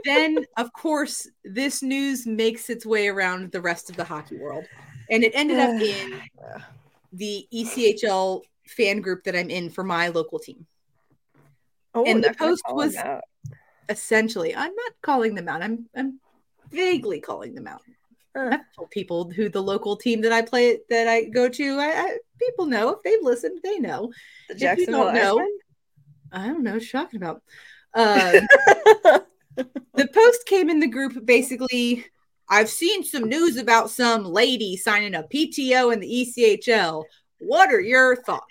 then of course this news makes its way around the rest of the hockey world. And it ended up in. The ECHL fan group that I'm in for my local team. Oh, and the post was- essentially i'm not calling them out. I'm i'm vaguely calling them out. I've told people who the local team that i play that i go to I, I people know. If they've listened they know. The if you Jacksonville don't know i don't know what you're talking about. Um, the post came in the group basically i've seen some news about some lady signing a pto in the echl what are your thoughts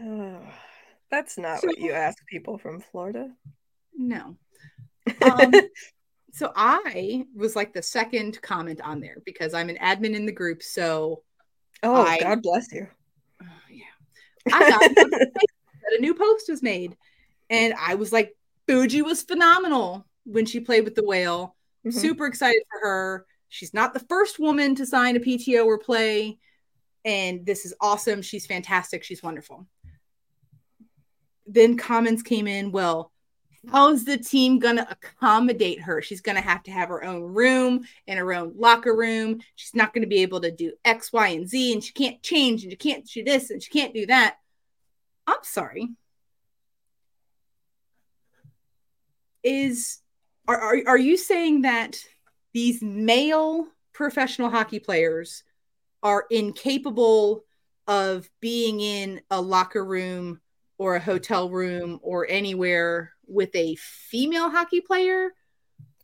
Oh, That's not So- what you ask people from Florida. no um, so I was like the second comment on there because I'm an admin in the group. So oh, I- God bless you. oh, yeah, I got that a new post was made, and I was like, Fuji was phenomenal when she played with the whale. Mhm. Super excited for her. She's not the first woman to sign a PTO or play, and this is awesome. She's fantastic. She's wonderful. Then comments came in. Well, how's the team gonna accommodate her? She's gonna have to have her own room and her own locker room. She's not gonna be able to do X, Y, and Z, and she can't change, and she can't do this, and she can't do that. I'm sorry. Is are, are, are you saying that these male professional hockey players are incapable of being in a locker room or a hotel room or anywhere with a female hockey player?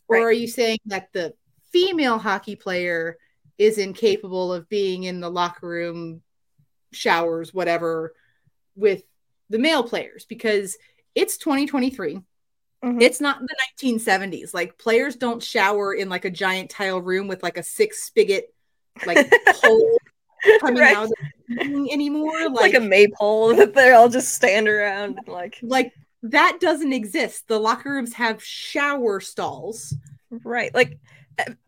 Or Right. are you saying that the female hockey player is incapable of being in the locker room, showers, whatever, with the male players because it's 2023. Mhm. It's not the 1970s. Like players don't shower in like a giant tile room with like a six spigot like hole coming Right. out of the thing anymore. Like like a maypole that they all just stand around and like like that doesn't exist. The locker rooms have shower stalls right. Like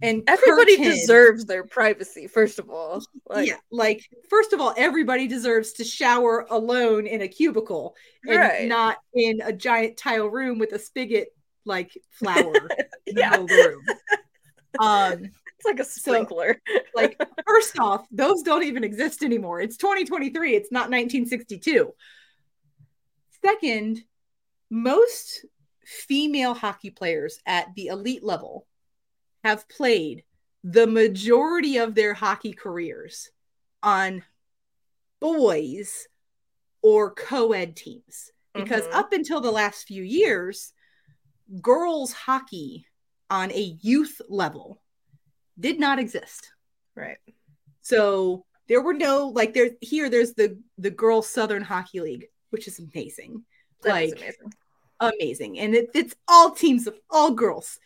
and everybody deserves their privacy, first of all. Like yeah, like first of all, everybody deserves to shower alone in a cubicle and Right. not in a giant tile room with a spigot like flower in the Yeah. middle the room. Um, it's like a sprinkler. like first off, those don't even exist anymore. It's 2023. It's not 1962. Second, most female hockey players at the elite level have played the majority of their hockey careers on boys or co-ed teams because Mhm. up until the last few years girls hockey on a youth level did not exist right. so there were no like there's here there's the the girls southern hockey league which is amazing That is like amazing. amazing and it, it's all teams of all girls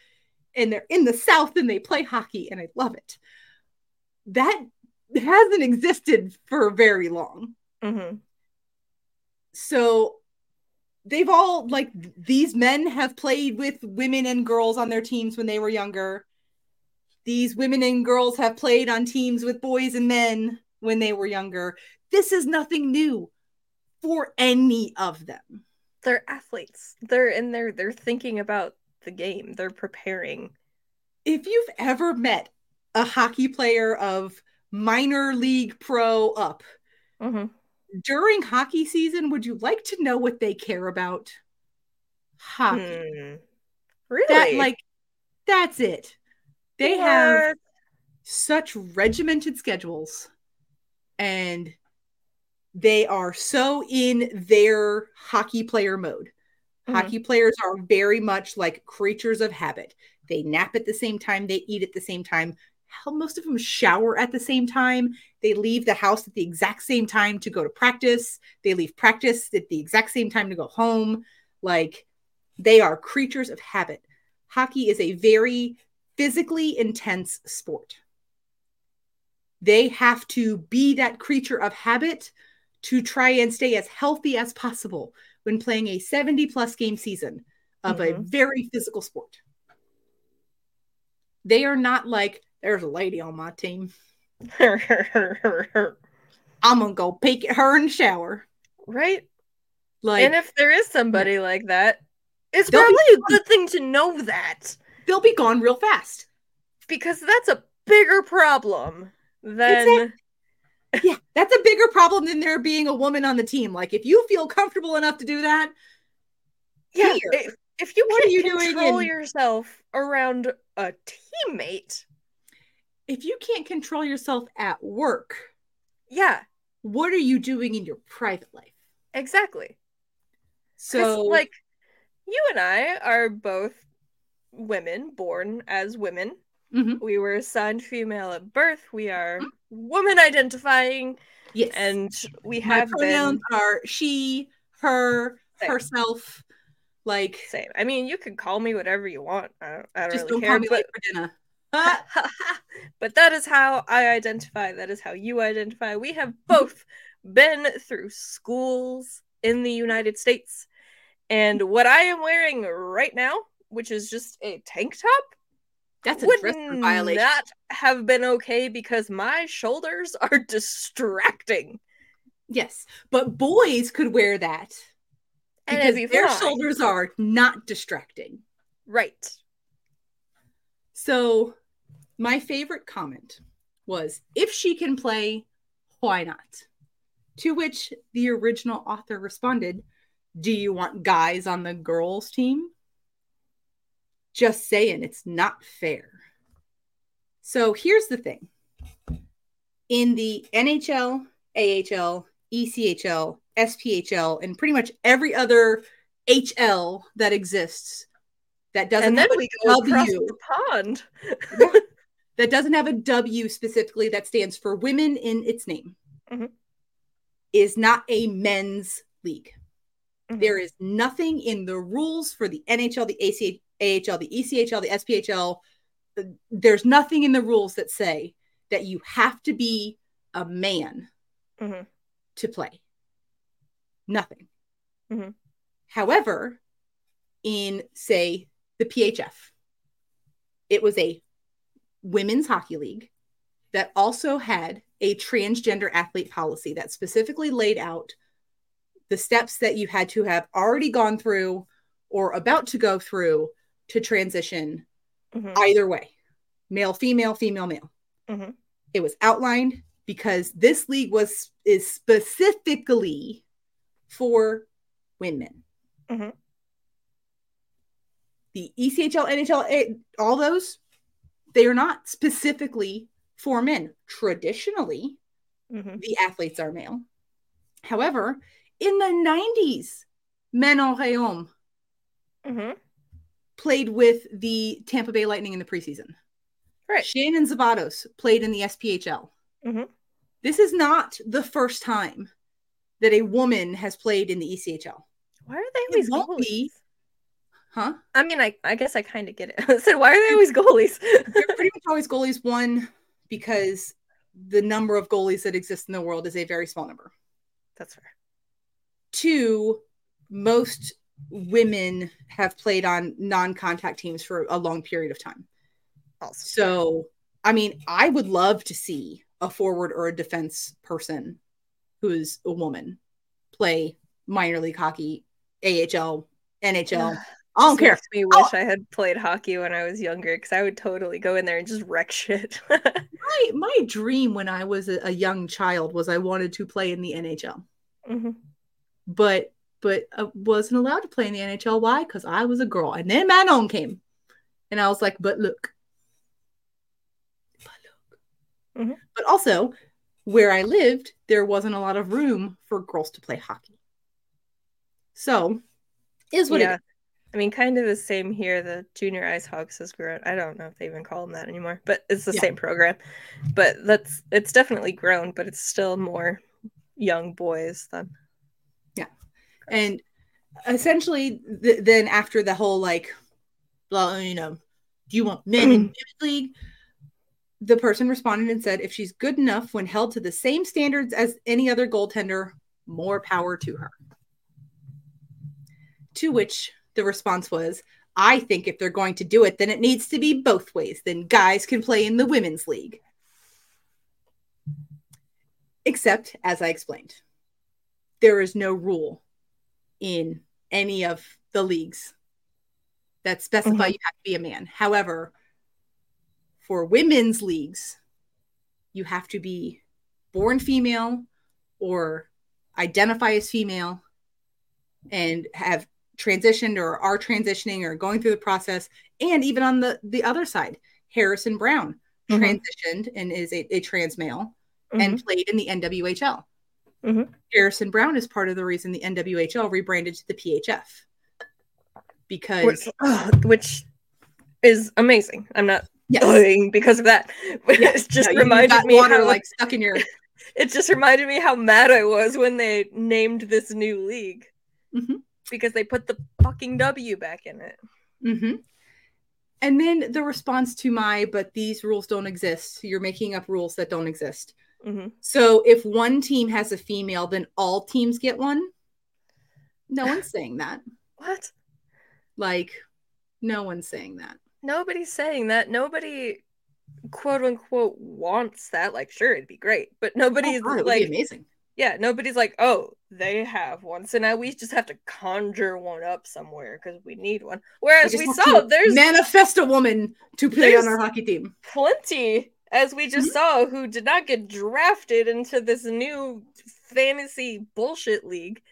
and they're in the south and they play hockey and i love it. That hasn't existed for very long. Hmm so they've all like these men have played with women and girls on their teams when they were younger. These women and girls have played on teams with boys and men when they were younger. This is nothing new for any of them. They're athletes. They're in there. They're thinking about the game. They're preparing. if you've ever met a hockey player of minor league pro up hmm during hockey season would you like to know what they care about hockey Hmm. Really? that like that's it they have such regimented schedules and they are so in their hockey player mode Mhm. hockey players are very much like creatures of habit. They nap at the same time they eat at the same time. Hell most of them shower at the same time. They leave the house at the exact same time to go to practice. They leave practice at the exact same time to go home. Like they are creatures of habit. Hockey is a very physically intense sport. They have to be that creature of habit to try and stay as healthy as possible when playing a 70 plus game season of a Mhm. very physical sport. They are not like, there's a lady on my team. I'm going to go peek at her in the shower. right? Like, and if there is somebody like that, it's probably a good thing to know that they'll be gone real fast. because that's a bigger problem than Yeah, that's a bigger problem than there being a woman on the team. Like, if you feel comfortable enough to do that, yeah. If, if you What are you doing control in- yourself around a teammate, if you can't control yourself at work, yeah, what are you doing in your private life? Exactly. So, like, you and I are both women born as women. Mhm. We were assigned female at birth. We are woman identifying, yes, and we my have pronouns been are she, her, Same. herself. Like, same. I mean, you can call me whatever you want. I don't, I don't just really don't care. call me but, for dinner. But that is how I identify. That is how you identify. We have both been through schools in the United States. And what I am wearing right now, which is just a tank top, that's a would violation. not have been okay because my shoulders are distracting. Yes, but boys could wear that And because be their fine. shoulders are not distracting. Right. So, my favorite comment was if she can play, why not? To which the original author responded, Do you want guys on the girls' team? Just saying, it's not fair. So, here's the thing in the NHL, AHL, ECHL, SPHL, and pretty much every other HL that exists that doesn't and then have a we go across W the pond. that doesn't have a W specifically that stands for women in its name Mhm. is not a men's league. Mhm. There is nothing in the rules for the NHL, the ACH, AHL, the ECHL, the SPHL. uh, There's nothing in the rules that say that you have to be a man Mhm. to play. Nothing. Mhm. However, in say the PHF, it was a women's hockey league that also had a transgender athlete policy that specifically laid out the steps that you had to have already gone through or about to go through to transition Mhm. either way male female female male Mhm. it was outlined because this league was is specifically for women Mhm. the ECHL NHL eh, all those they are not specifically for men traditionally Mhm. the athletes are male however in the 90s Manon Rhéaume Mhm. Played with the Tampa Bay Lightning in the preseason. Right. Shannon Szabados played in the SPHL. Mhm. This is not the first time that a woman has played in the ECHL. Why are they always goalies? be. Huh? I mean, I, I guess I kind of get it. I said, why are they always goalies? They're pretty much always goalies. One, because the number of goalies that exist in the world is a very small number. That's fair. Two, most women have played on non contact teams for a long period of time. Also, So, I mean, I would love to see a forward or a defense person who's a woman play minor league hockey, AHL, NHL. I don't care. Makes me wish I had played hockey when I was younger because I would totally go in there and just wreck shit. My, my dream when I was a, a young child was I wanted to play in the NHL, Mhm. but but I wasn't allowed to play in the NHL. Why? Because I was a girl. And then Manon came, and I was like, but look, but look. Mhm. But also, where I lived, there wasn't a lot of room for girls to play hockey. So, is what yeah. it is. I mean, kind of the same here. The junior ice hawks has grown. I don't know if they even call them that anymore, but it's the Yeah. same program. But that's it's definitely grown, but it's still more young boys than And essentially, th- then after the whole like, blah you know, do you want men in mm-hmm. women's league? The person responded and said, if she's good enough when held to the same standards as any other goaltender, more power to her. To which the response was, I think if they're going to do it, then it needs to be both ways. Then guys can play in the women's league. Except, as I explained, there is no rule in any of the leagues that specify Mhm. you have to be a man. However, for women's leagues, you have to be born female or identify as female and have transitioned or are transitioning or going through the process. And even on the, the other side, Harrison Browne Mhm. transitioned and is a, a trans male and played in the NWHL. Mhm. Harrison Browne is part of the reason the NWHL rebranded to the PHF because which, ugh, which is amazing. I'm not yes, because of that. Yeah, it just no, reminded me water how like stuck in your. it just reminded me how mad I was when they named this new league Mhm, because they put the fucking W back in it. mhm. And then the response to my, but these rules don't exist. You're making up rules that don't exist. Hmm So if one team has a female, then all teams get one. No one's saying that. What? Like, no one's saying that. Nobody's saying that. Nobody, quote unquote, wants that. Like, sure, it'd be great, but nobody's Oh, God, like, be amazing. yeah, nobody's like, oh, they have one, so now we just have to conjure one up somewhere because we need one. Whereas we saw there's manifest a woman to play on our hockey team. plenty, as we just Mhm. saw, who did not get drafted into this new fantasy bullshit league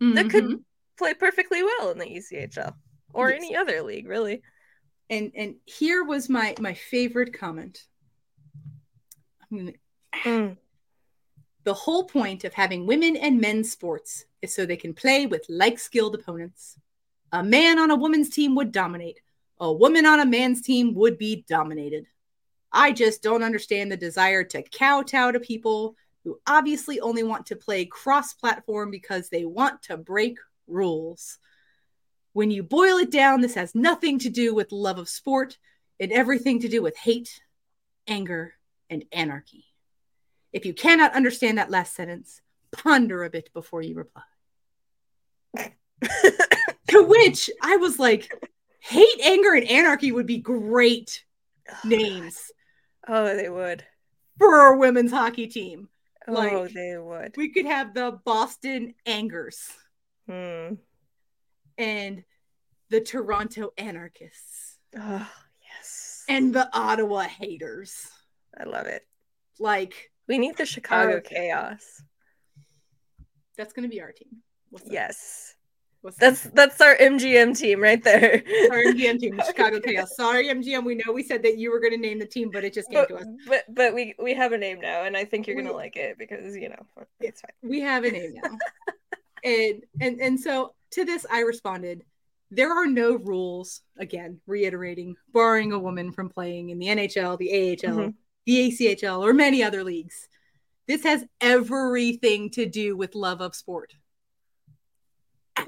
that could Mhm. play perfectly well in the ECHL or Yes. any other league, really. and and here was my my favorite comment. Gonna- Mm. the whole point of having women and men's sports is so they can play with like skilled opponents. A man on a woman's team would dominate. A woman on a man's team would be dominated. I just don't understand the desire to kowtow to people who obviously only want to play cross platform because they want to break rules. When you boil it down, this has nothing to do with love of sport and everything to do with hate, anger, and anarchy. If you cannot understand that last sentence, ponder a bit before you reply. to which I was like, hate, anger, and anarchy would be great names Oh, they would. for a women's hockey team. Oh, Like- they would. We could have the Boston Angers Hmm. and the Toronto Anarchists Oh, yes. and the Ottawa Haters. I love it. Like, We need the Chicago. Chaos. that's going to be our team. What's? Yes. What's that? That's that's our MGM team right there. our MGM team, the Chicago Chaos. Sorry, MGM. We know we said that you were going to name the team, but it just came but, to us. but but we we have a name now, and I think you're gonna like it because you know it's fine. we have a name now and and and so to this i responded there are no rules again reiterating barring a woman from playing in the nhl the ahl Mhm. the achl or many other leagues this has everything to do with love of sport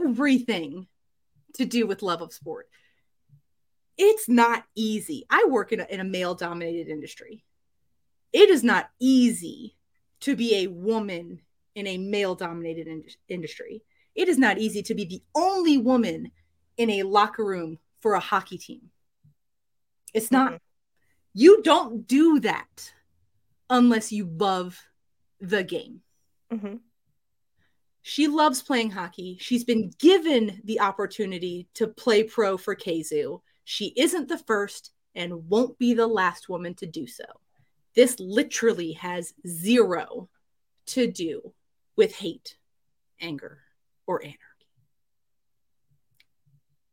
everything to do with love of sport it's not easy i work in a, in a male dominated industry it is not easy to be a woman in a male dominated in- industry. It is not easy to be the only woman in a locker room for a hockey team. It's not. Mhm. You don't do that unless you love the game. Mhm. She loves playing hockey. She's been given the opportunity to play pro for K-Zoo. She isn't the first and won't be the last woman to do so. This literally has zero to do with hate, anger, or anarchy.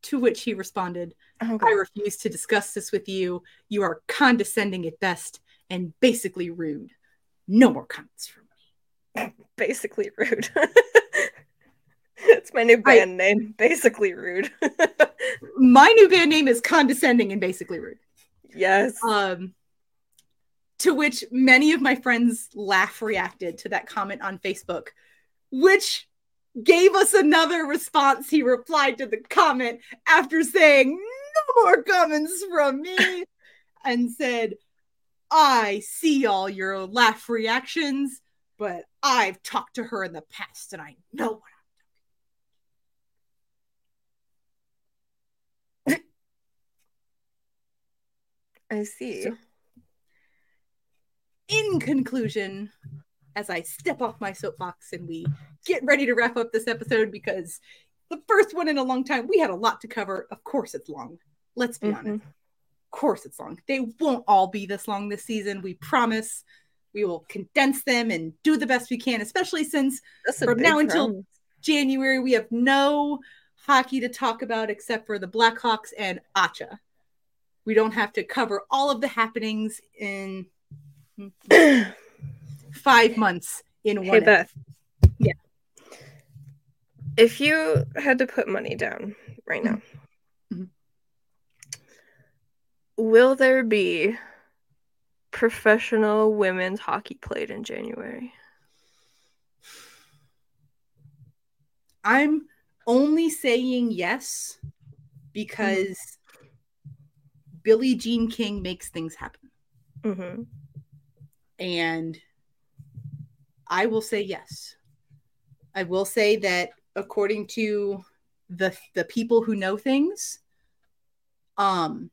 To which he responded, Oh, I refuse to discuss this with you. You are condescending at best and basically rude. No more comments from me. basically rude. it's my new I- band name. Basically rude. My new band name is condescending and basically rude. yes. Um, to which many of my friends laugh reacted to that comment on Facebook, which gave us another response. He replied to the comment after saying, No more comments from me, and said, I see all your laugh reactions, but I've talked to her in the past and I know what I see. So- in conclusion, as I step off my soapbox and we get ready to wrap up this episode because the first one in a long time, we had a lot to cover. Of course, it's long. Let's be Mhm. honest. Of course, it's long. They won't all be this long this season. We promise. We will condense them and do the best we can, especially since from now until- January we have no hockey to talk about except for the Blackhawks and ACHA. We don't have to cover all of the happenings in five months in hey one. Beth. Yeah. If you had to put money down right now, Mhm. will there be professional women's hockey played in January? I'm only saying yes because Billie Jean King makes things happen. hmm and I will say yes. I will say that according to the the people who know things, um,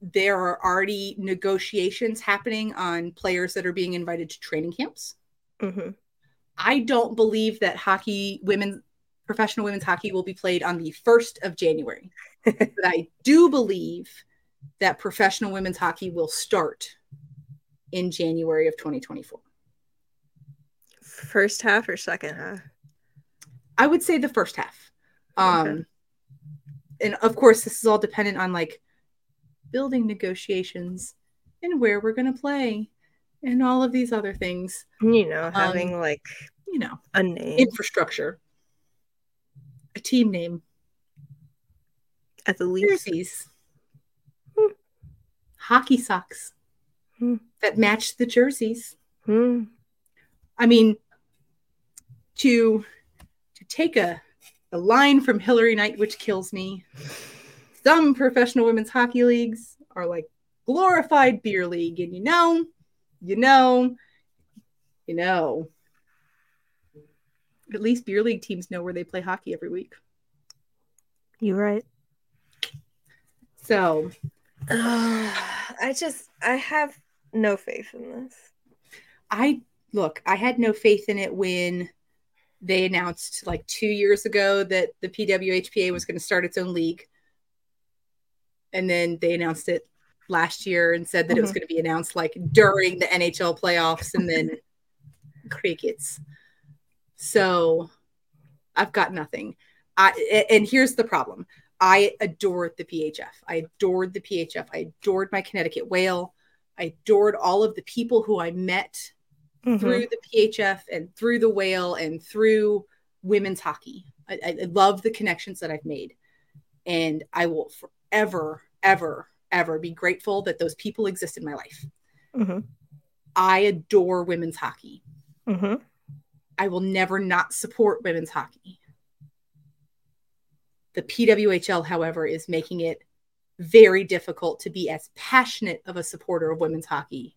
there are already negotiations happening on players that are being invited to training camps. hmm I don't believe that hockey women professional women's hockey will be played on the 1st of January. but I do believe that professional women's hockey will start in January of 2024. First half or second half? I would say the first half. Um Okay. and of course this is all dependent on like building negotiations and where we're going to play and all of these other things, You know, having like you know, a name infrastructure, a team name, at the least. jerseys, Hmm. hockey socks Hmm. that match the jerseys. Hmm. I mean, to to take a a line from Hilary Knight, which kills me. Some professional women's hockey leagues are like glorified beer league, and you know, you know, you know. At least beer league teams know where they play hockey every week. You're right. So I just I have no faith in this. I look, I had no faith in it when they announced like two years ago that the PWHPA was going to start its own league. And then they announced it last year and said that it was Mhm. going to be announced like during the NHL playoffs and then crickets. So I've got nothing. I and here's the problem. I adored the PHF. I adored the PHF. I adored my Connecticut whale. I adored all of the people who I met Mhm. through the PHF and through the whale and through women's hockey. I, I love the connections that I've made. And I will forever, ever, ever be grateful that those people exist in my life. Mhm. I adore women's hockey. Mhm. I will never not support women's hockey. The PWHL, however, is making it very difficult to be as passionate of a supporter of women's hockey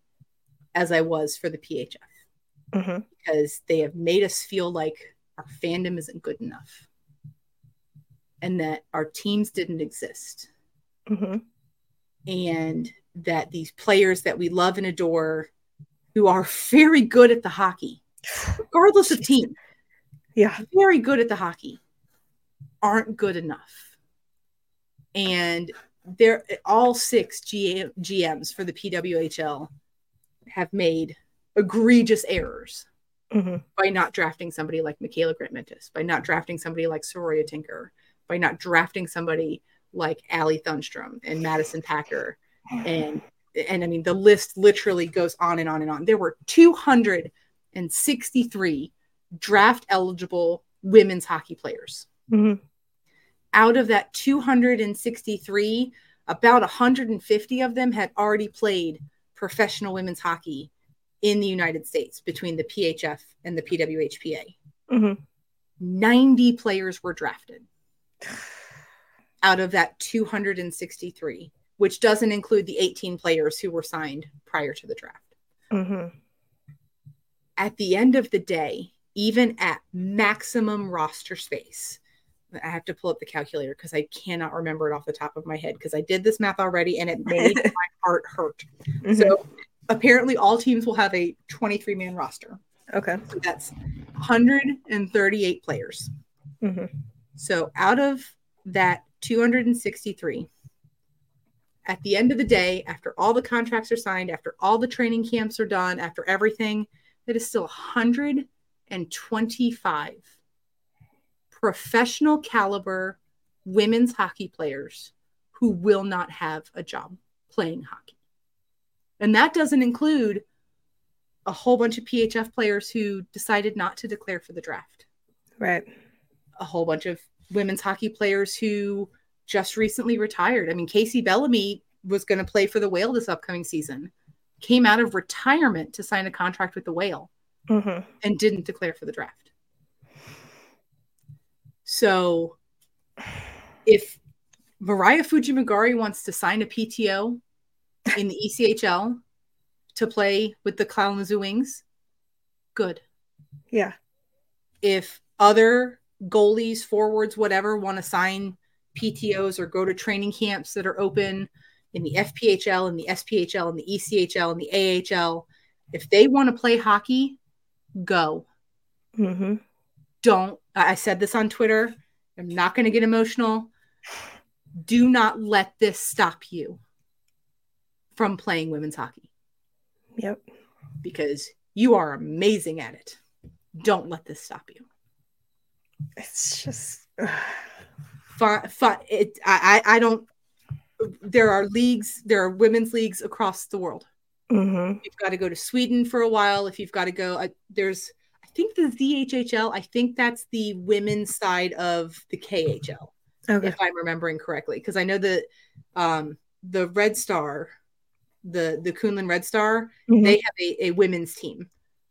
as I was for the PHF Mhm. because they have made us feel like our fandom isn't good enough and that our teams didn't exist Mhm. and that these players that we love and adore who are very good at the hockey regardless of team Yeah. very good at the hockey aren't good enough and they're all six G- gms for the pwhl have made egregious errors Mhm. by not drafting somebody like Mikyla Grant-Mentis, by not drafting somebody like Saroya Tinker, by not drafting somebody like Allie Thunstrom and Madison Packer. And and I mean the list literally goes on and on and on. There were 263 draft eligible women's hockey players. Mhm. Out of that 263, about 150 of them had already played professional women's hockey in the United States between the PHF and the PWHPA. Mhm. 90 players were drafted out of that 263, which doesn't include the 18 players who were signed prior to the draft. Mhm. At the end of the day, even at maximum roster space, I have to pull up the calculator because I cannot remember it off the top of my head because I did this math already and it made my heart hurt. Mhm. So apparently, all teams will have a 23 man roster. okay. That's 138 players. Mhm. So out of that 263, at the end of the day, after all the contracts are signed, after all the training camps are done, after everything, it is still 125 professional caliber women's hockey players who will not have a job playing hockey. And that doesn't include a whole bunch of PHF players who decided not to declare for the draft Right. a whole bunch of women's hockey players who just recently retired. I mean, Kacey Bellamy was going to play for the Whale this upcoming season, came out of retirement to sign a contract with the Whale Mhm. and didn't declare for the draft. So if Mariah Fujimagari wants to sign a PTO in the ECHL to play with the Kalamazoo Wings, good Yeah. if other goalies, forwards, whatever, want to sign PTOs or go to training camps that are open in the FPHL and the SPHL and the ECHL and the AHL, if they want to play hockey, go. Mhm. Don't. I said this on Twitter. I'm not going to get emotional. Do not let this stop you from playing women's hockey Yep. because you are amazing at it. Don't let this stop you. It's just fun, fun. It, I, I I don't. There are leagues. There are women's leagues across the world. Mhm. You've got to go to Sweden for a while. If you've got to go, I, there's. I think the ZHHL. I think that's the women's side of the KHL, Okay. if I'm remembering correctly, because I know that um, the Red Star the the Kunlun Red Star, Mhm. they have a, a women's team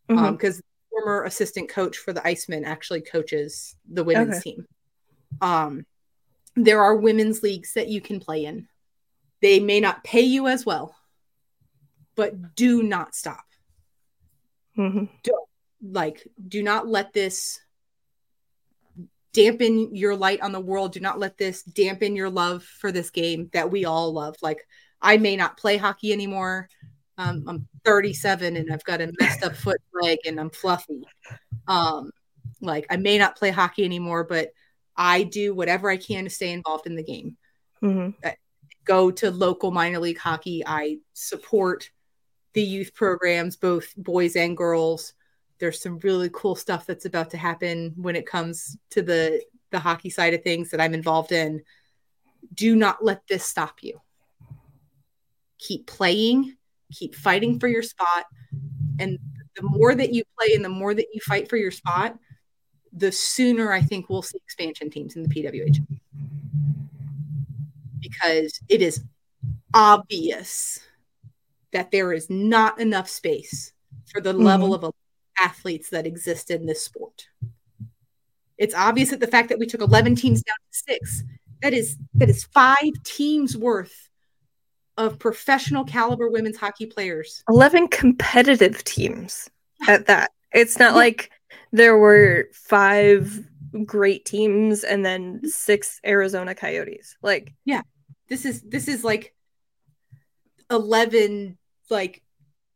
Mhm. um because former assistant coach for the Icemen actually coaches the women's Okay. team. Um, there are women's leagues that you can play in. They may not pay you as well, but do not stop. Mhm. Like, do not let this dampen your light on the world. Do not let this dampen your love for this game that we all love. Like, I may not play hockey anymore. Um, I'm 37 and I've got a messed up foot leg and I'm fluffy. Um, like, I may not play hockey anymore, but I do whatever I can to stay involved in the game Mhm. Go to local minor league hockey. I support the youth programs, both boys and girls. There's some really cool stuff that's about to happen when it comes to the the hockey side of things that I'm involved in. Do not let this stop you. Keep playing, keep fighting for your spot, and the more that you play and the more that you fight for your spot, the sooner I think we'll see expansion teams in the PWH because it is obvious that there is not enough space for the level mm-hmm. of athletes that exist in this sport. It's obvious that the fact that we took 11 teams down to 6 that is that is 5 teams worth of professional caliber women's hockey players. 11 competitive teams at that. It's not like there were five great teams and then six Arizona Coyotes. Like, yeah. This is this is like 11 like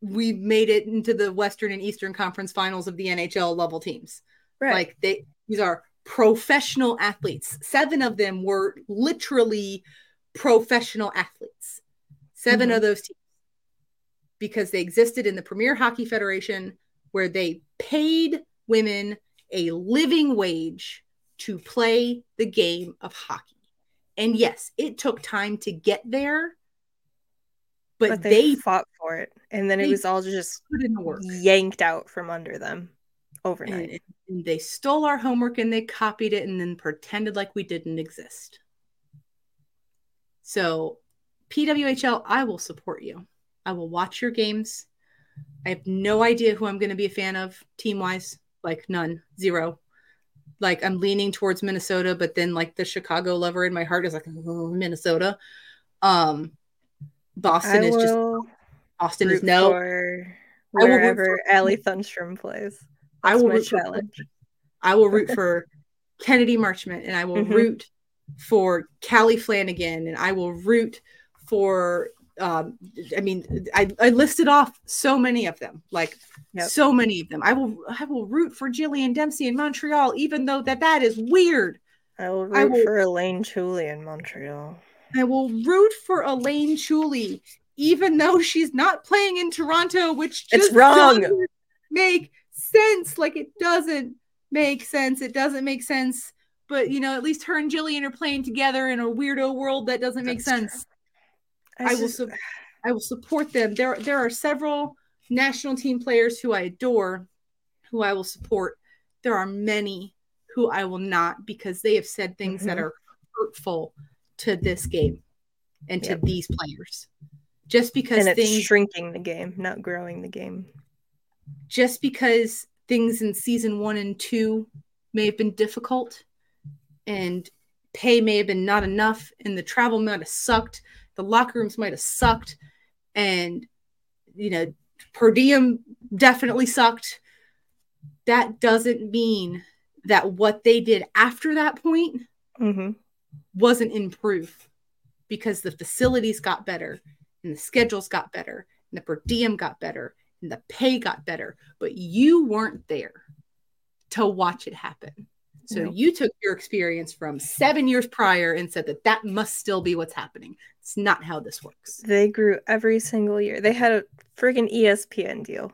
we made it into the Western and Eastern Conference finals of the NHL level teams. right. Like they these are professional athletes. Seven of them were literally professional athletes. 7 Mhm. of those teams. Because they existed in the Premier Hockey Federation where they paid women a living wage to play the game of hockey. And yes, it took time to get there, but, but, they, they, fought for it. And then it was all just put in the work. yanked out from under them overnight. and, and they stole our homework and they copied it and then pretended like we didn't exist. So, PWHL, I will support you. I will watch your games. I have no idea who I'm going to be a fan of team wise, like none, zero. Like I'm leaning towards Minnesota, but then like the Chicago lover in my heart is like oh, Minnesota. Um, Boston I is just will Boston is no. for I will wherever for- Allie Thunstrom plays. I That's will my root for- challenge. I will root for Kennedy Marchment and I will Mhm. root for Kali Flanagan and I will root for um I mean I, I listed off so many of them like Yep. so many of them I will I will root for Jillian Dempsey in Montreal even though that that is weird I will root I will- for Elaine Chuli in Montreal. I will root for Elaine Chuli even though she's not playing in Toronto which It's wrong. doesn't make sense like it doesn't make sense it doesn't make sense but you know at least her and Jillian are playing together in a weirdo world that doesn't make sense. true. I will just- su- I will support them. There there are several national team players who I adore, who I will support. There are many who I will not because they have said things that Mhm. are hurtful to this game and to Yep. these players. Just because and it's things shrinking the game, not growing the game. just because things in season 1 and 2 may have been difficult and pay may have been not enough and the travel might have sucked the locker rooms might have sucked and you know per diem definitely sucked. That doesn't mean that what they did after that point Mm-hmm. wasn't improved because the facilities got better and the schedules got better and the per diem got better and the pay got better. But you weren't there to watch it happen so Nope. you took your experience from seven years prior and said that that must still be what's happening it's not how this works They grew every single year. They had a friggin' ESPN deal,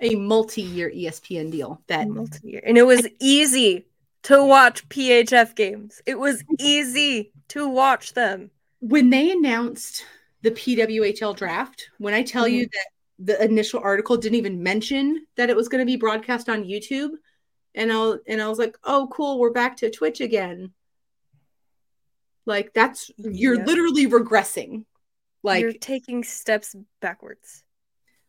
a multi-year espn deal that multi-year, and it was easy to watch PHF games. It was easy to watch them. when they announced the PWHL draft, when I tell you mm-hmm. that the initial article didn't even mention that it was going to be broadcast on YouTube, and I and I was like, "Oh, cool, we're back to Twitch again." Like that's you're Yeah. literally regressing. Like You're taking steps backwards.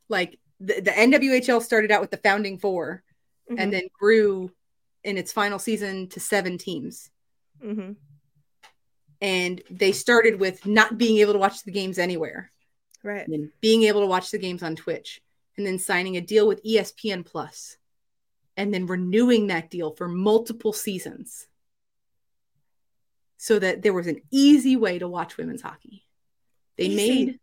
like the, the NWHL started out with the founding 4 Mhm. and then grew in its final season to seven teams. Mhm. And they started with not being able to watch the games anywhere. right. and then being able to watch the games on Twitch, and then signing a deal with ESPN Plus, and then renewing that deal for multiple seasons so that there was an easy way to watch women's hockey. They Easy. made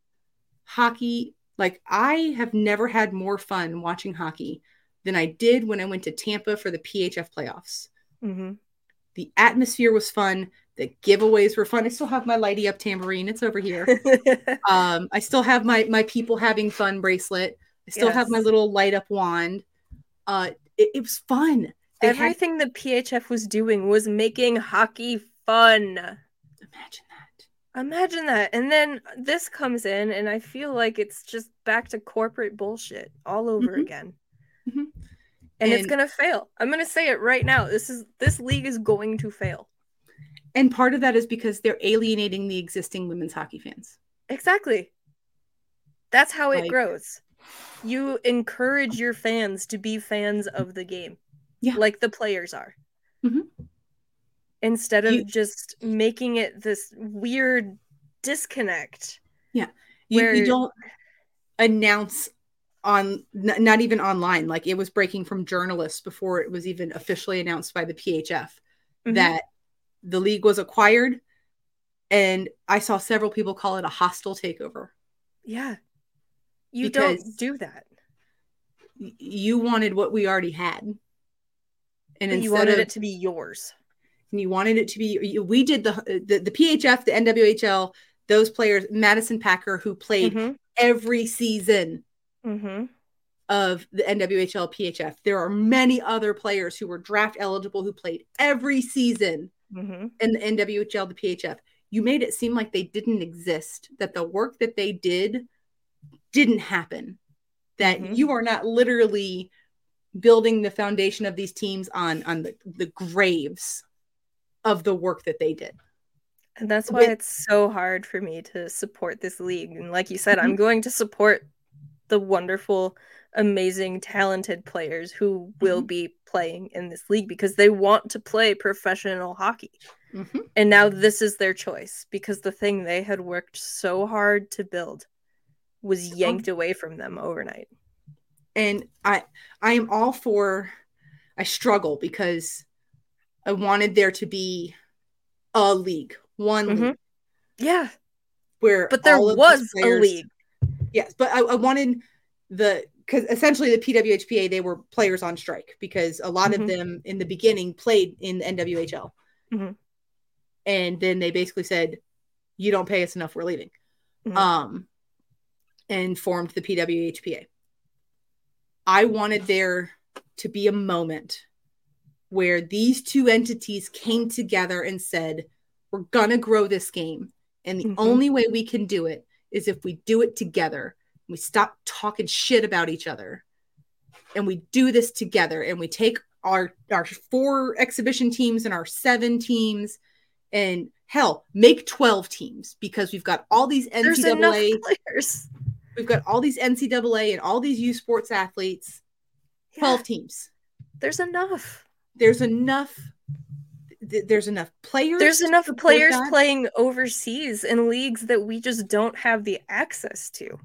hockey like I have never had more fun watching hockey than I did when I went to Tampa for the PHF playoffs. hmm The atmosphere was fun. The giveaways were fun. I still have my lighty up tambourine. It's over here. um i still have my my people having fun bracelet i still have my little light up wand uh it, it was fun they had Everything the PHF was doing was making hockey fun. imagine that Imagine that. And then this comes in, and I feel like it's just back to corporate bullshit all over Mhm. again. Mhm. And, it's gonna fail. I'm gonna say it right now. This is this league is going to fail. and part of that is because they're alienating the existing women's hockey fans Exactly. That's how it Like- grows. You encourage your fans to be fans of the game. Yeah. Like the players are. Mhm. Instead of You- just making it this weird disconnect. you, Where- you don't announce on n- not even online like it was breaking from journalists before it was even officially announced by the phf Mhm. that the league was acquired and i saw several people call it a hostile takeover Yeah. You don't do that. you wanted what we already had. And But you instead wanted of, it to be yours. and you wanted it to be, we did the, the the PHF, the NWHL, those players, Madison Packer, who played Mm-hmm. every season Mm-hmm. of the NWHL PHF. There are many other players who were draft eligible who played every season Mm-hmm. hmm in the NWHL, the PHF. You made it seem like they didn't exist, that the work that they did didn't happen, that Mhm. you are not literally building the foundation of these teams on on the, the graves of the work that they did. And that's why With- it's so hard for me to support this league. And like you said, I'm Mhm. going to support the wonderful, amazing, talented players who will be playing in this league because they want to play professional hockey. Mhm. And now this is their choice because the thing they had worked so hard to build was yanked away from them overnight. And I I am all for I struggle because I wanted there to be a league, one Mhm. league Yeah, where but there all of these was a league. Yes, but I, I wanted the because essentially the PWHPA they were players on strike because a lot Mhm. of them in the beginning played in the NWHL, Mhm. and then they basically said, "You don't pay us enough, we're leaving," Mhm. um, and formed the PWHPA. I wanted there to be a moment where these two entities came together and said, "We're gonna grow this game, and the Mhm. only way we can do it is if we do it together. We stop talking shit about each other, and we do this together. And we take our our four exhibition teams and our seven teams, and hell, make twelve teams because we've got all these NCAA, players. We've got all these NCAA and all these U Sports athletes. Twelve teams. there's enough. There's enough. There's enough players. There's enough players that. playing overseas in leagues that we just don't have the access to.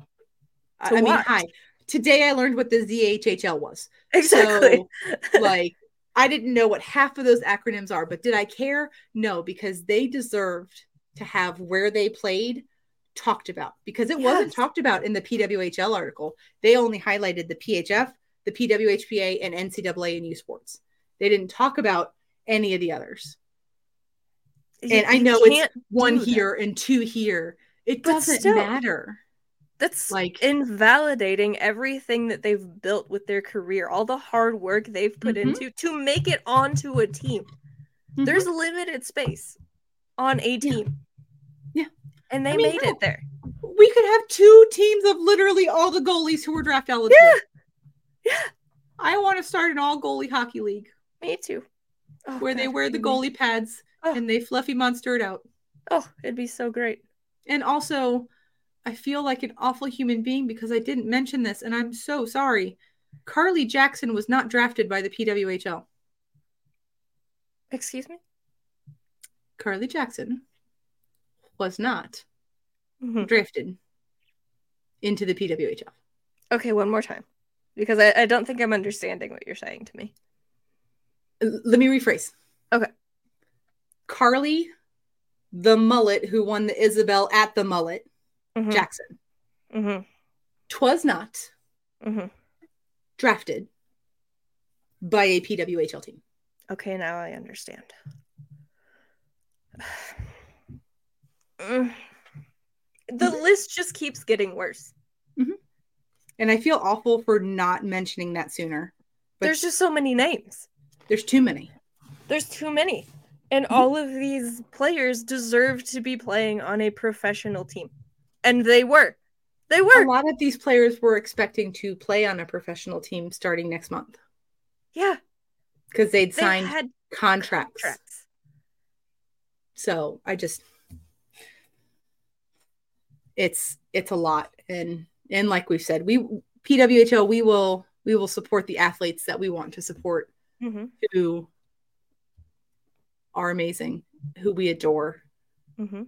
I to I mean, hi. Today I learned what the ZHHL was. Exactly. So, like, I didn't know what half of those acronyms are, but did I care? No, because they deserved to have where they played talked about because it wasn't talked about in the PWHL article. They only highlighted the PHF, the PWHPA, and NCAA and U Sports. They didn't talk about any of the others. You- And I know it's One do that. here and two here. It But doesn't still, matter. That's Like, invalidating everything that they've built with their career, all the hard work they've put Mhm. into to make it onto a team. mhm. There's limited space on a team. And they I mean, made it there. we could have two teams of literally all the goalies who were draft eligible. Yeah. Yeah. I want to start an all goalie hockey league Me too. Oh, where they wear the goalie pads Oh. and they fluffy monster it out. Oh, it'd be so great. And also, I feel like an awful human being because I didn't mention this, and I'm so sorry. Carly Jackson was not drafted by the PWHL. Excuse me? Carly Jackson was not Mhm. drafted into the PWHL. Okay, one more time. Because I, I don't think I'm understanding what you're saying to me. Let me rephrase. Okay. Carly, the mullet who won the Isobel at the mullet, Mhm. Jackson, Mhm. twas not Mhm. drafted by a PWHL team. Okay, now I understand. The list just keeps getting worse. Mm-hmm. And I feel awful for not mentioning that sooner. But There's just so many names. there's too many. There's too many. And all of these players deserve to be playing on a professional team. And they were. They were. A lot of these players were expecting to play on a professional team starting next month Yeah. because they'd They signed contracts. contracts. So I just it's it's a lot and and like we've said, we PWHL we will we will support the athletes that we want to support Mhm. who are amazing, who we adore, Mhm.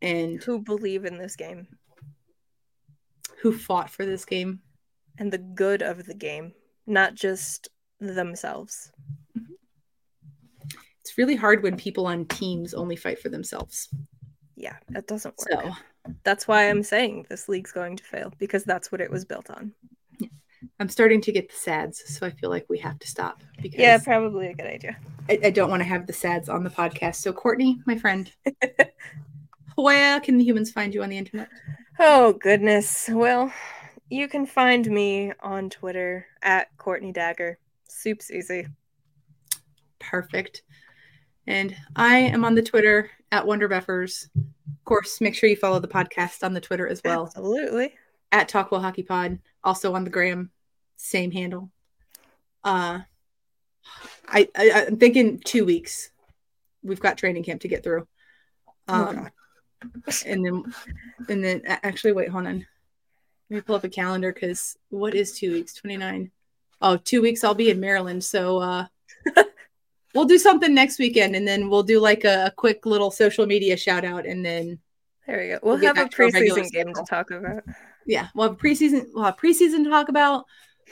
and Who believe in this game who fought for this game. and the good of the game, not just themselves. It's really hard when people on teams only fight for themselves. Yeah, that doesn't work. So That's why I'm saying this league's going to fail because that's what it was built on. I'm starting to get the sads, so I feel like we have to stop because Yeah, probably a good idea. I, I don't want to have the sads on the podcast. So Courtney, my friend, where can the humans find you on the internet? Oh, goodness. Well, you can find me on Twitter at Courtney Dagger. Soup's easy. Perfect. And I am on the Twitter at WonderBuffers. Of course, make sure you follow the podcast on the Twitter as well Absolutely. at Talkwell Hockey Pod. Also on the gram, same handle. Uh, I, I I'm thinking two weeks. We've got training camp to get through. Oh, Um, God. and then and then actually wait, hold on. Let me pull up a calendar because what is two weeks? 29. Oh, two weeks I'll be in Maryland. So uh we'll do something next weekend and then we'll do like a, a quick little social media shout out and then There we go. We'll, We'll have a back to our regular preseason game to talk about. yeah, we'll have preseason we'll have preseason to talk about.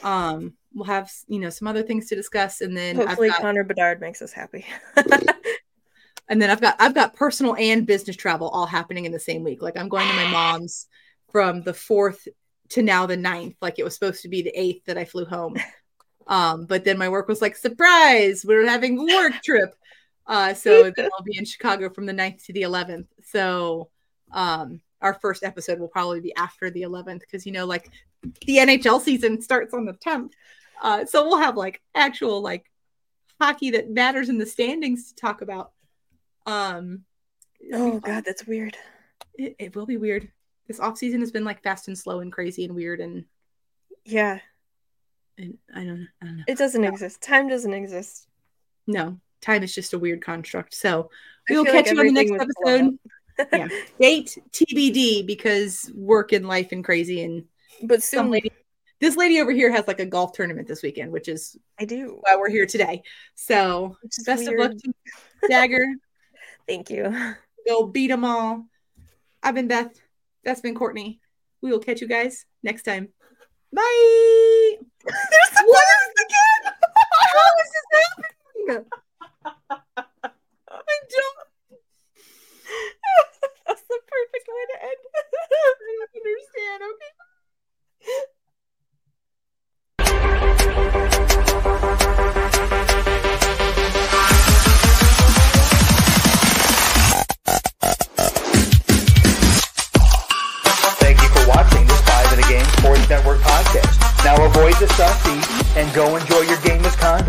Um we'll have you know some other things to discuss and then I've Hopefully, got, Connor Bedard makes us happy. and then I've got I've got personal and business travel all happening in the same week. Like I'm going to my mom's from the fourth to now the ninth. Like it was supposed to be the eighth that I flew home. Um, but then my work was like, surprise, we're having a work trip. Uh, so then I'll be in Chicago from the 9th to the 11th. So um our first episode will probably be after the 11th because you know, like the NHL season starts on the 10th. Uh, so we'll have like actual like hockey that matters in the standings to talk about. Um, oh. God, that's weird. it, it will be weird. This off season has been like fast and slow and crazy and weird and, Yeah, and I don't I don't know. it doesn't exist. Time doesn't exist. No, time is just a weird construct. So we will feel like catch you on the next everything was blown episode. yeah. Date TBD because work and life and crazy and But some soon lady. This lady over here has like a golf tournament this weekend, which is I do. why we're here today. So best of luck weird. to Dagger. Thank you. Go beat them all. I've been Beth. That's been Courtney. We will catch you guys next time. Bye. There's the What is again? How is this happening? I don't, That's the perfect way to end. I don't understand. Okay. Now avoid the selfie and go enjoy your game as misconduct.